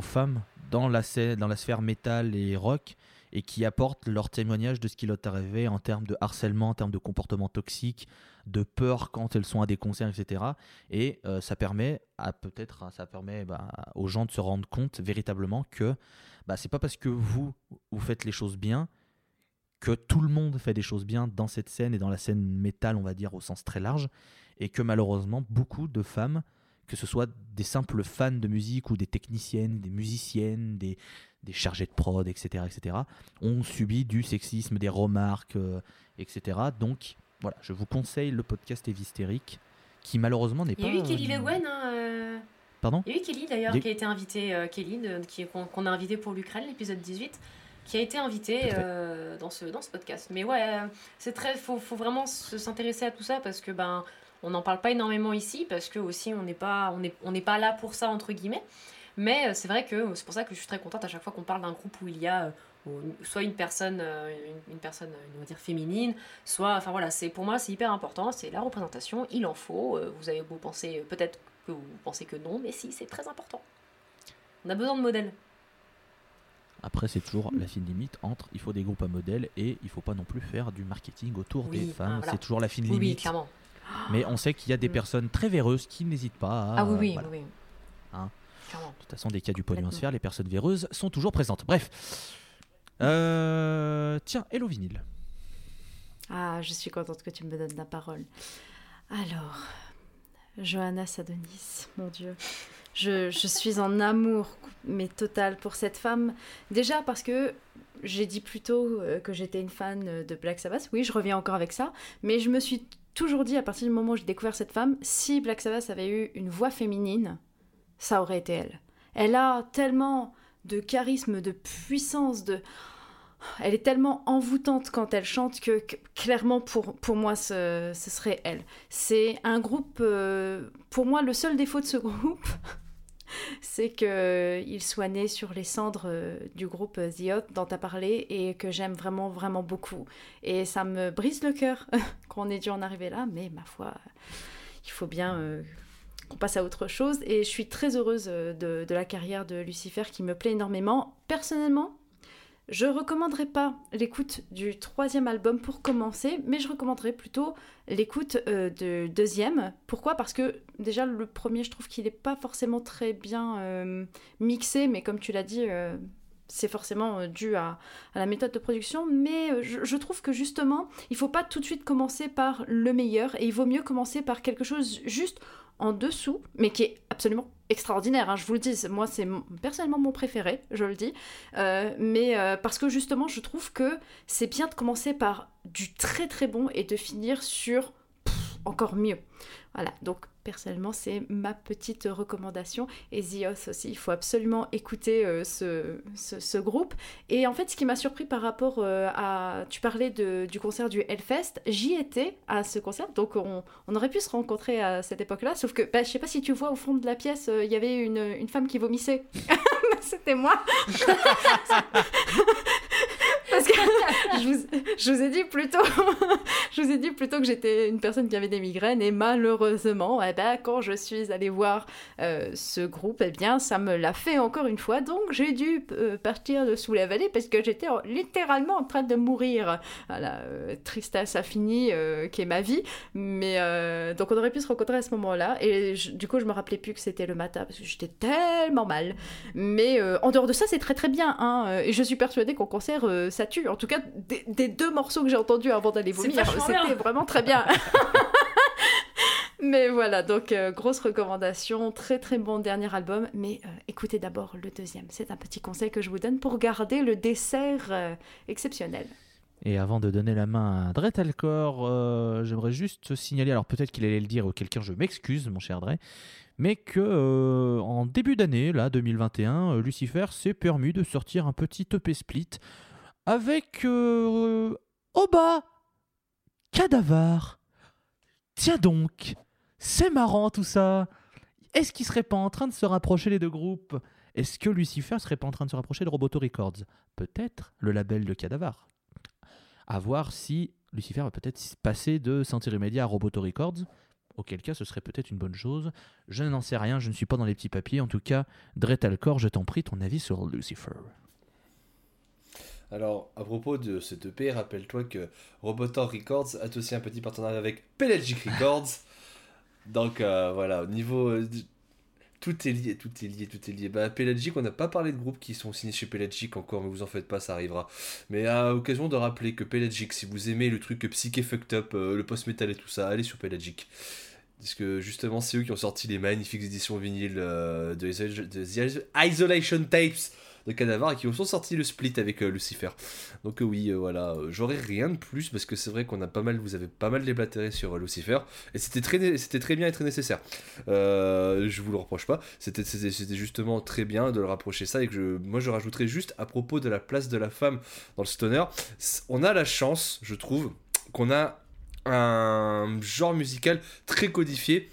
femmes dans la, dans la sphère métal et rock et qui apportent leur témoignage de ce qui leur est arrivé en termes de harcèlement, en termes de comportement toxique, de peur quand elles sont à des concerts, etc. Et euh, ça permet à peut-être ça permet bah, aux gens de se rendre compte véritablement que bah, c'est pas parce que vous vous faites les choses bien que tout le monde fait des choses bien dans cette scène et dans la scène métal, on va dire au sens très large, et que malheureusement beaucoup de femmes, que ce soit des simples fans de musique ou des techniciennes, des musiciennes, des, des chargés de prod, etc., etc., ont subi du sexisme, des remarques, euh, etc. Donc voilà, je vous conseille le podcast Évistérique, qui malheureusement n'est Il pas... y a eu Kelly Le Guen, hein, euh, Pardon Il y a eu Kelly d'ailleurs Il a- qui a été invitée, euh, Kelly, qu'on a invité pour l'Ukraine, l'épisode 18, qui a été fait. euh, dans, ce, dans ce podcast. Mais ouais, c'est très, faut, faut vraiment se- s'intéresser à tout ça parce que ben, on n'en parle pas énormément ici parce que aussi on n'est pas, on est, on pas là pour ça entre guillemets. Mais euh, c'est vrai que c'est pour ça que je suis très contente à chaque fois qu'on parle d'un groupe où il y a euh, soit une personne, euh, une, une personne, euh, on va dire féminine, soit, enfin voilà, c'est pour moi c'est hyper important, c'est la représentation, il en faut. euh, vous avez beau penser, euh, peut-être que vous pensez que non, mais si, c'est très important. On a besoin de modèles. Après, c'est toujours la fine limite entre il faut des groupes à modèle et il faut pas non plus faire du marketing autour Oui, des femmes. voilà. C'est toujours la fine Oui, oui, limite. clairement. Mais on sait qu'il y a des Mm. personnes très véreuses qui n'hésitent pas à. Ah oui, oui, voilà. oui. oui. Hein. De toute façon, des cas du faire, les personnes véreuses sont toujours présentes. Bref. Euh, Tiens, Hello Vinyl. Ah, je suis contente que tu me donnes la parole. Alors, Johanna Sadonis, mon Dieu. Je, je suis en amour, mais total, pour cette femme. Déjà parce que j'ai dit plus tôt euh, que j'étais une fan de Black Sabbath. Oui, je reviens encore avec ça. Mais je me suis toujours dit, à partir du moment où j'ai découvert cette femme, si Black Sabbath avait eu une voix féminine, ça aurait été elle. Elle a tellement de charisme, de puissance, de... Elle est tellement envoûtante quand elle chante que, clairement pour, pour moi ce, ce serait elle. C'est un groupe, euh, pour moi le seul défaut de ce groupe, c'est qu'il soit né sur les cendres euh, du groupe The Hot dont tu as parlé et que j'aime vraiment vraiment beaucoup. Et ça me brise le cœur qu'on ait dû en arriver là, mais ma foi, il faut bien euh, qu'on passe à autre chose. Et je suis très heureuse euh, de la carrière de Lucifer qui me plaît énormément. Personnellement, je recommanderais pas l'écoute du troisième album pour commencer, mais je recommanderais plutôt l'écoute euh, du deuxième. Pourquoi? Parce que déjà le premier, je trouve qu'il n'est pas forcément très bien euh, mixé, mais comme tu l'as dit, euh, c'est forcément dû à, la méthode de production. Mais je, je trouve que justement, il faut pas tout de suite commencer par le meilleur, et il vaut mieux commencer par quelque chose juste en dessous, mais qui est absolument extraordinaire, hein, je vous le dis, moi c'est personnellement mon préféré, je le dis, Euh, mais euh, parce que justement je trouve que c'est bien de commencer par du très très bon et de finir sur encore mieux. Voilà, donc personnellement c'est ma petite recommandation et Zios aussi, il faut absolument écouter euh, ce, groupe. Et en fait ce qui m'a surpris par rapport euh, à, tu parlais du concert du Hellfest, j'y étais à ce concert, donc on, on aurait pu se rencontrer à cette époque-là, sauf que bah, je sais pas si tu vois au fond de la pièce, euh, il y avait une, une femme qui vomissait. C'était moi. Parce que je vous, ai dit plus tôt, je vous ai dit plutôt que j'étais une personne qui avait des migraines et malheureusement, eh ben, quand je suis allée voir euh, ce groupe, eh bien, ça me l'a fait encore une fois. Donc, j'ai dû euh, partir de sous la vallée parce que j'étais en- littéralement en train de mourir. Voilà, euh, tristesse infinie euh, qui est ma vie. Mais donc, on aurait pu se rencontrer à ce moment-là. Et du coup, je me rappelais plus que c'était le matin parce que j'étais tellement mal. Mais en dehors de ça, c'est très très bien. Hein, et je suis persuadée qu'en concert, ça En tout cas, des, des deux morceaux que j'ai entendus avant d'aller vomir, c'était vraiment très bien. Mais voilà, donc euh, grosse recommandation, très très bon dernier album. Mais euh, écoutez d'abord le deuxième. C'est un petit conseil que je vous donne pour garder le dessert euh, exceptionnel. Et avant de donner la main à Dre Talcor, euh, j'aimerais juste signaler, alors peut-être qu'il allait le dire, ou quelqu'un, je m'excuse, mon cher Dre, mais que euh, en début d'année, là, 2021, euh, Lucifer s'est permis de sortir un petit EP split avec euh, Oba Cadavar. Tiens donc, c'est marrant tout ça. Est-ce qu'il serait pas en train de se rapprocher les deux groupes? Est-ce que Lucifer serait pas en train de se rapprocher de Roboto Records? Peut-être le label de Cadavar. À voir si Lucifer va peut-être passer de Sentir Immédiat à Roboto Records. Auquel cas, ce serait peut-être une bonne chose. Je n'en sais rien, je ne suis pas dans les petits papiers. En tout cas, Dre Talcor, je t'en prie, ton avis sur Lucifer. Alors, à propos de cette EP, rappelle-toi que Robotor Records a aussi un petit partenariat avec Pelagic Records. Donc euh, voilà, au niveau. euh, tout est lié, tout est lié, tout est lié. Bah, Pelagic, on n'a pas parlé de groupes qui sont signés chez Pelagic encore, mais vous en faites pas, ça arrivera. Mais à l'occasion de rappeler que Pelagic, si vous aimez le truc psyché fucked up, euh, le post-metal et tout ça, allez sur Pelagic. Parce que justement, c'est eux qui ont sorti les magnifiques éditions vinyles de The Isolation Tapes de Cadavar et qui ont sorti le split avec euh, Lucifer. Donc euh, oui, euh, voilà, j'aurais rien de plus parce que c'est vrai qu'on a pas mal, vous avez pas mal déblatéré sur Lucifer et c'était très, c'était très bien et très nécessaire. Je vous le reproche pas, c'était, justement très bien de le rapprocher ça et que je, moi je rajouterais juste à propos de la place de la femme dans le stoner, on a la chance, je trouve, qu'on a un genre musical très codifié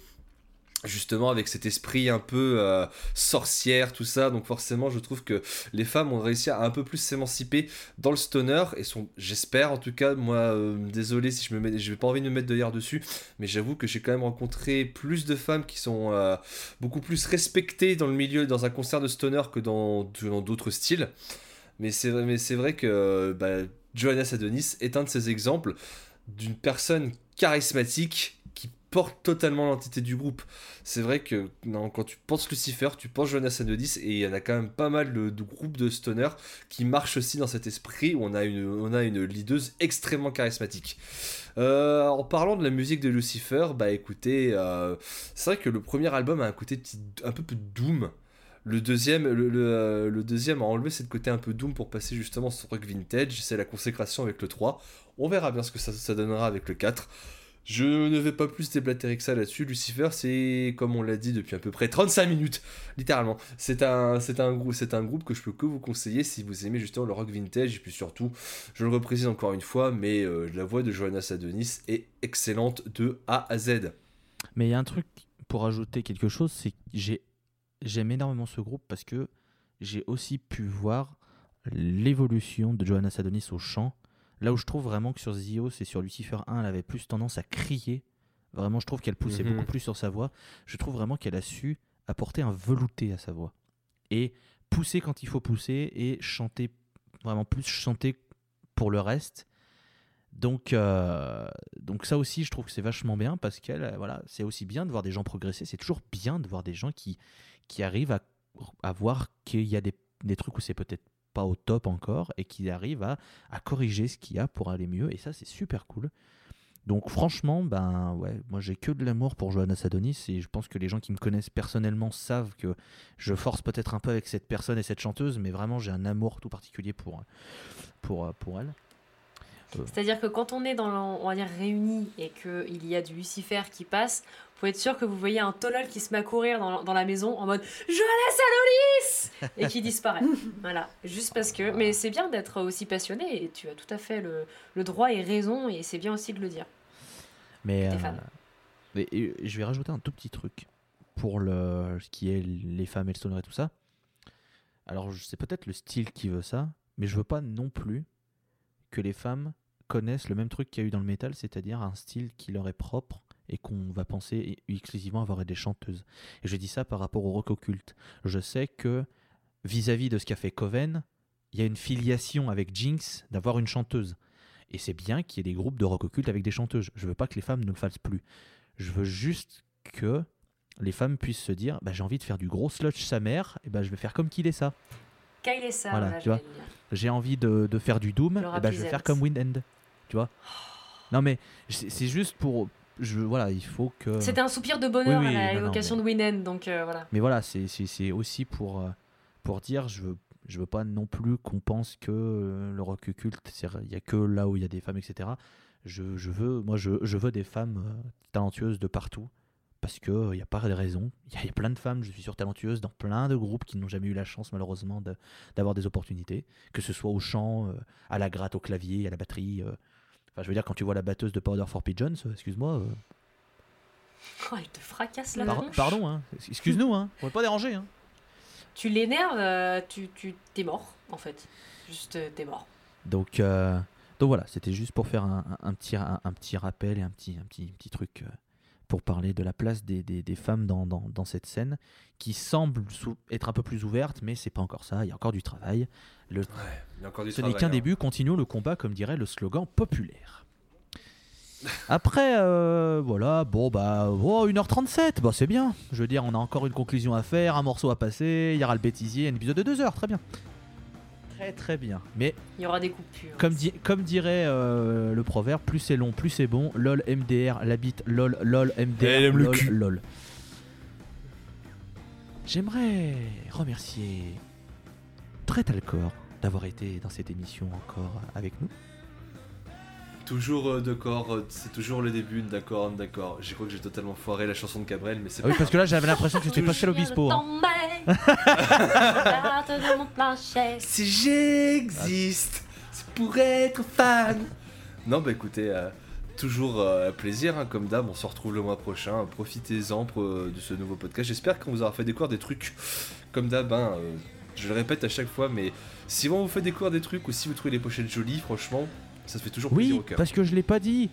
justement avec cet esprit un peu euh, sorcière tout ça. Donc forcément je trouve que les femmes ont réussi à un peu plus s'émanciper dans le stoner et sont j'espère en tout cas moi euh, désolé si je me mets pas envie de me mettre hier dessus mais j'avoue que j'ai quand même rencontré plus de femmes qui sont euh, beaucoup plus respectées dans le milieu dans un concert de stoner que dans dans d'autres styles. Mais c'est mais c'est vrai que bah, Johanna Adonis est un de ces exemples d'une personne charismatique porte totalement l'entité du groupe. C'est vrai que quand tu penses Lucifer, tu penses Jonas Adonis et il y en a quand même pas mal de, de groupes de stoner qui marchent aussi dans cet esprit où on a une, on a une leaduse extrêmement charismatique. Euh, en parlant de la musique de Lucifer, bah écoutez, euh, c'est vrai que le premier album a un côté un peu plus doom. Le deuxième, euh, le deuxième a enlevé cette côté un peu doom pour passer justement sur rock vintage. C'est la consécration avec le 3. On verra bien ce que ça, ça donnera avec le 4. Je ne vais pas plus déblatérer que ça là-dessus. Lucifer, c'est comme on l'a dit depuis à peu près 35 minutes, littéralement. C'est un, groupe que je peux que vous conseiller si vous aimez justement le rock vintage. Et puis surtout, je le reprécise encore une fois, mais euh, la voix de Johanna Adonis est excellente de A à Z. Mais il y a un truc pour ajouter quelque chose, c'est que j'ai j'aime énormément ce groupe parce que j'ai aussi pu voir l'évolution de Johanna Sadonis au chant. Là où je trouve vraiment que sur Zios et sur Lucifer 1, elle avait plus tendance à crier. Vraiment, je trouve qu'elle poussait Mhm. beaucoup plus sur sa voix. Je trouve vraiment qu'elle a su apporter un velouté à sa voix. Et pousser quand il faut pousser et chanter, vraiment plus chanter pour le reste. Donc, euh, donc ça aussi, je trouve que c'est vachement bien parce qu'elle, euh, voilà, c'est aussi bien de voir des gens progresser. C'est toujours bien de voir des gens qui, qui arrivent à, à voir qu'il y a des, des trucs où c'est peut-être pas au top encore et qui arrivent à, corriger ce qu'il y a pour aller mieux. Et ça, c'est super cool. Donc franchement, ben ouais, moi j'ai que de l'amour pour Johanna Sadonis et je pense que les gens qui me connaissent personnellement savent que je force peut-être un peu avec cette personne et cette chanteuse, mais vraiment j'ai un amour tout particulier pour elle. C'est-à-dire que quand on est dans, on va dire réunis et qu'il y a du Lucifer qui passe, faut être sûr que vous voyez un tollol qui se met à courir dans, dans la maison en mode Johannes Adonis et qui disparaît. voilà, juste parce que. Mais c'est bien d'être aussi passionné et tu as tout à fait le, le droit et raison et c'est bien aussi de le dire. Mais euh, et je vais rajouter un tout petit truc pour le, ce qui est les femmes et le stoner et tout ça. Alors je- c'est peut-être le style qui veut ça, mais je veux pas non plus que les femmes connaissent le même truc qu'il y a eu dans le métal, c'est-à-dire un style qui leur est propre et qu'on va penser exclusivement avoir des chanteuses. Et je dis ça par rapport au rock occulte. Je sais que vis-à-vis de ce qu'a fait Coven, il y a une filiation avec Jinx d'avoir une chanteuse. Et c'est bien qu'il y ait des groupes de rock occulte avec des chanteuses. Je veux pas que les femmes ne le fassent plus. Je veux juste que les femmes puissent se dire bah, j'ai envie de faire du gros sludge sa mère, et ben je vais faire comme qu'il est ça. Kyle et ça, Voilà, tu vois. J'ai envie de, de faire du doom, et rap je vais is faire comme Wind End. Tu vois Non mais c'est juste pour. Je, voilà, il faut que. C'était un soupir de bonheur Oui, oui, à l'évocation mais- de Winen, donc euh, voilà. Mais voilà, c'est- aussi pour, euh, pour dire je veux, Je veux pas non plus qu'on pense que euh, le rock culte, il y a que là où il y a des femmes, etc. Je, je veux, moi, je, je veux des femmes euh, talentueuses de partout. Parce qu'il n'y a pas de raison. Il y, a- il y a plein de femmes, je suis sûr, talentueuses dans plein de groupes qui n'ont jamais eu la chance, malheureusement, de- d'avoir des opportunités. Que ce soit au chant, euh, à la gratte, au clavier, à la batterie. euh. Enfin, je veux dire, quand tu vois la batteuse de Powder for Pigeons, euh, excuse-moi. euh, Oh, il te fracasse la par- pardon, hein. excuse-nous, hein. on va pas déranger. Hein. Tu l'énerves, euh, tu, tu t'es mort en fait. Juste t'es mort. Donc, euh, donc voilà, c'était juste pour faire un, un- un petit, un, un petit rappel et un petit, un petit, petit truc euh, pour parler de la place des, des- des femmes dans, dans- dans cette scène qui semble être un peu plus ouverte, mais c'est pas encore ça, il y a encore du travail. Le, Ouais, il y a encore du ce n'est qu'un hein. début, continuons le combat, comme dirait le slogan populaire. Après, euh, voilà, bon bah, oh, 1h37, bah c'est bien. Je veux dire, on a encore une conclusion à faire, un morceau à passer, il y aura le bêtisier, un épisode de 2 heures, très bien. Très très bien. Mais Il y aura des coupures. comme, di- comme dirait euh, le proverbe, plus c'est long, plus c'est bon. LOL, MDR, la bite, LOL, LOL, MDR, Elle aime le LOL, cul. LOL. J'aimerais remercier Trétalcor d'avoir été dans cette émission encore avec nous. Toujours euh, d'accord, euh, c'est toujours le début, d'accord, d'accord. J'ai crois que j'ai totalement foiré la chanson de Cabrel, mais c'est Ah oui, parce que là j'avais l'impression que c'était Pascal Obispo. hein. de. Si j'existe, c'est pour être fan. Non, bah écoutez, euh, toujours euh, un plaisir, hein, comme d'hab. On se retrouve le mois prochain. Profitez-en pour, euh, de ce nouveau podcast. J'espère qu'on vous aura fait découvrir des trucs, comme d'hab. hein, euh, je le répète à chaque fois, mais si on vous fait découvrir des trucs ou si vous trouvez les pochettes jolies, franchement, ça se fait toujours plaisir Oui, au cœur. parce que je l'ai pas dit.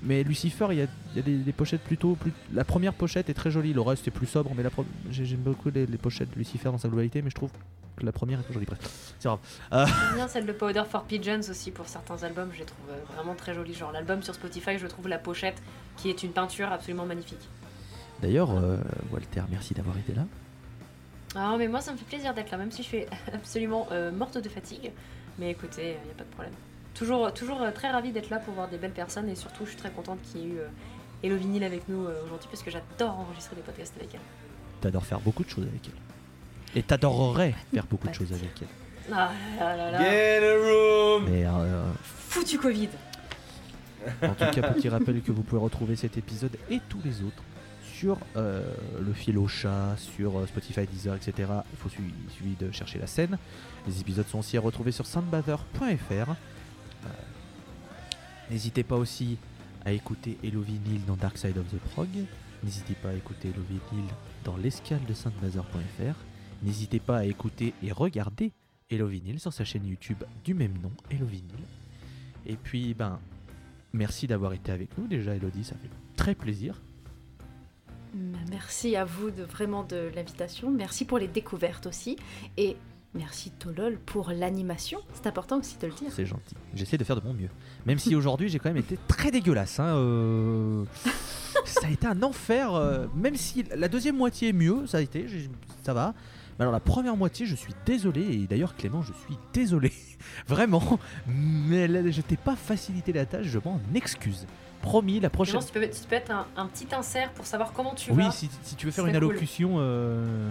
Mais Lucifer, il y a, il y a des, des pochettes plutôt. Plus... La première pochette est très jolie, le reste est plus sobre. Mais la pro- j'ai- j'aime beaucoup les, les pochettes de Lucifer dans sa globalité, mais je trouve que la première est plus jolie. Bref, c'est grave. J'aime bien celle de Powder for Pigeons aussi pour certains albums, je les trouve euh, vraiment très jolie. Genre l'album sur Spotify, je trouve la pochette qui est une peinture absolument magnifique. D'ailleurs, euh, Walter, merci d'avoir été là. Ah mais moi ça me fait plaisir d'être là, même si je suis absolument euh, morte de fatigue. Mais écoutez, il n'y a pas de problème. Toujours, toujours euh, très ravie d'être là pour voir des belles personnes et surtout je suis très contente qu'il y ait eu euh, Hello Vinyl avec nous euh, aujourd'hui parce que j'adore enregistrer des podcasts avec elle. T'adores faire beaucoup de choses avec elle. Et t'adorerais faire beaucoup de choses avec elle. Ah là là là. Get a room Mais euh, Foutu Covid. en tout cas, petit rappel que vous pouvez retrouver cet épisode et tous les autres sur euh, le fil au chat, sur euh, Spotify, Deezer, etc. Il faut suffit de chercher la scène. Les épisodes sont aussi à retrouver sur soundbather.fr. N'hésitez pas aussi à écouter Hello Vinyl dans Dark Side of the Prog. N'hésitez pas à écouter Hello Vinyl dans l'escale de soundbather.fr. N'hésitez pas à écouter et regarder Hello Vinyl sur sa chaîne YouTube du même nom, Hello Vinyl. Et puis, ben, merci d'avoir été avec nous déjà, Elodie, ça fait très plaisir. Bah, Merci à vous vraiment de l'invitation. Merci pour les découvertes aussi. Et merci Tolol pour l'animation. C'est important aussi de le dire. C'est gentil. J'essaie de faire de mon mieux. Même si aujourd'hui j'ai quand même été très dégueulasse. hein, euh, ça a été un enfer. euh, Même si la deuxième moitié est mieux, ça a été, ça va. Mais alors la première moitié, je suis désolé. Et d'ailleurs Clément, je suis désolé. Vraiment. Mais là, je t'ai pas facilité la tâche, je m'en excuse. Promis, la prochaine... Si tu peux, si tu peux être un, un petit insert pour savoir comment tu Oui, vas. si, si tu veux faire une cool. allocution... euh,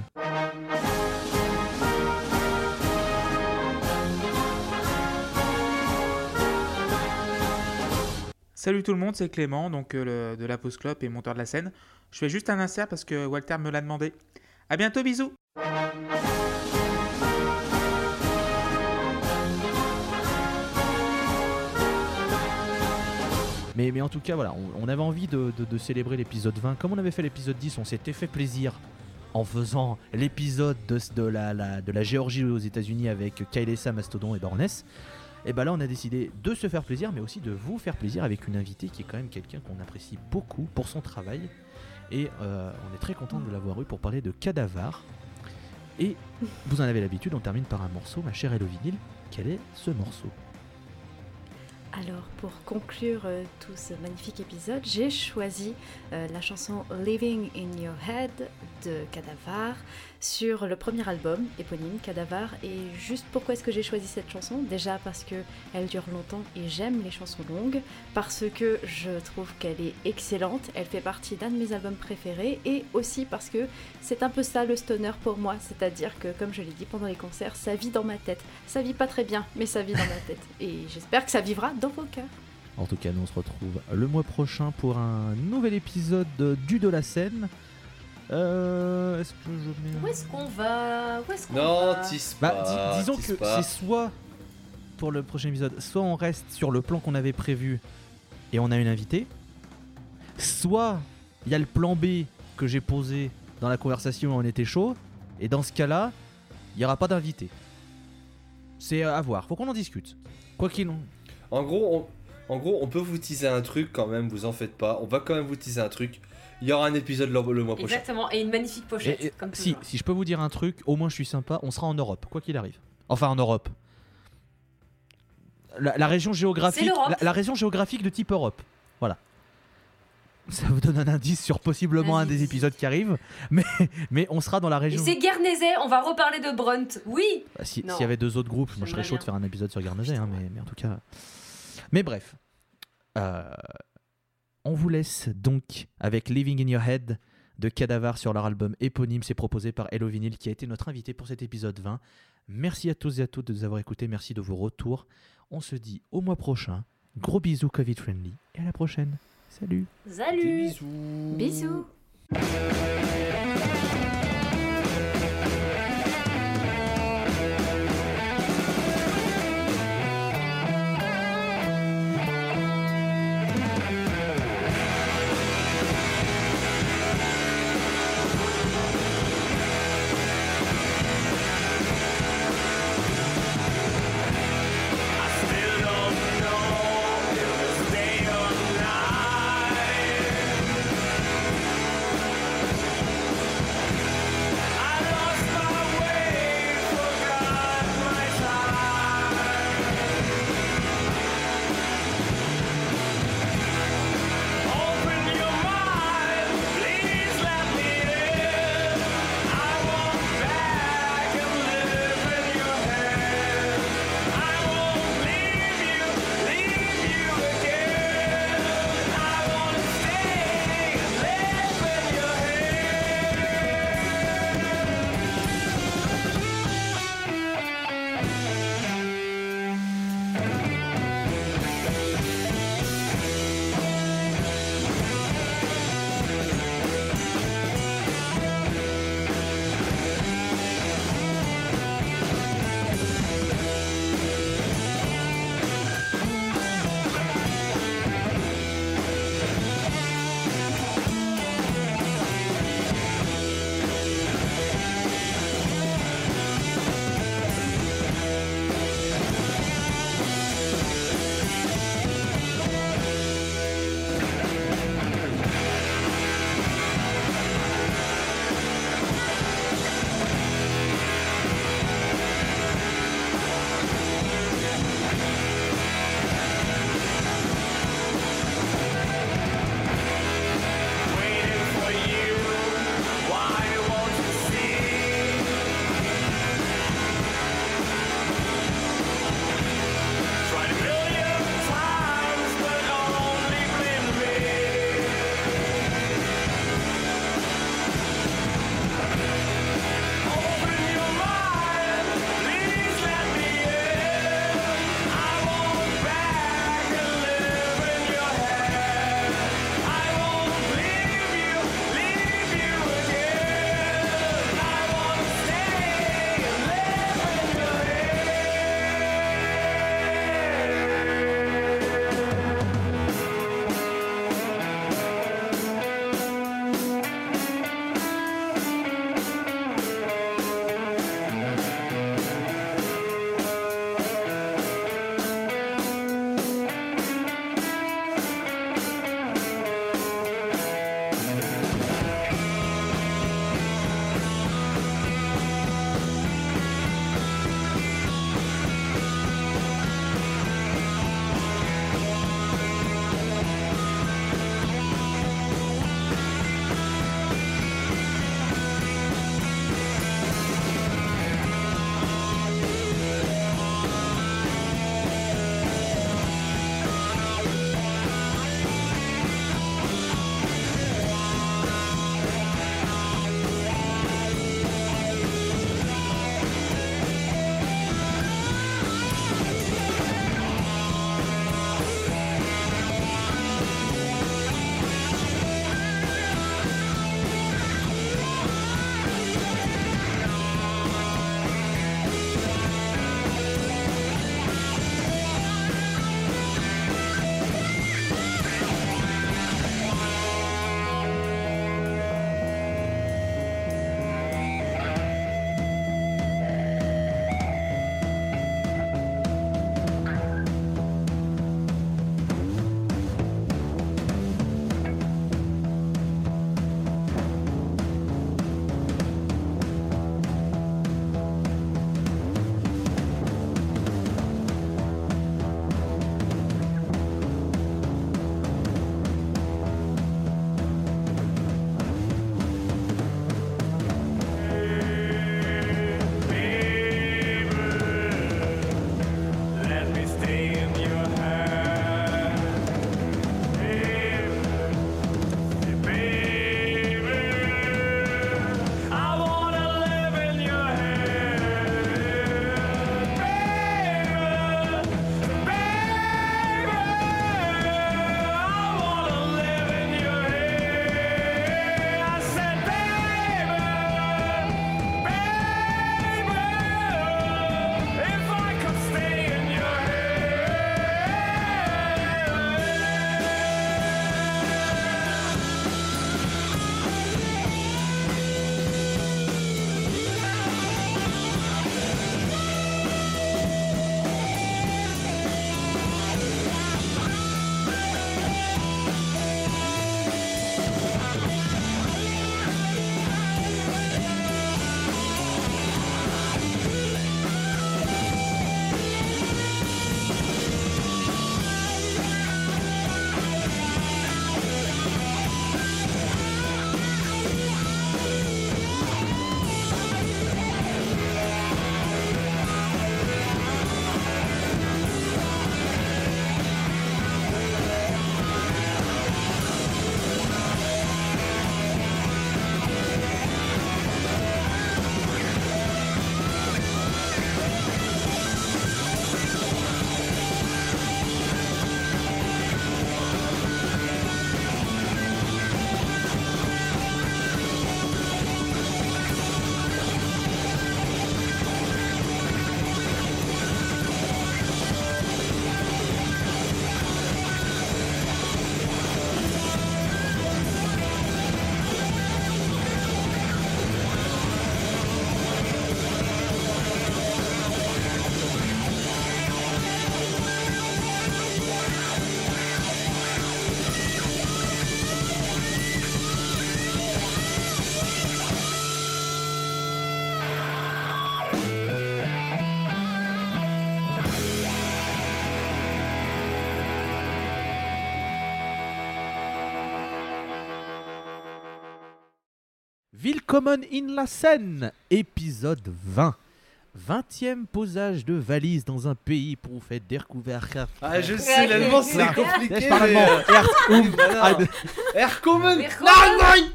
Salut tout le monde, c'est Clément, donc euh, de la Pause Club et monteur de la scène. Je fais juste un insert parce que Walter me l'a demandé. À bientôt, bisous Mais, mais en tout cas, voilà, on, avait envie de, célébrer l'épisode 20. Comme on avait fait l'épisode 10, on s'était fait plaisir en faisant l'épisode de, de la, de la Géorgie aux États-Unis avec Kailessa, Mastodon et Barnès. Et bah là, on a décidé de se faire plaisir, mais aussi de vous faire plaisir avec une invitée qui est quand même quelqu'un qu'on apprécie beaucoup pour son travail. Et euh, on est très content de l'avoir eu pour parler de Cadavar. Et vous en avez l'habitude, on termine par un morceau, ma chère Elovinil. Quel est ce morceau? Alors, pour conclure euh, tout ce magnifique épisode, j'ai choisi euh, la chanson Living in Your Head de Cadavar sur le premier album éponyme Cadavar. Et juste pourquoi est-ce que j'ai choisi cette chanson? Déjà parce que elle dure longtemps et j'aime les chansons longues, parce que je trouve qu'elle est excellente, elle fait partie d'un de mes albums préférés, et aussi parce que c'est un peu ça le stoner pour moi, c'est-à-dire que comme je l'ai dit pendant les concerts, ça vit dans ma tête. Ça vit pas très bien, mais ça vit dans ma tête. Et j'espère que ça vivra dans vos cœurs. En tout cas, nous on se retrouve le mois prochain pour un nouvel épisode du de la scène. Euh, est-ce que je mets... Où est-ce qu'on va? Où est-ce qu'on Non, va? tisse Bah, dis- disons tisse que pas. c'est soit pour le prochain épisode, soit on reste sur le plan qu'on avait prévu et on a une invitée, soit il y a le plan B que j'ai posé dans la conversation où on était chaud, et dans ce cas-là, il n'y aura pas d'invité. C'est à voir, faut qu'on en discute. Quoi qu'il en. En gros, on, en gros, on peut vous teaser un truc quand même, vous en faites pas. On va quand même vous teaser un truc. Il y aura un épisode le, le mois prochain. Exactement, et une magnifique pochette, Et- et- comme si, si je peux vous dire un truc, au moins je suis sympa, on sera en Europe, quoi qu'il arrive. Enfin en Europe. La, la région géographique, C'est l'Europe. la, la région géographique de type Europe. Voilà. Ça vous donne un indice sur possiblement un des épisodes qui arrivent, mais, mais on sera dans la région. c'est Guernesey, on va reparler de Brunt. Oui Bah, si- S'il y avait deux autres groupes, moi je serais chaud de faire un épisode sur Guernesey, hein, mais, mais en tout cas. Mais bref. Euh, on vous laisse donc avec Living in Your Head de Cadavar sur leur album éponyme. C'est proposé par Hello Vinyl qui a été notre invité pour cet épisode 20. Merci à tous et à toutes de nous avoir écoutés. Merci de vos retours. On se dit au mois prochain. Gros bisous Covid friendly et à la prochaine. Salut. Des Salut bisous. Bisous Willkommen in la Seine, épisode 20. 20e posage de valise dans un pays pour vous faire découvrir. Ah, je sais, l'allemand c'est compliqué. Je parle allemand. Erkommen Willkommen. Nein,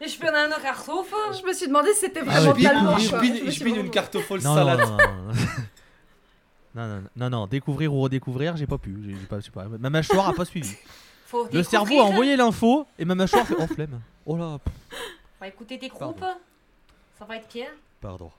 Ich bin eine Kartoffel. Je me suis demandé si c'était Ah vraiment l'allemand. bin, ich bin, ich suis bin une. Kartoffel salade. non, non. Non, non, découvrir ou redécouvrir, j'ai pas pu. J'ai pas, pas- ma mâchoire a pas suivi. Faut Le cerveau a envoyé l'info et ma mâchoire fait oh flemme. Oh là, On va écouter tes Pardon. groupes. Ça va être bien. pardon.